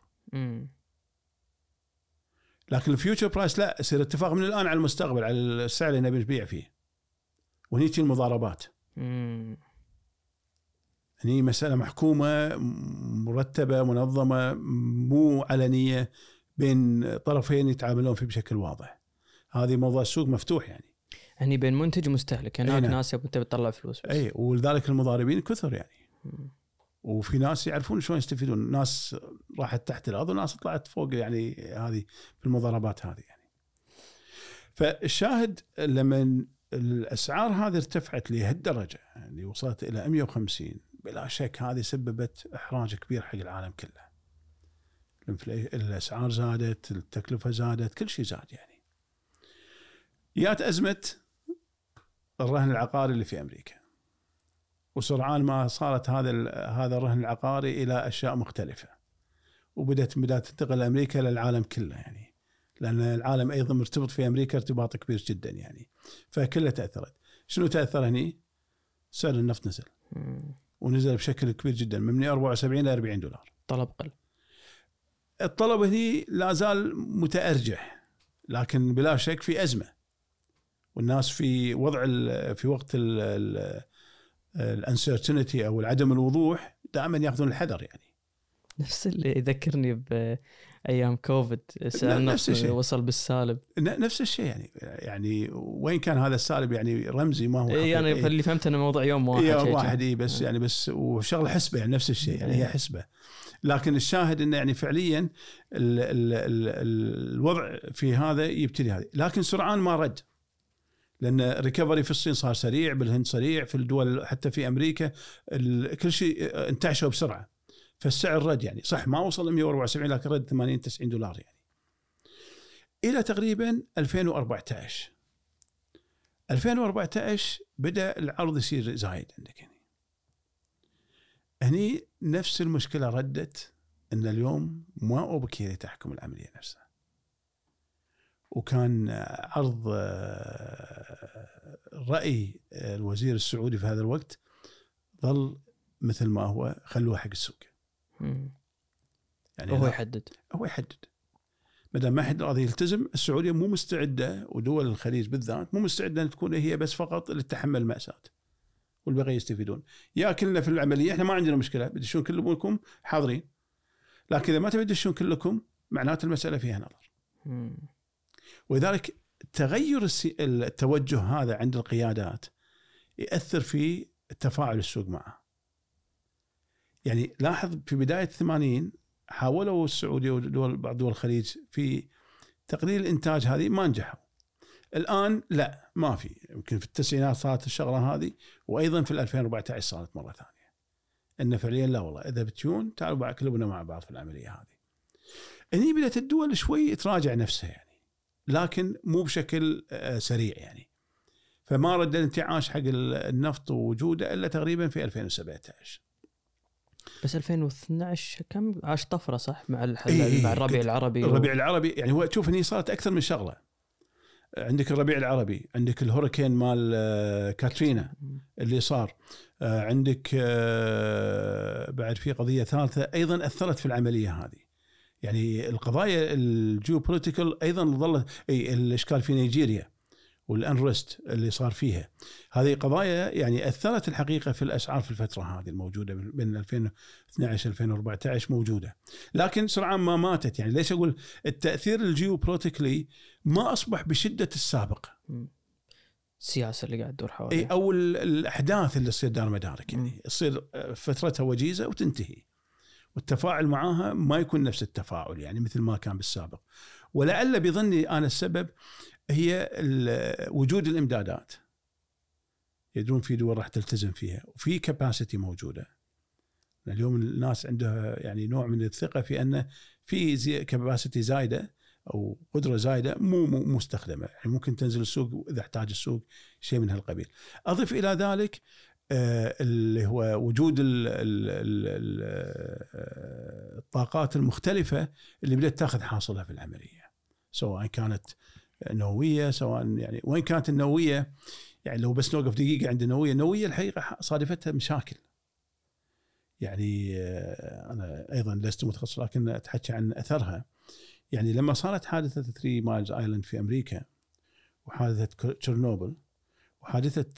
لكن ال future price لا يصير اتفاق من الآن على المستقبل على السعر اللي نبي نبيع فيه. وهني تجي المضاربات. مم. هني مسألة محكومة مرتبة منظمة مو علنية بين طرفين يتعاملون فيه بشكل واضح. هذه موضوع السوق مفتوح يعني. هني بين منتج ومستهلك هناك نعم. ناس يبون تبي تطلع فلوس بس. إي ولذلك المضاربين كثر يعني. وفي ناس يعرفون شلون يستفيدون ناس راحت تحت الأرض وناس طلعت فوق يعني هذه في المضاربات هذه يعني فالشاهد لما الأسعار هذه ارتفعت لهالدرجة يعني وصلت إلى 150 بلا شك هذه سببت إحراج كبير حق العالم كله الأسعار زادت التكلفة زادت كل شيء زاد يعني جات ازمه الرهن العقاري اللي في أمريكا. وسرعان ما صارت هذا هذا الرهن العقاري إلى أشياء مختلفة. وبدات بدأت تنتقل أمريكا للعالم كله يعني. لأن العالم أيضا مرتبط في أمريكا ارتباط كبير جدا يعني. فكلها تأثرت. شنو تأثر هني؟ سعر النفط نزل. ونزل بشكل كبير جدا من 174 إلى 40 دولار. طلب قل. الطلب هني لا زال متأرجح لكن بلا شك في أزمة. والناس في وضع في وقت الانسرتينتي أو عدم الوضوح دائما ياخذون الحذر يعني نفس اللي يذكرني بايام كوفيد نفس الشيء. وصل بالسالب نفس الشيء يعني يعني وين كان هذا السالب يعني رمزي ما هو اي أنا حقيقي. اللي فهمت انه موضوع يوم واحد يوم واحد. اي بس يعني بس وشغلة حسبة يعني نفس الشيء يعني هي إيه. حسبة لكن الشاهد إنه يعني فعليا ال ال ال الوضع في هذا يبتدي هذه لكن سرعان ما رد لأن الريكفري في الصين صار سريع بالهند سريع في الدول حتى في أمريكا كل شيء انتعشوا بسرعة. فالسعر رد يعني. صح ما وصل 174 لكن رد 80 90 دولار يعني. إلى تقريبا 2014 2014 بدأ العرض يصير زايد عندك يعني هني نفس المشكلة ردت إن اليوم ما اوبك هي اللي تحكم العملية نفسها. وكان عرض آه، رأي الوزير السعودي في هذا الوقت ظل مثل ما هو خلوه حق السوق. يعني لا- يحدد. هو يحدد. ما دام ما حد راضي يلتزم السعودية مو مستعدة ودول الخليج بالذات مو مستعدة إن تكون هي بس فقط اللي تتحمل المأساة والبقيه يستفيدون. يا كلنا في العملية إحنا ما عندنا مشكلة بدشون كلكم حاضرين. لكن إذا ما تبي تدشون كلكم معناته المسألة فيها نظر. ولذلك تغير التوجه هذا عند القيادات يأثر في تفاعل السوق معه. يعني لاحظ في بداية الثمانين حاولوا السعودية ودول بعض دول الخليج في تقليل الإنتاج هذه ما نجحوا. الآن لا ما في يمكن في التسعينات صارت الشغلة هذه وأيضا في 2014 صارت مرة ثانية. إن فعليا لا والله إذا بتجون تعالوا كلبنا مع بعض في العملية هذه. هني بدأت الدول شوي تراجع نفسها يعني لكن مو بشكل آه، سريع يعني. فما رد الانتعاش حق النفط ووجوده إلا تقريبا في 2017. بس 2012 كم عاش طفرة صح مع الح... إي إي مع الربيع العربي الربيع العربي يعني هو تشوف هني صارت أكثر من شغلة. عندك الربيع العربي، عندك الهوريكين مال آه، كاترينا اللي صار آه، عندك بعد في قضية ثالثة أيضا أثرت في العملية هذه يعني القضايا ال geopolitical أيضا ظلت الإشكال في نيجيريا وال unrest اللي صار فيها. هذه قضايا يعني أثرت الحقيقة في الأسعار في الفترة هذه الموجودة بين 2012 2014 موجودة. لكن سرعان ما ماتت. يعني ليش أقول التأثير ال geopolitically ما أصبح بشدة السابق؟ السياسة اللي قاعد تدور حواليه أو ال- الأحداث اللي تصير دار مدارك. يعني تصير آه، فترتها وجيزة وتنتهي. والتفاعل معاها ما يكون نفس التفاعل يعني مثل ما كان بالسابق. ولعل بظني أنا السبب هي وجود الإمدادات. يدرون في دول راح تلتزم فيها وفي كباسيتي موجودة. اليوم الناس عندها يعني نوع من الثقة في أنه في زي كباسيتي زايدة أو قدرة زايدة مو مو مستخدمة. يعني ممكن تنزل السوق اذا احتاج السوق شيء من هالقبيل. أضف إلى ذلك اللي هو وجود ال ال ال ال آه، الطاقات المختلفة اللي بدأت تاخذ حصصها في العملية سواء كانت نووية سواء يعني وين كانت النووية يعني لو بس نوقف دقيقة عند النووية النووية الحقيقة صادفتها مشاكل يعني آه، أنا أيضا لست متخصص لكن أتحكى عن أثرها. يعني لما صارت حادثة 3 Miles Island في أمريكا وحادثة تشيرنوبل وحادثة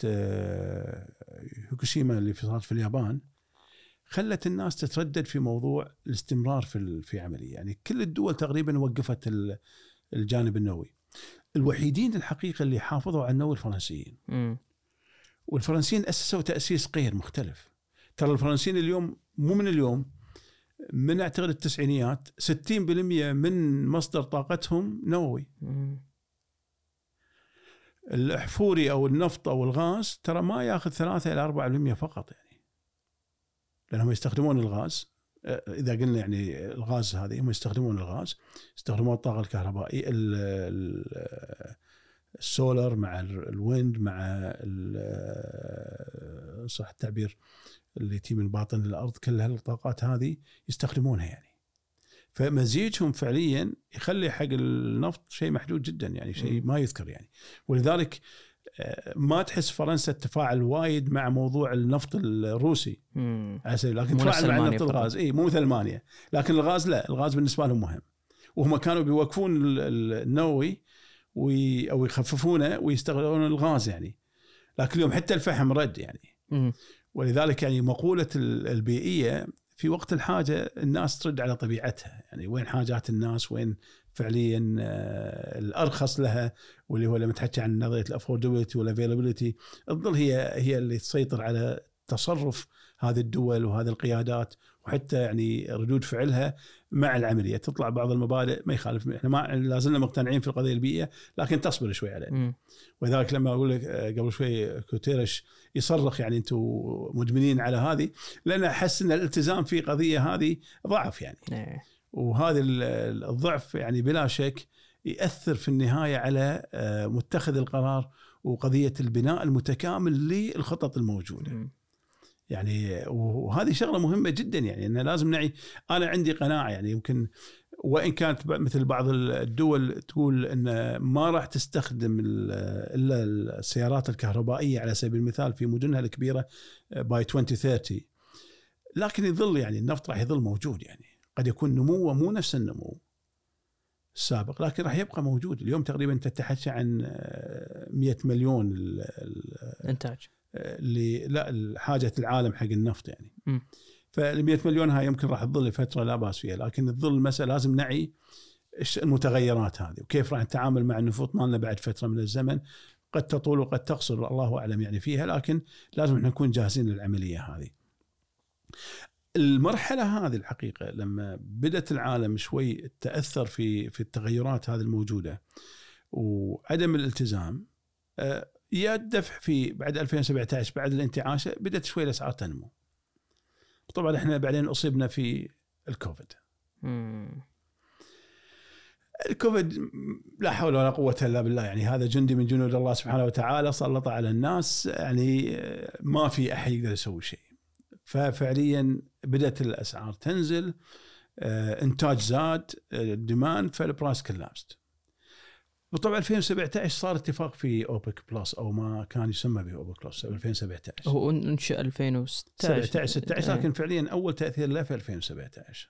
هوكوشيما اللي في صارت في اليابان خلت الناس تتردد في موضوع الاستمرار في في عملية. يعني كل الدول تقريبا وقفت ال- الجانب النووي. الوحيدين الحقيقة اللي حافظوا على النووي الفرنسيين. والفرنسيين أسسوا تأسيس غير مختلف. ترى الفرنسيين اليوم مو من اليوم من أعتقد التسعينيات 60% من مصدر طاقتهم نووي. مم. الاحفوري أو النفط أو الغاز ترى ما ياخذ 3 إلى 4% فقط يعني. لأنهم يستخدمون الغاز. آه، إذا قلنا يعني الغاز هذه هم يستخدمون الغاز. يستخدمون الطاقة الكهربائية ال- ال- السولر مع ال- wind مع ال- صح التعبير اللي تي من باطن الأرض كل هالطاقات هذه يستخدمونها يعني. فمزيجهم فعليا يخلي حق النفط شيء محدود جدا يعني شيء. ما يذكر يعني. ولذلك آه، ما تحس فرنسا تفاعل وايد مع موضوع النفط الروسي. سبيل لكن تفاعل مع ألمانيا نفط فقط. الغاز. إي مو مثل ألمانيا. لكن الغاز لا الغاز بالنسبة لهم مهم. وهم كانوا بيوقفون ال- ال- النووي وي أو يخففونه ويستغلون الغاز يعني. لكن اليوم حتى الفحم رد يعني. ولذلك يعني مقولة ال- البيئية في وقت الحاجة الناس ترد على طبيعتها. يعني وين حاجات الناس وين فعليا آه، الأرخص لها واللي هو لما تحكي عن نظرية ال affordability وال availability. تظل هي هي اللي تسيطر على تصرف هذه الدول وهذه القيادات وحتى يعني ردود فعلها مع العملية تطلع بعض المبادئ ما يخالف إحنا ما لا زلنا مقتنعين في القضية البيئية لكن تصبر شوي علينا. ولذلك لما أقول لك آه، قبل شوي غوتيريش يصرخ يعني أنتم مدمنين على هذه لأن أحس إن الالتزام في قضية هذه ضعف يعني إيه. وهذا ال- الضعف يعني بلا شك يأثر في النهاية على آه، متخذ القرار وقضية البناء المتكامل للخطط الموجودة. مم. يعني وهذه شغلة مهمة جدا يعني ان لازم نعي. أنا عندي قناعة يعني يمكن وإن كانت مثل بعض الدول تقول إن ما راح تستخدم ال- إلا السيارات الكهربائية على سبيل المثال في مدنها الكبيرة باي 2030 لكن يظل يعني النفط راح يظل موجود يعني. قد يكون نموه مو نفس النمو السابق لكن راح يبقى موجود. اليوم تقريبا تتحكى عن آه، 100 مليون ال- ال- إنتاج. اللي لا حاجة العالم حق النفط يعني. فال 100 مليون هاي يمكن راح تظل لفترة لا بأس فيها لكن تظل المساله لازم نعي المتغيرات هذه وكيف راح نتعامل مع النفوط مالنا بعد فترة من الزمن قد تطول وقد تقصر الله أعلم يعني فيها لكن لازم إحنا نكون جاهزين للعملية هذه. المرحلة هذه الحقيقة لما بدأت العالم شوي تأثر في في التغيرات هذه الموجودة وعدم الالتزام آه، يا الدفع في بعد 2017 بعد الانتعاشه بدأت شوي الأسعار تنمو. طبعا إحنا بعدين أصيبنا في الكوفيد مم. الكوفيد لا حول ولا قوة إلا بالله يعني هذا جندي من جنود الله سبحانه وتعالى سلط على الناس يعني آه، ما في أحد يقدر يسوي شيء ففعليا بدأت الأسعار تنزل آه، إنتاج زاد ال demand فال price collapsed وطبعا 2017 صار اتفاق في أوبك plus أو ما كان يسمى باوبك plus 2017 هو انشئ 2016 17 16 إيه. لكن فعليا أول تأثير له في 2017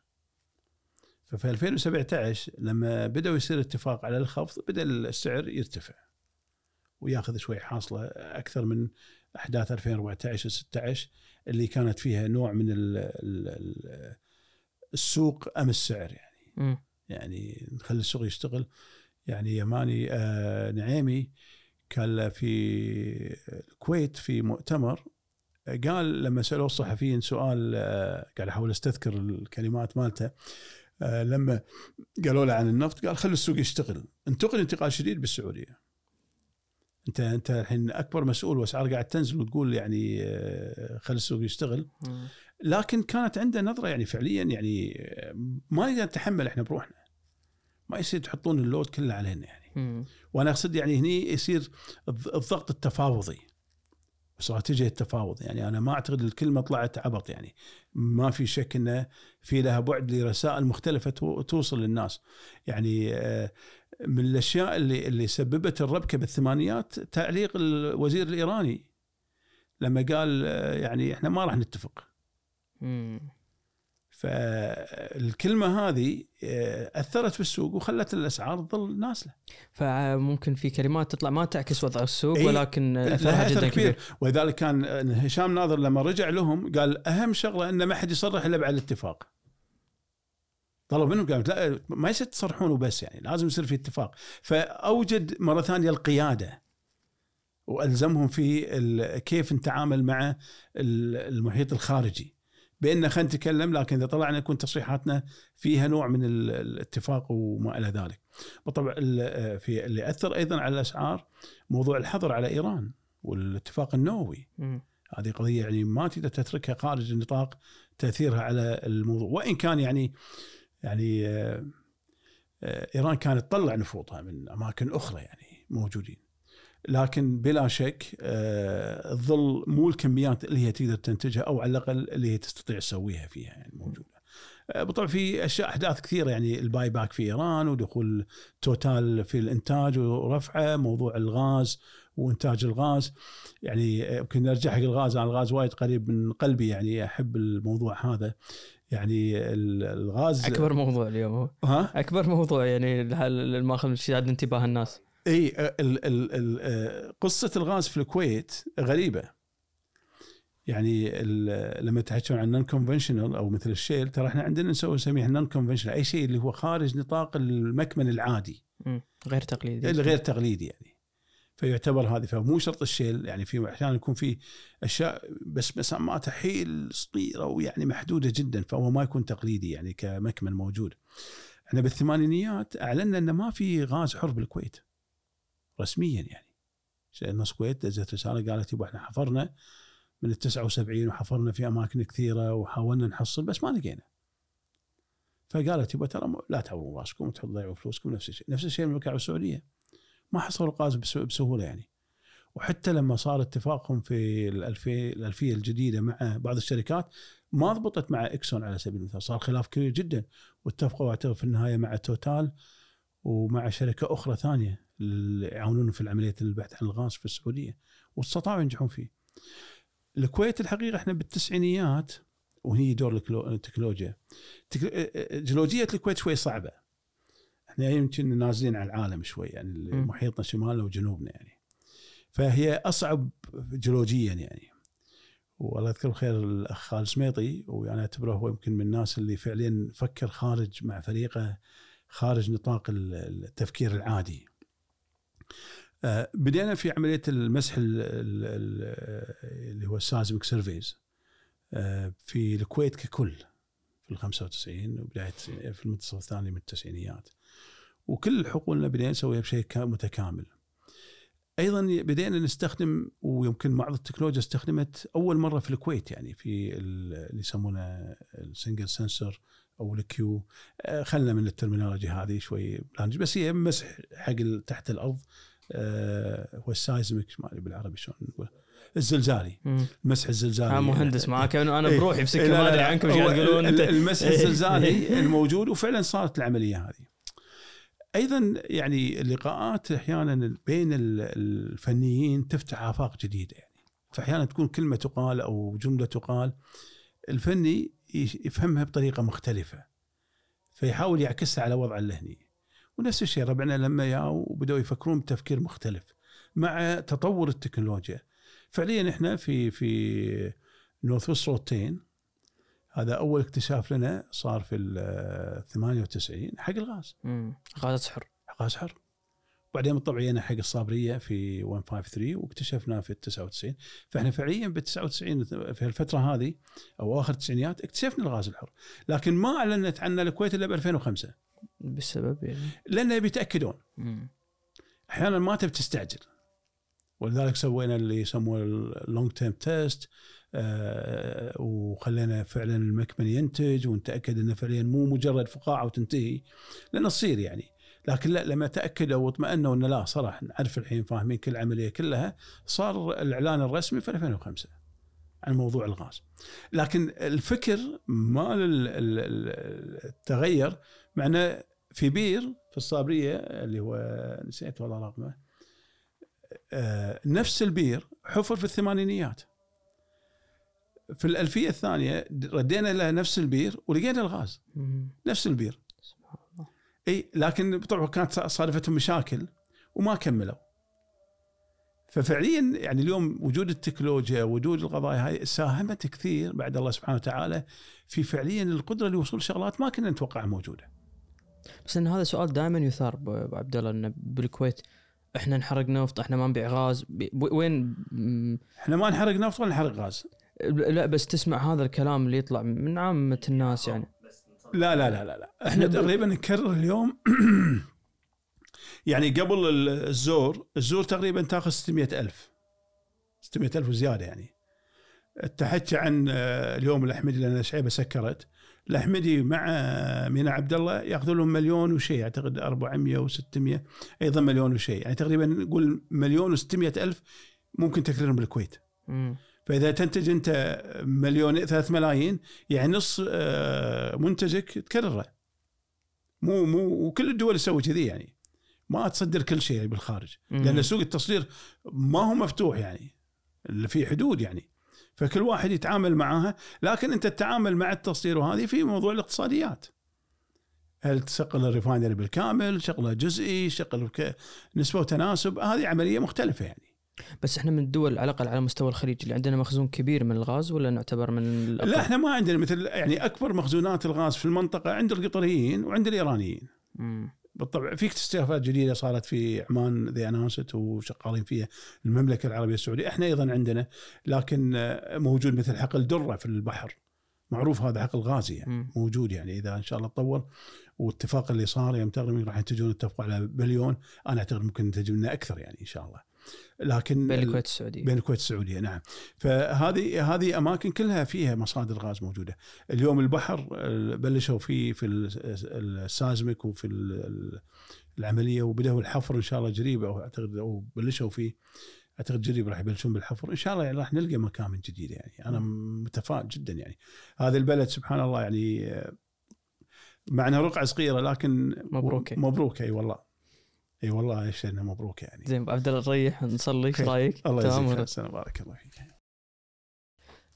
ففي 2017 لما بدأوا يصير اتفاق على الخفض بدأ السعر يرتفع وياخذ شوي حاصلة أكثر من أحداث 2014 و16 اللي كانت فيها نوع من ال ال ال السوق أم السعر يعني مم. يعني نخلي السوق يشتغل يعني يماني آه نعيمي كان في الكويت في مؤتمر قال لما سألوه الصحفيين سؤال آه قاعد أحاول أستذكر الكلمات مالته آه لما قالوا له عن النفط قال خلي السوق يشتغل انتقل انتقال شديد بالسعودية. أنت أنت الحين أكبر مسؤول وأسعار قاعد تنزل وتقول يعني خلي السوق يشتغل. لكن كانت عنده نظرة يعني فعليا يعني ما نقدر نتحمل إحنا بروحنا. ما يصير تحطون اللود كله علينا يعني. مم. وأنا أقصد يعني هني يصير الض- الضغط التفاوضي. استراتيجية التفاوض يعني أنا ما أعتقد الكلمة طلعت عبط يعني. ما في شك إنه في لها بعد لرسائل مختلفة تو- توصل للناس. يعني آه، من الأشياء اللي اللي سببت الربكة بالثمانينات تعليق الوزير الإيراني. لما قال آه، يعني إحنا ما راح نتفق. مم. فالكلمة هذه آه، أثرت في السوق وخلت الأسعار تظل نازلة. فممكن في كلمات تطلع ما تعكس وضع السوق إيه. ولكن أثرها أثر جدا كبير. كبير. ولذلك كان هشام ناظر لما رجع لهم قال أهم شغلة إن ما حد يصرح إلا بعد الاتفاق. طلب منهم قال لا ما يصير تصرحون وبس يعني لازم يصير في اتفاق. فأوجد مرة ثانية القيادة وألزمهم في كيف نتعامل مع ال- المحيط الخارجي. بأن خلينا نتكلم لكن إذا طلعنا يكون تصريحاتنا فيها نوع من ال- الاتفاق وما إلى ذلك. ال- في اللي أثر أيضا على الأسعار موضوع الحظر على إيران والاتفاق النووي مم. هذه قضية يعني ما تقدر تتركها خارج نطاق تأثيرها على الموضوع وإن كان يعني يعني آه، آه، إيران كانت تطلع نفوذها من أماكن أخرى يعني موجودين لكن بلا شك آه، تظل مو الكميات اللي هي تقدر تنتجها أو على الأقل اللي هي تستطيع تسويها فيها يعني موجودة. آه، بالطبع في أشياء أحداث كثيرة يعني ال buy back في إيران ودخول توتال في الإنتاج ورفعه موضوع الغاز وإنتاج الغاز. يعني آه، يمكن نرجع حق الغاز أنا الغاز وايد قريب من قلبي يعني أحب الموضوع هذا. يعني ال- الغاز أكبر موضوع اليوم هو. ها؟ أكبر موضوع يعني الح- اللي ماخذ شداد انتباه الناس. إي ال ال ال آه، قصة الغاز في الكويت غريبة. يعني لما تحكون عن non-conventional أو مثل ال shale ترى إحنا عندنا نسوي نسميه non-conventional أي شيء اللي هو خارج نطاق المكمن العادي. غير تقليدي. الغير تقليدي يعني. فيعتبر هذه فمو شرط الشيل يعني في أحيانا يكون في أشياء بس مساماتها حيل صغيرة ويعني محدودة جدا فهو ما يكون تقليدي يعني كمكمن موجود. إحنا بالثمانينيات أعلنا إنه ما في غاز حر بالكويت. رسميا يعني. لأن الكويت دزت رساله قالت يبا إحنا حفرنا من ال 79 وحفرنا في أماكن كثيرة وحاولنا نحصل بس ما لقينا. فقالت يبا ترى لا تعوروا رأسكم وتضيعوا فلوسكم نفس الشيء، نفس الشيء المملكه العربيه السعوديه. ما حصلوا غاز بس- بسهولة يعني. وحتى لما صار اتفاقهم في الألفية, الألفية الجديدة مع بعض الشركات ما ضبطت مع إكسون على سبيل المثال صار خلاف كبير جدا واتفقوا اعتقد في النهاية مع توتال ومع شركة أخرى ثانية يعاونون في عملية البحث عن الغاز في السعودية واستطاعوا ينجحون فيه. الكويت الحقيقة إحنا بالتسعينيات وهي دور التكنولوجيا. تك- جيولوجية الكويت شوي صعبة. إحنا يمكن نازلين على العالم شوي يعني. محيطنا شمالنا وجنوبنا يعني. فهي أصعب جيولوجيا يعني. والله يذكره بالخير الأخ خالد سميطي وأنا أعتبره هو يمكن من الناس اللي فعليا فكر خارج مع فريقه خارج نطاق ال- التفكير العادي. آه، بدينا في عملية المسح ال- ال- ال- اللي هو السازمك سيرفيز في الكويت ككل في ال 95 وبداية في المنتصف الثاني من التسعينيات. وكل حقولنا بدينا نسويها بشيء كا- متكامل. أيضا بدينا نستخدم ويمكن بعض التكنولوجيا استخدمت أول مرة في الكويت يعني في ال- اللي يسمونه ال single sensor أو ال Q. آه، خلنا من ال terminology هذه شوي بلانج. بس هي مسح حق تحت الأرض. آه، هو ال seismic ما أدري بالعربي شلون نقول. الزلزالي. المسح الزلزالي. ها مهندس معاك. أنا أنا إيه. بروحي إيه، بسكه لا، ما أدري. عنكم إيش تقولون. المسح إيه. الزلزالي الموجود وفعلا صارت العملية هذه. أيضا يعني اللقاءات أحيانا بين ال- الفنيين تفتح آفاق جديدة يعني. فاحيانا تكون كلمة تقال أو جملة تقال. الفني يفهمها بطريقة مختلفة فيحاول يعكسها على وضع اللهني ونفس الشيء ربعنا لما جاوا وبداوا يفكرون بتفكير مختلف مع تطور التكنولوجيا. فعليا إحنا في في نورث روتين هذا أول اكتشاف لنا صار في ال 98 حق الغاز. مم. غاز سحر غاز حر بعدين طبعا حق الصابرية في 153 واكتشفناه في ال 99 فإحنا فعليا بال 99 في الفترة هذه أو آخر التسعينيات اكتشفنا الغاز الحر. لكن ما أعلنت عنه الكويت إلا ب 2005 بسبب يعني. لأنه بيتاكدون. أحيانا ما تبي تستعجل. ولذلك سوينا اللي يسموه ال long term test وخلينا فعلا المكمن ينتج ونتأكد إنه فعليا مو مجرد فقاعة وتنتهي. لأنه تصير يعني. لكن لا لما تأكدوا واطمئنوا انه لا صراحة نعرف الحين فاهمين كل العملية كلها صار الإعلان الرسمي في 2005 عن موضوع الغاز. لكن الفكر ما تغير معنا في بير في الصابرية اللي هو نسيت والله رقمه آه، نفس البير حفر في الثمانينيات. في الألفية الثانية ردينا له نفس البير ولقينا الغاز. نفس البير. إي لكن طبعا كانت صادفتهم مشاكل وما كملوا ففعليا يعني اليوم وجود التكنولوجيا وجود القضايا هاي ساهمت كثير بعد الله سبحانه وتعالى في فعليا القدرة لوصول شغلات ما كنا نتوقعها موجودة. بس إن هذا سؤال دائما يثار ابو عبد الله إنه بالكويت إحنا نحرق نفط إحنا ما نبيع غاز وين إحنا ما نحرق نفط ولا نحرق غاز. لا بس تسمع هذا الكلام اللي يطلع من عامة الناس يعني لا لا لا لا, لا. إحنا تقريبا نكرر اليوم يعني قبل ال- الزور الزور تقريبا تاخذ 600 ألف. 600 ألف وزيادة يعني. تحكي عن آه، اليوم الأحمدي لأن شعيبة سكرت. الأحمدي مع آه، مينا عبد الله ياخذوا لهم مليون وشيء. أعتقد 400 و600 أيضا مليون وشيء. يعني تقريبا نقول مليون و600 ألف ممكن تكريرهم بالكويت. فإذا تنتج أنت مليون ثلاث ملايين يعني نص آه، منتجك تكرره. مو مو وكل الدول تسوي كذي يعني. ما تصدر كل شيء بالخارج. لأن سوق التصدير ما هو مفتوح يعني اللي في حدود يعني. فكل واحد يتعامل معاها لكن أنت تتعامل مع التصدير وهذه في موضوع الاقتصاديات. هل تشغل الريفاينري بالكامل؟ شغله جزئي؟ شغل نسبة وتناسب؟ هذه عملية مختلفة يعني. بس إحنا من الدول على الأقل على مستوى الخليج اللي عندنا مخزون كبير من الغاز ولا نعتبر من الأقل؟ لا إحنا ما عندنا مثل يعني أكبر مخزونات الغاز في المنطقة عند القطريين وعند الإيرانيين مم. بالطبع في اكتشافات جديدة صارت في عمان ذي اناست وشغالين فيها المملكة العربية السعودية إحنا أيضا عندنا لكن آه، موجود مثل حقل درة في البحر معروف هذا حقل غازي يعني. موجود يعني إذا إن شاء الله تطور والاتفاق اللي صار يوم تقريبا راح ينتجون اتفقوا على بليون أنا أعتقد ممكن ننتج منه أكثر يعني إن شاء الله لكن بين الكويت والسعودية. بين الكويت والسعودية نعم. فهذه هذه أماكن كلها فيها مصادر غاز موجودة. اليوم البحر بلشوا فيه في ال- السازمك وفي ال- العملية وبدأوا الحفر إن شاء الله قريب أو أعتقد أو بلشوا فيه أعتقد قريب راح يبلشون بالحفر. إن شاء الله يعني راح نلقى مكامن جديده يعني. أنا متفائل جدا يعني. هذا البلد سبحان الله يعني مع انها رقعة صغيرة لكن مبروكة. مبروكه أي والله. إي والله إيش انها مبروكه يعني. زين عبد الله نريح نصلي إيش. رأيك؟ الله يجزيك ولا- خير سنه بارك الله فيك.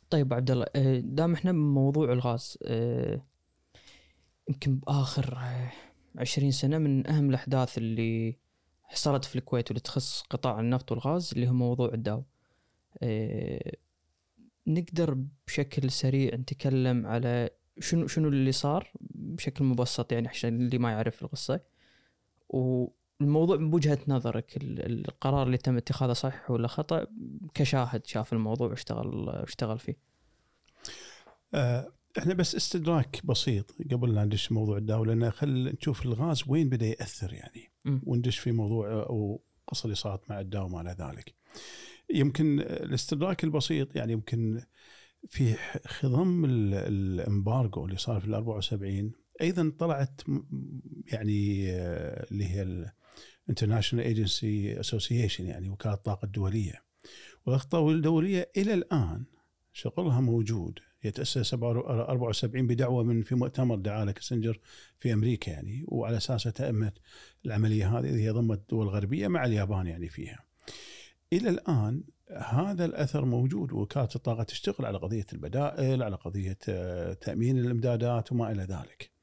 طيب عبد الله آه، دام إحنا بموضوع الغاز آه، يمكن بآخر آه، 20 سنة من أهم الأحداث اللي حصلت في الكويت واللي تخص قطاع النفط والغاز اللي هو موضوع الداو. نقدر بشكل سريع نتكلم على شنو شنو اللي صار بشكل مبسط يعني عشان اللي ما يعرف القصة؟ والموضوع بوجهه نظرك ال- القرار اللي تم اتخاذه صحيح ولا خطأ كشاهد شاف الموضوع واشتغل اشتغل فيه آه، إحنا بس استدراك بسيط قبل لا ندش موضوع الداو لأن خل نشوف الغاز وين بدأ يأثر يعني. وندش في موضوع أو القصة اللي صارت مع الداو وما إلى ذلك. يمكن الاستدراك البسيط يعني يمكن في خضم ال- الامبارجو اللي صار في ال 74 أيضا طلعت يعني آه، اللي هي ال international agency association يعني وكالة الطاقة الدولية. والطاقه الدولية إلى الآن شغلها موجود هي تأسس 74 بدعوة من في مؤتمر دعاه كسنجر في أمريكا يعني وعلى أساسه تمت العملية هذه اللي هي ضمت الدول الغربية مع اليابان يعني فيها إلى الآن هذا الأثر موجود وكالة الطاقة تشتغل على قضية البدائل على قضية آه، تأمين الإمدادات وما إلى ذلك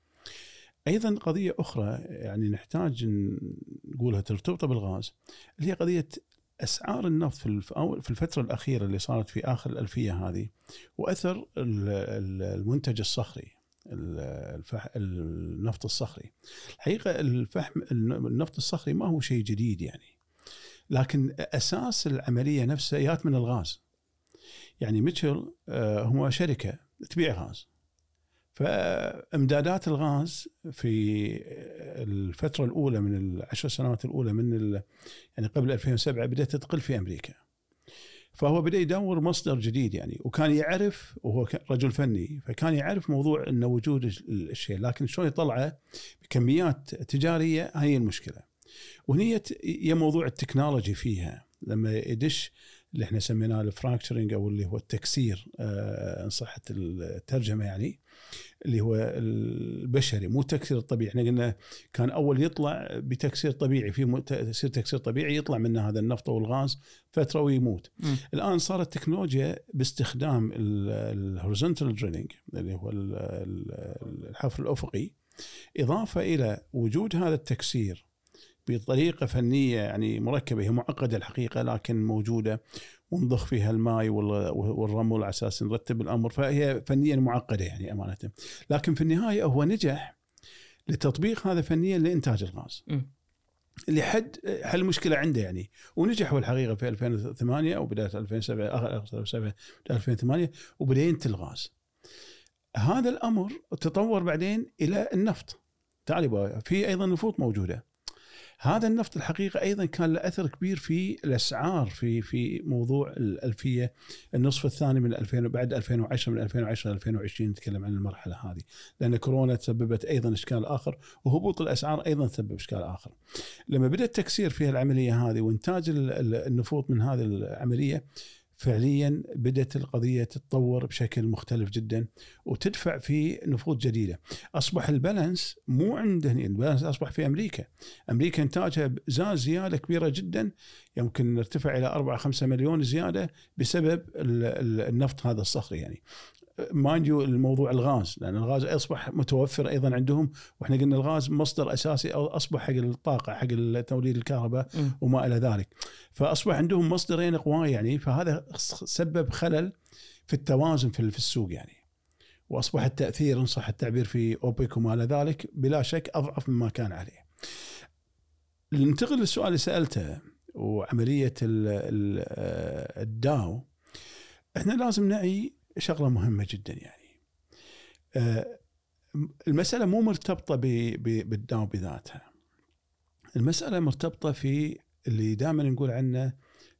أيضا قضية أخرى يعني نحتاج نقولها ترتبط بالغاز اللي هي قضية أسعار النفط في الفترة الأخيرة اللي صارت في آخر الألفية هذه وأثر ال- ال- المنتج الصخري ال- الفح النفط الصخري. الحقيقة الفحم النفط الصخري ما هو شيء جديد يعني لكن أساس العملية نفسها جات من الغاز. يعني ميتشل آه، هو شركة تبيع غاز. فامدادات الغاز في الفترة الأولى من العشر سنوات الأولى من يعني قبل 2007 بدأت تقل في أمريكا. فهو بدأ يدور مصدر جديد يعني وكان يعرف وهو رجل فني فكان يعرف موضوع انه وجود ال- الشيء لكن شلون يطلعه بكميات تجارية هي المشكلة. وهني يا موضوع التكنولوجي فيها. لما يدش اللي إحنا سميناه ال fracturing أو اللي هو التكسير آه، إن صحت الترجمة يعني اللي هو البشري مو التكسير الطبيعي. إحنا قلنا كان أول يطلع بتكسير طبيعي في م- تاثير تكسير طبيعي يطلع منه هذا النفط والغاز فترة ويموت مم. الآن صارت تكنولوجيا باستخدام ال horizontal drilling اللي هو ال- ال- الحفر الأفقي إضافة إلى وجود هذا التكسير. بطريقة فنية يعني مركبة هي معقدة الحقيقة لكن موجودة ونضخ فيها الماء وال- والرمل على أساس نرتب الأمر فهي فنيا معقدة يعني أمانة لكن في النهاية هو نجح لتطبيق هذا فنيا لإنتاج الغاز. لحد حل مشكلة عنده يعني ونجح هو الحقيقة في 2008 أو بدايه 2007 آخر 2007 2008 وبدا ينتج الغاز. هذا الأمر تطور بعدين إلى النفط. تعال في أيضا نفوط موجودة. هذا النفط الحقيقة أيضا كان له أثر كبير في الأسعار في في موضوع الألفية النصف الثاني من 2000 بعد 2010 من 2010 ل 2020 نتكلم عن المرحلة هذه لأن كورونا تسببت أيضا إشكال آخر وهبوط الأسعار أيضا سبب إشكال آخر. لما بدا التكسير في العملية هذه وإنتاج ال- ال- النفوط من هذه العملية فعليا بدأت القضية تتطور بشكل مختلف جدا وتدفع في نفوذ جديدة. أصبح ال balance مو عند هنا ال balance أصبح في أمريكا. أمريكا انتاجها زاد زيادة كبيرة جدا يمكن نرتفع إلى 4 5 مليون زيادة بسبب ال- ال- النفط هذا الصخري يعني. mind you الموضوع الغاز لأن الغاز أصبح متوفر أيضا عندهم وإحنا قلنا الغاز مصدر أساسي أصبح حق الطاقة حق توليد الكهرباء. وما إلى ذلك فأصبح عندهم مصدرين قوى يعني فهذا سبب خلل في التوازن في السوق يعني وأصبح التأثير إن صح التعبير في أوبك وما إلى ذلك بلا شك أضعف مما كان عليه. ننتقل للسؤال اللي سألته وعملية ال الداو إحنا لازم نعي شغلة مهمة جدا يعني. آه، المسألة مو مرتبطة بالداو بذاتها. المسألة مرتبطة في اللي دائما نقول عنه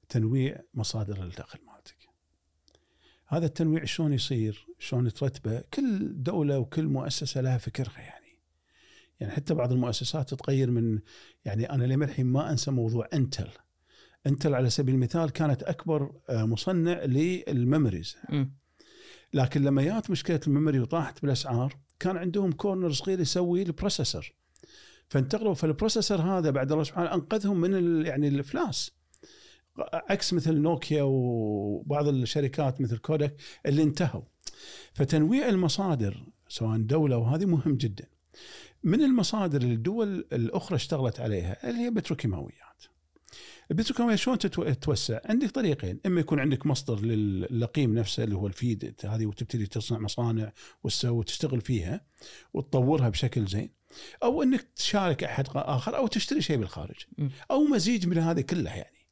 تنويع مصادر الدخل مالتك. هذا التنويع شلون يصير؟ شلون ترتبه؟ كل دولة وكل مؤسسة لها فكرها يعني. يعني حتى بعض المؤسسات تتغير من يعني أنا لما الحين ما أنسى موضوع إنتل. إنتل على سبيل المثال كانت أكبر آه، مصنع لل memories. لكن لما جات مشكلة ال memory وطاحت بالأسعار كان عندهم corner صغير يسوي ال processor. فانتقلوا فال processor هذا بعد الله سبحانه أنقذهم من يعني الإفلاس. عكس مثل نوكيا وبعض الشركات مثل كودك اللي انتهوا. فتنويع المصادر سواء دولة وهذه مهم جدا. من المصادر اللي الدول الأخرى اشتغلت عليها اللي هي بتروكيماويات. البتروكيماويات شلون تتو- تتوسع؟ عندك طريقين، إما يكون عندك مصدر للقيم نفسه اللي هو ال feed هذه وتبتدي تصنع مصانع وتسوي وتشتغل فيها وتطورها بشكل زين، أو إنك تشارك أحد آخر أو تشتري شيء بالخارج،. أو مزيج من هذه كلها يعني.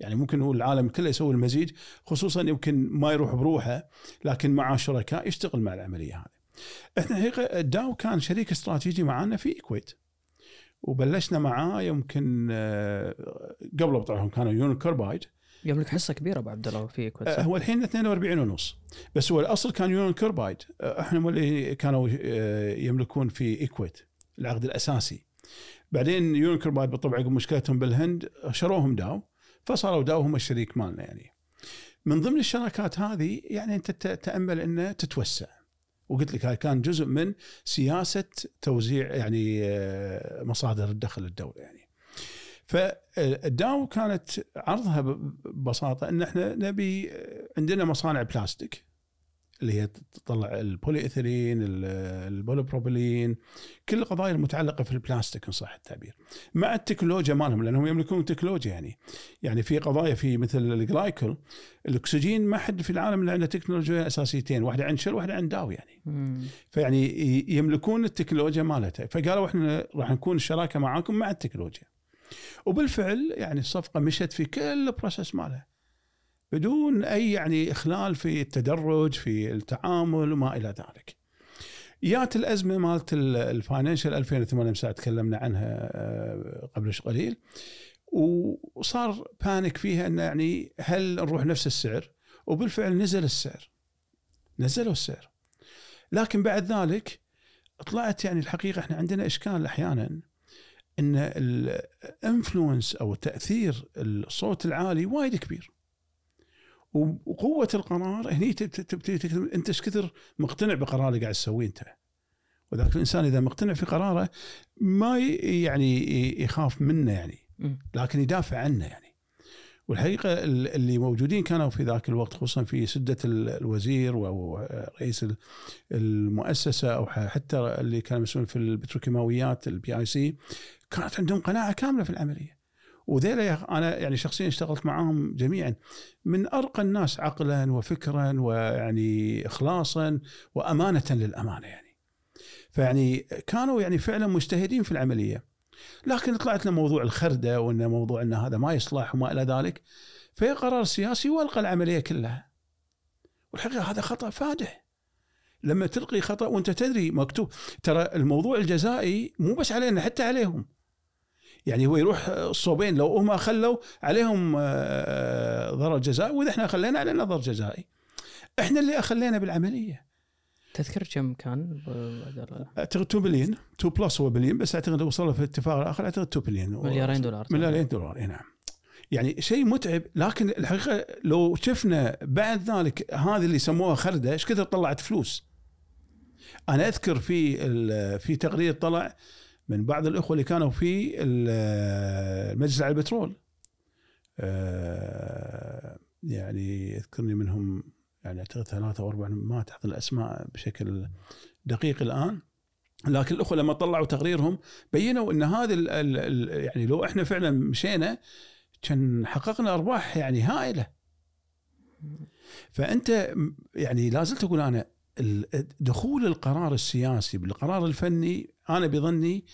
يعني ممكن هو العالم كله يسوي المزيج خصوصا يمكن ما يروح بروحه لكن مع شركاء يشتغل مع العملية هذه. إحنا الحقيقة الداو كان شريك استراتيجي معنا في الكويت. وبلشنا معاه يمكن آه، قبل طبعا كانوا يونيون كربايد. يملك حصة كبيرة أبو عبد الله في كويت آه،؟ هو الحين 42 ونص. بس هو الأصل كان يونيون كربايد. آه، إحنا اللي كانوا يملكون في إكويت العقد الأساسي. بعدين يونيون كربايد بالطبع مشكلتهم بالهند شروهم داو فصاروا داو هم الشريك مالنا يعني. من ضمن الشراكات هذه يعني أنت ت- تأمل إنه تتوسع. وقلت لك هاي كان جزء من سياسة توزيع يعني آه، مصادر الدخل للدولة يعني. فالداو كانت عرضها ببساطة إن إحنا نبي عندنا مصانع بلاستيك. اللي هي تطلع البولي ايثيلين ال- polypropylene كل القضايا المتعلقة في البلاستيك إن صح التعبير. مع التكنولوجيا مالهم لأنهم يملكون تكنولوجيا يعني. يعني في قضايا في مثل الجلايكول الأكسجين ما حد في العالم اللي عنده تكنولوجيا أساسيتين واحدة عند شل واحدة عند داو يعني. مم. فيعني يملكون التكنولوجيا مالتها فقالوا إحنا راح نكون الشراكة معاكم مع التكنولوجيا. وبالفعل يعني الصفقة مشت في كل ال process مالها. بدون أي يعني إخلال في التدرج في التعامل وما إلى ذلك. جات الأزمة مالت ال- financial 2008 مساء تكلمنا عنها آه، قبل قليل وصار panic فيها إنه يعني هل نروح نفس السعر؟ وبالفعل نزل السعر. نزلوا السعر. لكن بعد ذلك طلعت يعني الحقيقة إحنا عندنا إشكال أحيانا إن الانفلونس أو تأثير الصوت العالي وايد كبير. وقوة القرار هني تب- تبتدي تكتب أنت إيش كثر مقتنع بقرار اللي قاعد تسويه أنت. وذاك الإنسان إذا مقتنع في قراره ما يعني يخاف منه يعني. لكن يدافع عنه يعني. والحقيقة ال- اللي موجودين كانوا في ذاك الوقت خصوصا في سدة ال- الوزير ورئيس ال- المؤسسة أو حتى اللي كان مسؤول في البتروكيماويات ال PIC كانت عندهم قناعة كاملة في العملية. وذيلا أنا يعني شخصيا اشتغلت معاهم جميعا من أرقى الناس عقلا وفكرا ويعني اخلاصا وأمانة للأمانة يعني. فيعني كانوا يعني فعلا مجتهدين في العملية. لكن طلعت لنا موضوع الخردة وإن موضوع إن هذا ما يصلح وما إلى ذلك في قرار سياسي وألقى العملية كلها. والحقيقة هذا خطأ فادح. لما تلقي خطأ وأنت تدري مكتوب ترى الموضوع الجزائي مو بس علينا حتى عليهم. يعني هو يروح الصوبين لو هم خلوا عليهم آه، ضرر جزائي وإذا إحنا خلينا علينا ضرر جزائي. إحنا اللي اخلينا بالعملية. تذكر كم كان؟ أعتقد 2 بليون 2 plus هو بليون بس أعتقد لو وصلوا في الاتفاق الآخر أعتقد 2 بليون مليارين دولار مليارين دولار إي نعم يعني شيء متعب لكن الحقيقة لو شفنا بعد ذلك هذه اللي سموها خردة إيش كثر طلعت فلوس أنا أذكر في في تقرير طلع من بعض الإخوة اللي كانوا في ال- المجلس على البترول آه، يعني يذكرني منهم يعني أعتقد ثلاثة أو أربعة ما تحت الأسماء بشكل دقيق الآن لكن الإخوة لما طلعوا تقريرهم بينوا إن هذا يعني لو إحنا فعلا مشينا كان حققنا أرباح يعني هائلة. فأنت يعني لا زلت أقول أنا دخول القرار السياسي بالقرار الفني أنا بظني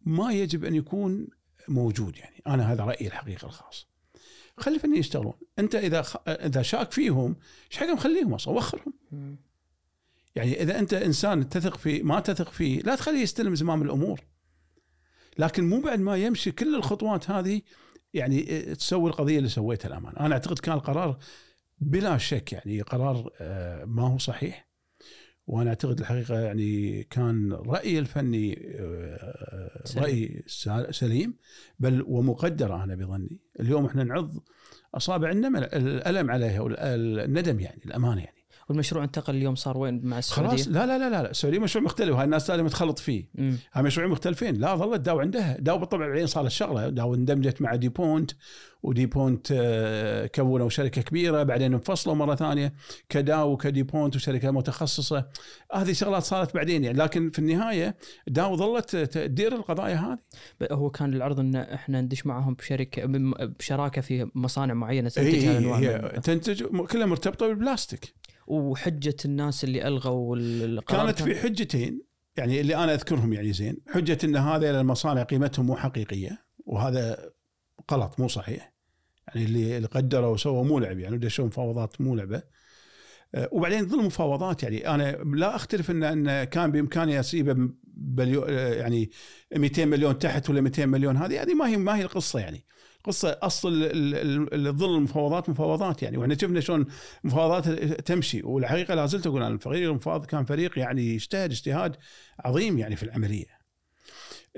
ما يجب أن يكون موجود يعني. أنا هذا رأيي الحقيقة الخاص. خلي الفنيين يشتغلون، أنت إذا خ... إذا شاك فيهم إيش حق مخليهم أصلا؟ وخرهم. يعني إذا أنت إنسان تثق فيه ما تثق فيه لا تخليه يستلم زمام الأمور. لكن مو بعد ما يمشي كل الخطوات هذه يعني تسوي القضية اللي سويتها الأمانة. أنا أعتقد كان القرار بلا شك يعني قرار آه، ما هو صحيح. وأنا أعتقد الحقيقة يعني كان رأيي الفني آه، سليم. راي سليم بل ومقدر أنا بظني اليوم إحنا نعض أصابع النمل الألم عليها والندم يعني الأمانة يعني والمشروع انتقل اليوم صار وين مع السعودية؟ خلاص لا لا لا لا, لا. السعودية مشروع مختلف هاي الناس لازم تخلط فيه. هاي مشروعين مختلفين. لا ظلت داو عندها داو بالطبع بعدين صارت شغله داو اندمجت مع دي بونت ودي بونت آه، كونوا شركة كبيرة بعدين انفصلوا مرة ثانية كداو وكدي بونت وشركة متخصصة. هذه شغلات صارت بعدين يعني. لكن في النهاية داو ظلت تدير القضايا هذه. هو كان العرض إن إحنا ندش معاهم بشركة بشراكة في مصانع معينة هي, تنتج هي, هي من- تنتج كلها مرتبطة بالبلاستيك. وحجة الناس اللي ألغوا ال- القرار كانت في حجتين يعني اللي أنا أذكرهم يعني زين. حجة إن هذا المصانع قيمتهم مو حقيقية وهذا غلط مو صحيح. يعني اللي قدروا وسووا مو لعب يعني ودشوا مفاوضات مو لعبة. أه، وبعدين ظل مفاوضات يعني أنا لا أختلف ان إن كان بإمكاني اسيبه بليو يعني 200 مليون تحت ولا 200 مليون هذه هذه ما هي ما هي القصة يعني. قصة أصل ال- ال- ال- ظل المفاوضات مفاوضات يعني وإحنا شفنا شلون مفاوضات تمشي والحقيقة لا زلت أقول أنا الفريق المفاوض كان فريق يعني اجتهد اجتهاد عظيم يعني في العملية.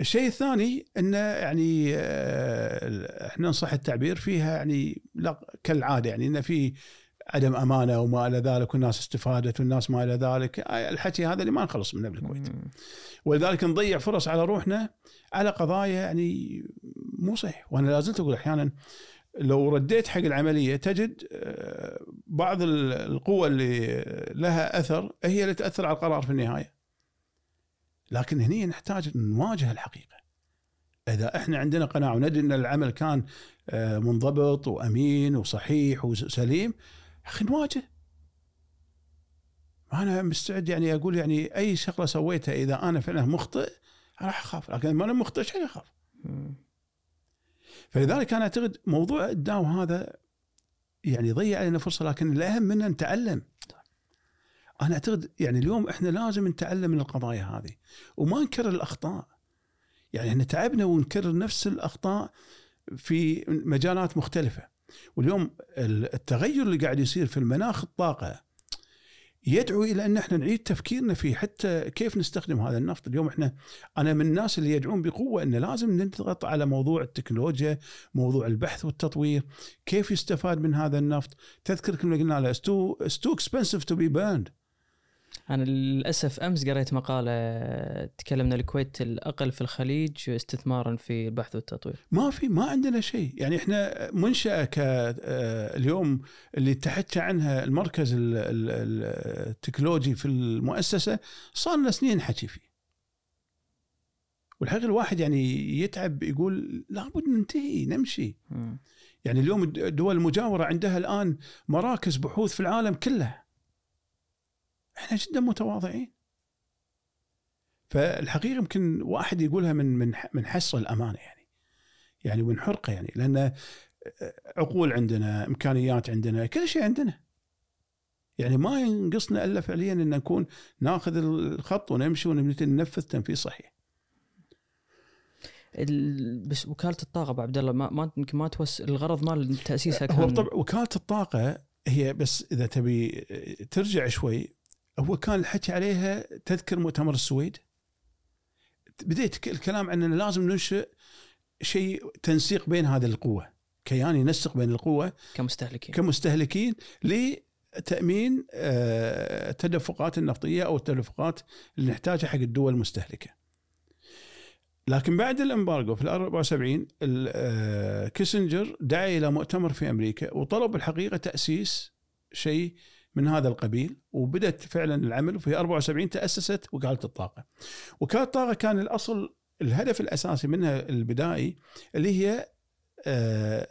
الشيء الثاني انه يعني آه، إحنا ان صح التعبير فيها يعني لا كالعادة يعني انه في عدم أمانة وما إلى ذلك والناس استفادت والناس ما إلى ذلك آه، الحكي هذا اللي ما نخلص منه بالكويت. ولذلك نضيع فرص على روحنا على قضايا يعني مو صحيح وأنا لا زلت أقول أحيانا لو رديت حق العملية تجد آه، بعض ال- القوى اللي لها أثر هي اللي تأثر على القرار في النهاية. لكن هني نحتاج نواجه الحقيقة. إذا إحنا عندنا قناعه وندري أن العمل كان آه، منضبط وأمين وصحيح وسليم أخي نواجه. أنا مستعد يعني أقول يعني أي شغلة سويتها إذا أنا فعلا مخطئ راح أخاف لكن ما أنا مخطئ شيء أخاف. فلذلك أنا أعتقد موضوع الداو هذا يعني ضيع علينا فرصة لكن الأهم منه نتعلم. أنا أعتقد يعني اليوم إحنا لازم نتعلم من القضايا هذه وما نكرر الأخطاء. يعني إحنا تعبنا ونكرر نفس الأخطاء في مجالات مختلفة. واليوم التغير اللي قاعد يصير في المناخ الطاقة يدعو إلى أن إحنا نعيد تفكيرنا في حتى كيف نستخدم هذا النفط، اليوم إحنا أنا من الناس اللي يدعون بقوة إن لازم نضغط على موضوع التكنولوجيا، موضوع البحث والتطوير، كيف يستفاد من هذا النفط؟ تذكر كنا قلنا له too too expensive to be burned أنا للأسف أمس قريت مقالة تكلمنا الكويت الأقل في الخليج استثمارا في البحث والتطوير. ما في ما عندنا شيء. يعني إحنا منشأة ك آه، اليوم اللي تحكى عنها المركز ال- ال- ال- التكنولوجي في المؤسسة صار لنا سنين نحكي فيه. والحقيقة الواحد يعني يتعب يقول لابد ننتهي نمشي. مم. يعني اليوم الدول المجاورة عندها الآن مراكز بحوث في العالم كله إحنا جدا متواضعين. فالحقيقة يمكن واحد يقولها من من من حسر الأمانة يعني. يعني من حرقة يعني. لأن عقول عندنا إمكانيات عندنا كل شيء عندنا. يعني ما ينقصنا إلا فعليا إن نكون ناخذ الخط ونمشي وننفذ تنفيذ صحيح. ال- بس وكالة الطاقة ابو عبد الله ما ما يمكن ما توس الغرض مال تأسيسها كان هو طبعا وكالة الطاقة هي بس إذا تبي ترجع شوي هو كان الحكي عليها تذكر مؤتمر السويد بديت الكلام عن ان لازم ننشئ شيء تنسيق بين هذه القوة كيان ينسق بين القوة كمستهلكين كمستهلكين لتأمين آه، التدفقات النفطية أو التدفقات اللي نحتاجها حق الدول المستهلكة. لكن بعد ال embargo في ال 74 ال- آه، كيسنجر دعا إلى مؤتمر في أمريكا وطلب الحقيقة تأسيس شيء من هذا القبيل وبدت فعلا العمل وفي 74 تأسست وكاله الطاقة. وكاله الطاقة كان الأصل الهدف الأساسي منها البدائي اللي هي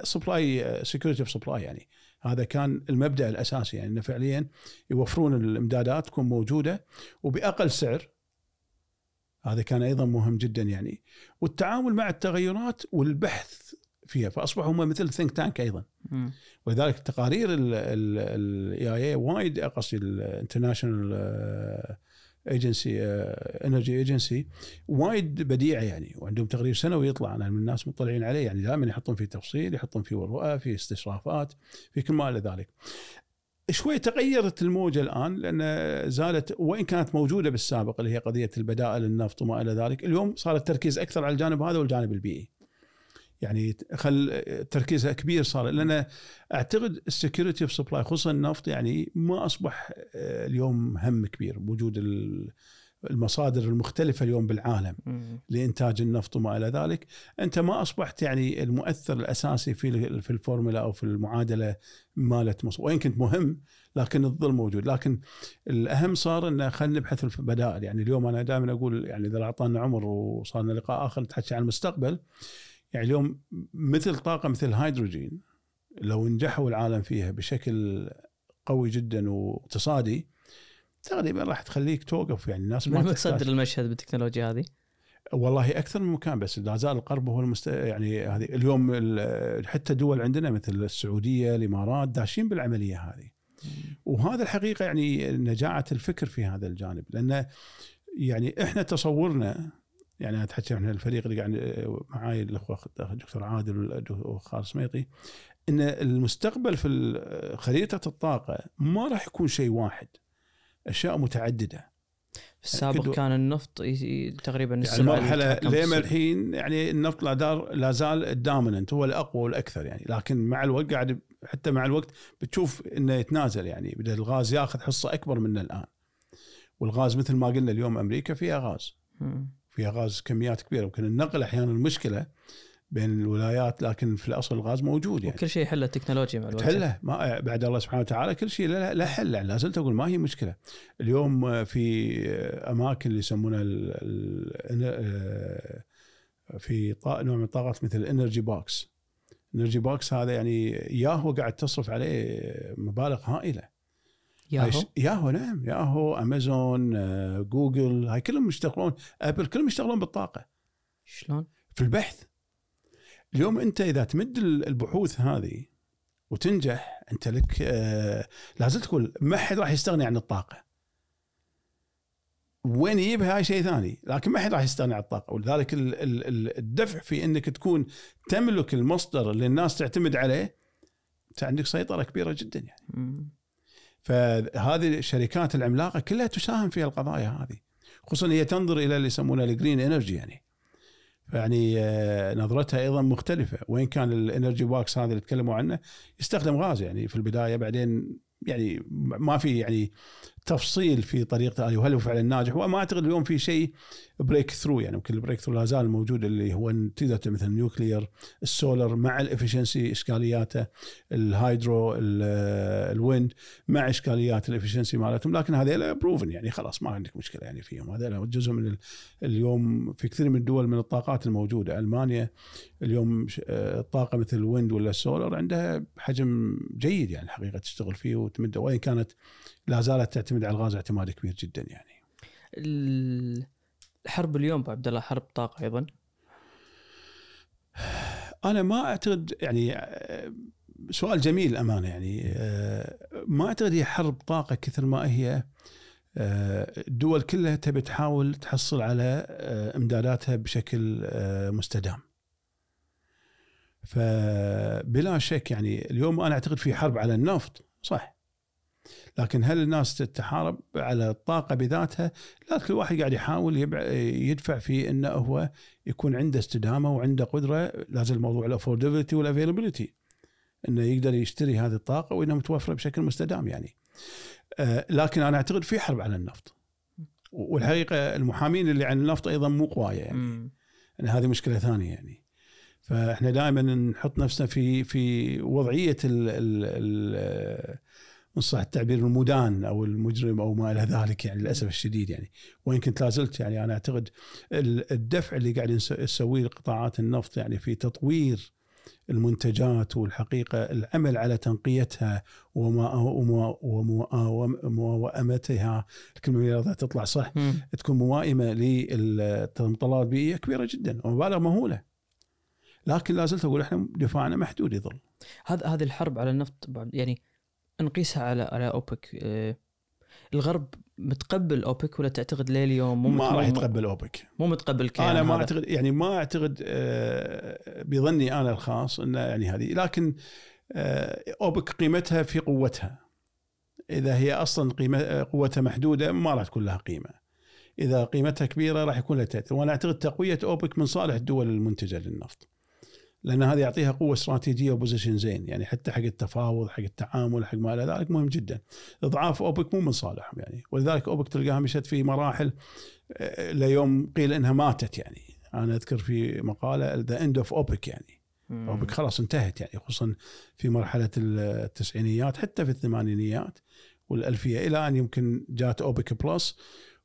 supply security of supply يعني. هذا كان المبدأ الأساسي يعني إنه فعليا يوفرون الإمدادات تكون موجودة وبأقل سعر. هذا كان أيضا مهم جدا يعني. والتعامل مع التغيرات والبحث فيها فأصبحوا هم مثل think tank أيضا مم. ولذلك تقارير ال IEA قصدي ال international agency energy agency وايد بديعة يعني وعندهم تقرير سنوي يطلع أنا من الناس مطلعين عليه يعني دائما يحطون فيه تفصيل يحطون فيه رؤى فيه استشرافات في كل ما إلى ذلك. شوي تغيرت الموجة الآن لأن زالت وإن كانت موجودة بالسابق اللي هي قضية البدائل النفط وما إلى ذلك، اليوم صار التركيز أكثر على الجانب هذا والجانب البيئي. يعني خل تركيزها كبير صار. لأن أعتقد ال security of supply خصوصا النفط يعني ما أصبح آه، اليوم هم كبير. بوجود ال- المصادر المختلفة اليوم بالعالم. لإنتاج النفط وما إلى ذلك، أنت ما أصبحت يعني المؤثر الأساسي في في الفورمولا أو في المعادلة مالت مصر، وإن كنت مهم لكن الظل موجود، لكن الأهم صار انه خلينا نبحث في البدائل، يعني اليوم أنا دائما أقول يعني إذا أعطانا عمر وصار لنا لقاء آخر نتحكي عن المستقبل يعني اليوم مثل طاقة مثل الهيدروجين لو نجحوا العالم فيها بشكل قوي جدا واقتصادي تقريبا راح تخليك توقف. يعني الناس ما متصدر تحتاج. المشهد بالتكنولوجيا هذه؟ والله أكثر من مكان بس. لا زال القرب هو المست... يعني هذه اليوم ال- حتى دول عندنا مثل السعودية الإمارات داشين بالعملية هذه. وهذا الحقيقة يعني نجاعة الفكر في هذا الجانب لأن يعني إحنا تصورنا يعني أنا اتحكى عن الفريق اللي قاعد معاي الأخوة الدكتور عادل وخالد سميطي إن المستقبل في خريطه الطاقة ما راح يكون شيء واحد أشياء متعددة في السابق كدو- كان النفط تقريبا يعني المرحله لما. الحين يعني النفط لا, دار لا زال الدوميننت هو الأقوى والأكثر يعني لكن مع الوقت قاعد حتى مع الوقت بتشوف إنه يتنازل يعني بدأ الغاز ياخذ حصة أكبر منه الآن والغاز مثل ما قلنا اليوم أمريكا فيها غاز. فيها غاز كميات كبيرة يمكن النقل أحيانا المشكلة بين الولايات لكن في الأصل الغاز موجود يعني. وكل شيء يحله التكنولوجيا مع الوقت تحله ما بعد الله سبحانه وتعالى كل شيء له له حل يعني لا زلت أقول ما هي مشكلة. اليوم في أماكن اللي يسمونها ال- ال- في نوع من الطاقات مثل ال energy box ال energy box هذا يعني ياهو قاعد تصرف عليه مبالغ هائلة. ياهو؟ ياهو نعم ياهو أمازون آه، جوجل هاي كلهم يشتغلون أبل كلهم يشتغلون بالطاقة. شلون؟ في البحث اليوم أنت إذا تمد ال- البحوث هذه وتنجح أنت لك آه لازم تقول ما حد راح يستغني عن الطاقة. وين يجيبها هاي شيء ثاني؟ لكن ما حد راح يستغني عن الطاقة. ولذلك ال- ال- ال- الدفع في إنك تكون تملك المصدر اللي الناس تعتمد عليه أنت عندك سيطرة كبيرة جدا يعني. فهذه الشركات العملاقة كلها تساهم في القضايا هذه. خصوصا هي تنظر إلى اللي يسمونه ال green energy يعني. يعني نظرتها أيضا مختلفة. وين كان ال energy باكس هذا اللي تكلموا عنه يستخدم غاز يعني في البداية بعدين يعني ما في يعني تفصيل في طريقته هذه وهل هو فعلا ناجح؟ وما أعتقد اليوم في شيء breakthrough يعني يمكن ال breakthrough لا زال موجود اللي هو تقدر مثل ال nuclear ال solar مع ال efficiency إشكالياته ال hydro ال- ال wind مع إشكاليات ال efficiency مالتهم لكن هذول proven يعني خلاص ما عندك مشكلة يعني فيهم. هذول جزء من ال- اليوم في كثير من الدول من الطاقات الموجودة. ألمانيا اليوم آه، الطاقة مثل ال wind ولا السولر عندها حجم جيد يعني الحقيقة تشتغل فيه وتمده وإن كانت لا زالت تعتمد على الغاز اعتماد كبير جدا يعني. ال- الحرب اليوم عبد الله حرب طاقة أيضا. أنا ما أعتقد يعني آه، سؤال جميل امانه يعني آه، ما أعتقد هي حرب طاقة كثر ما هي آه، الدول كلها تبي تحاول تحصل على إمداداتها بشكل مستدام. فبلا شك يعني اليوم أنا أعتقد في حرب على النفط صح؟ لكن هل الناس تتحارب على الطاقة بذاتها؟ لا كل واحد قاعد يحاول يدفع في انه هو يكون عنده استدامة وعنده قدرة لازم موضوع ال affordability وال availability إنه يقدر يشتري هذه الطاقة وانها متوفرة بشكل مستدام يعني. آه، لكن أنا أعتقد في حرب على النفط. والحقيقة المحامين اللي عن النفط أيضا مو قوايه يعني. إن هذه مشكلة ثانية يعني فإحنا دائما نحط نفسنا في في وضعية ال ال ال ان صح التعبير المدان أو المجرم أو ما إلى ذلك يعني للأسف الشديد يعني وإن كنت لا زلت يعني أنا أعتقد ال- الدفع اللي قاعد نسويه لقطاعات النفط يعني في تطوير المنتجات والحقيقة العمل على تنقيتها وموائمتها الكلمة اللي تطلع صح مم. تكون موائمه للمطلات البيئيه كبيرة جدا ومبالغ مهولة. لكن لا زلت أقول إحنا دفاعنا محدود يظل. هذا هذه الحرب على النفط يعني نقيسها على على أوبك آه، الغرب متقبل أوبك ولا تعتقد ليه اليوم مو ما راح يتقبل أوبك. مو متقبل الكيان أنا ما هذا. اعتقد يعني ما أعتقد آه، بظني أنا الخاص انه يعني هذه لكن آه، أوبك قيمتها في قوتها. إذا هي أصلا قيمة قوتها محدودة ما راح تكون لها قيمة. إذا قيمتها كبيرة راح يكون لها تأثير وأنا أعتقد تقوية أوبك من صالح الدول المنتجة للنفط. لأن هذا يعطيها قوة استراتيجية وبوزيشن زين يعني حتى حق التفاوض حق التعامل حق ما إلى ذلك مهم جدا. إضعاف أوبك مو من صالحهم يعني ولذلك أوبك تلقاها مشت في مراحل آه، ليوم قيل إنها ماتت يعني أنا أذكر في مقالة the end of أوبك يعني مم. أوبك خلاص انتهت يعني خصوصا في مرحلة التسعينيات حتى في الثمانينيات والألفية إلى أن يمكن جات أوبك plus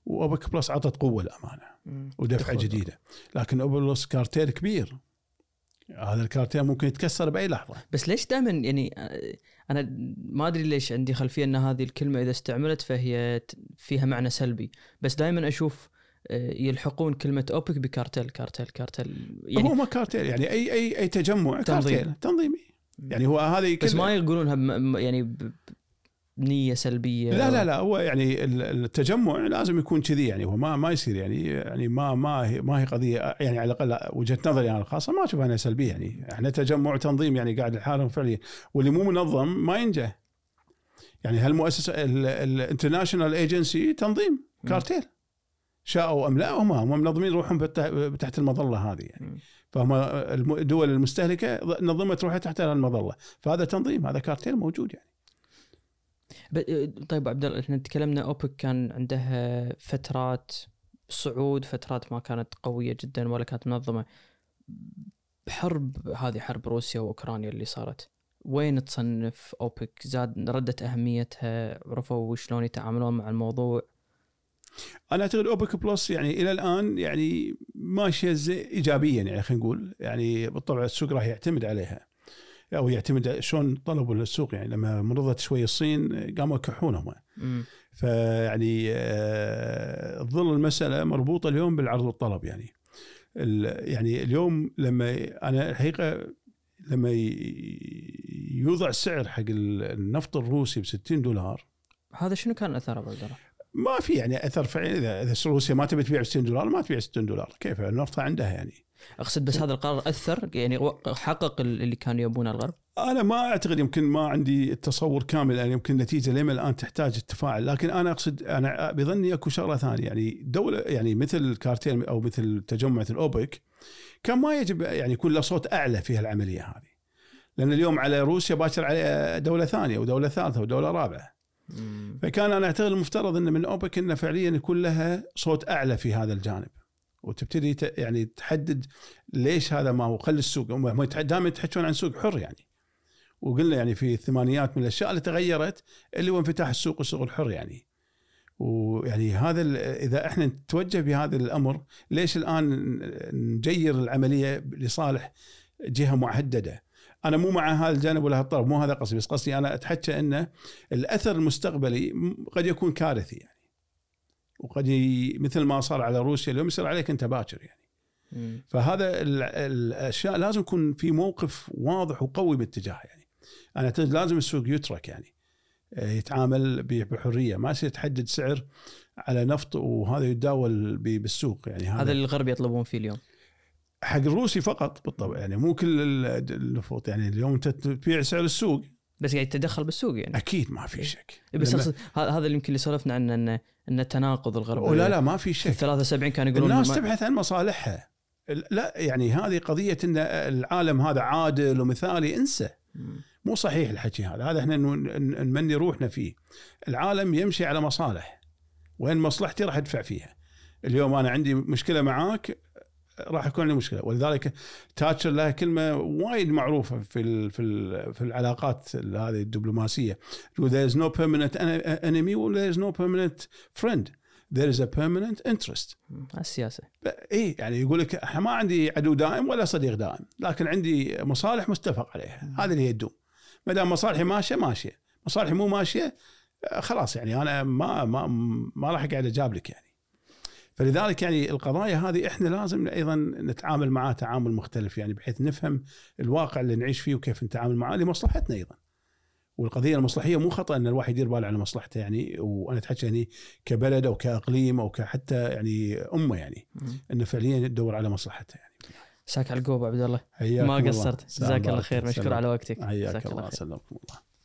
وأوبك plus اعطت قوة الامانه. ودفعة. جديدة لكن أوبك plus كارتيل كبير هذا الكارتيل ممكن يتكسر بأي لحظة. بس ليش دائما يعني آه، أنا ما أدري ليش عندي خلفية إن هذه الكلمة إذا استعملت فهي فيها معنى سلبي. بس دائما أشوف آه، يلحقون كلمة أوبك بكارتل كارتل كارتل يعني هو ما كارتيل يعني أي أي أي تجمع تنظيم. كارتيل تنظيمي. يعني هو هذه بس ما يقولونها يعني نية سلبية لا لا لا هو يعني ال- التجمع لازم يكون كذي يعني هو ما ما يصير يعني يعني ما ما هي ما هي قضية يعني على الأقل وجهة نظري أنا الخاصة ما أشوف إنها سلبية يعني. إحنا تجمع تنظيم يعني قاعد لحالهم فعليا واللي مو منظم ما ينجح. يعني هالمؤسسه ال international agency تنظيم. كارتيل. شاءوا أم لا هم هم منظمين روحهم تحت المظلة هذه يعني. فهم الدول المستهلكة نظمت روحها تحت المظلة فهذا تنظيم هذا كارتيل موجود يعني. طيب عبد الله إحنا تكلمنا أوبك كان عندها فترات صعود فترات ما كانت قوية جدا ولا كانت منظمة. بحرب هذه حرب روسيا وأوكرانيا اللي صارت. وين تصنف أوبك؟ زاد ردت أهميتها عرفوا شلون يتعاملون مع الموضوع؟ أنا أعتقد أوبك بلس يعني إلى الآن يعني ماشية ايجابيا يعني خلينا نقول. يعني بالطبع السوق راح يعتمد عليها. أو يعتمد شلون طلبوا للسوق يعني لما مرضت شوي الصين قاموا يكحونهم. مم. فيعني آه، ظل المسألة مربوطة اليوم بالعرض والطلب يعني. يعني اليوم لما أنا الحقيقة لما يوضع السعر حق النفط الروسي ب 60 دولار. هذا شنو كان أثره ابو؟ ما في يعني أثر فعلي. إذا إذا روسيا ما تبي تبيع ب 60 دولار ما تبيع 60 دولار. كيف؟ النفط عندها يعني. أقصد بس هذا القرار أثر يعني حقق اللي كانوا يبونه الغرب؟ أنا ما أعتقد يمكن ما عندي التصور كامل يعني يمكن النتيجه لما الآن تحتاج التفاعل لكن أنا أقصد أنا بظني أكو شغلة ثانية يعني دولة يعني مثل الكارتيل أو مثل تجمع مثل اوبك كان ما يجب يعني يكون له صوت أعلى في هالعملية هذه لأن اليوم على روسيا باكر على دولة ثانية ودولة ثالثة ودولة رابعة. فكان أنا أعتقد المفترض إن من أوبك إنه فعليا يكون لها صوت أعلى في هذا الجانب. وتبتدي يعني تحدد ليش هذا ما هو خلي السوق هم دائما يتحكون عن سوق حر يعني. وقلنا يعني في الثمانينات من الأشياء اللي تغيرت اللي هو انفتاح السوق والسوق الحر يعني. ويعني هذا إذا إحنا نتوجه بهذا الأمر ليش الآن نجير العملية لصالح جهة محدده أنا مو مع هذا الجانب ولا هالطرف مو هذا قصدي بس قصدي أنا أتحكى انه الأثر المستقبلي قد يكون كارثي يعني. وقد. مثل ما صار على روسيا اليوم يصير عليك أنت باكر يعني. فهذا ال- الأشياء لازم يكون في موقف واضح وقوي باتجاه يعني أنا لازم السوق يترك يعني آه، يتعامل بحرية ما يصير تحدد سعر على نفط وهذا يتداول ب- بالسوق يعني هذا اللي الغرب يطلبون فيه اليوم حق الروسي فقط بالطبع يعني مو كل ال- النفط يعني اليوم أنت تبيع سعر السوق بس قاعد يتدخل بالسوق يعني. أكيد ما في شك. بس لما- اقصد هذا اللي يمكن اللي سولفنا عنه انه انه تناقض الغرب ولا لا ما في شك. 73 كانوا يقولون الناس تبحث عن مصالحها. لا يعني هذه قضية إن العالم هذا عادل ومثالي انسى. مو صحيح الحكي هذا. هذا إحنا نمني روحنا فيه. العالم يمشي على مصالح وين مصلحتي راح أدفع فيها. اليوم أنا عندي مشكلة معاك راح يكون عندي مشكلة. ولذلك تاتشر لها كلمة وايد معروفة في ال في ال في العلاقات هذه الدبلوماسية. there is no permanent enemy there is no permanent friend. There is a permanent interest. السياسة. اي يعني يقول لك إحنا ما عندي عدو دائم ولا صديق دائم لكن عندي مصالح متفق عليها. هذه اللي هي تدوم ما دام مصالحي ماشية ماشية. مصالحي مو ماشية خلاص يعني أنا ما ما ما راح أقعد أجابلك يعني. فلذلك يعني القضايا هذه إحنا لازم أيضا نتعامل معها تعامل مختلف يعني بحيث نفهم الواقع اللي نعيش فيه وكيف نتعامل معاه لمصلحتنا أيضا. والقضية المصلحية مو خطأ إن الواحد يدير باله على مصلحته يعني وأنا اتحكي يعني كبلد أو كإقليم أو كحتى يعني أمة يعني. إنه فعليا تدور على مصلحته يعني. ساك على القوب عبد الله ما. قصرت جزاك الله. خير مشكور. على وقتك حياك الله. سلمكم الله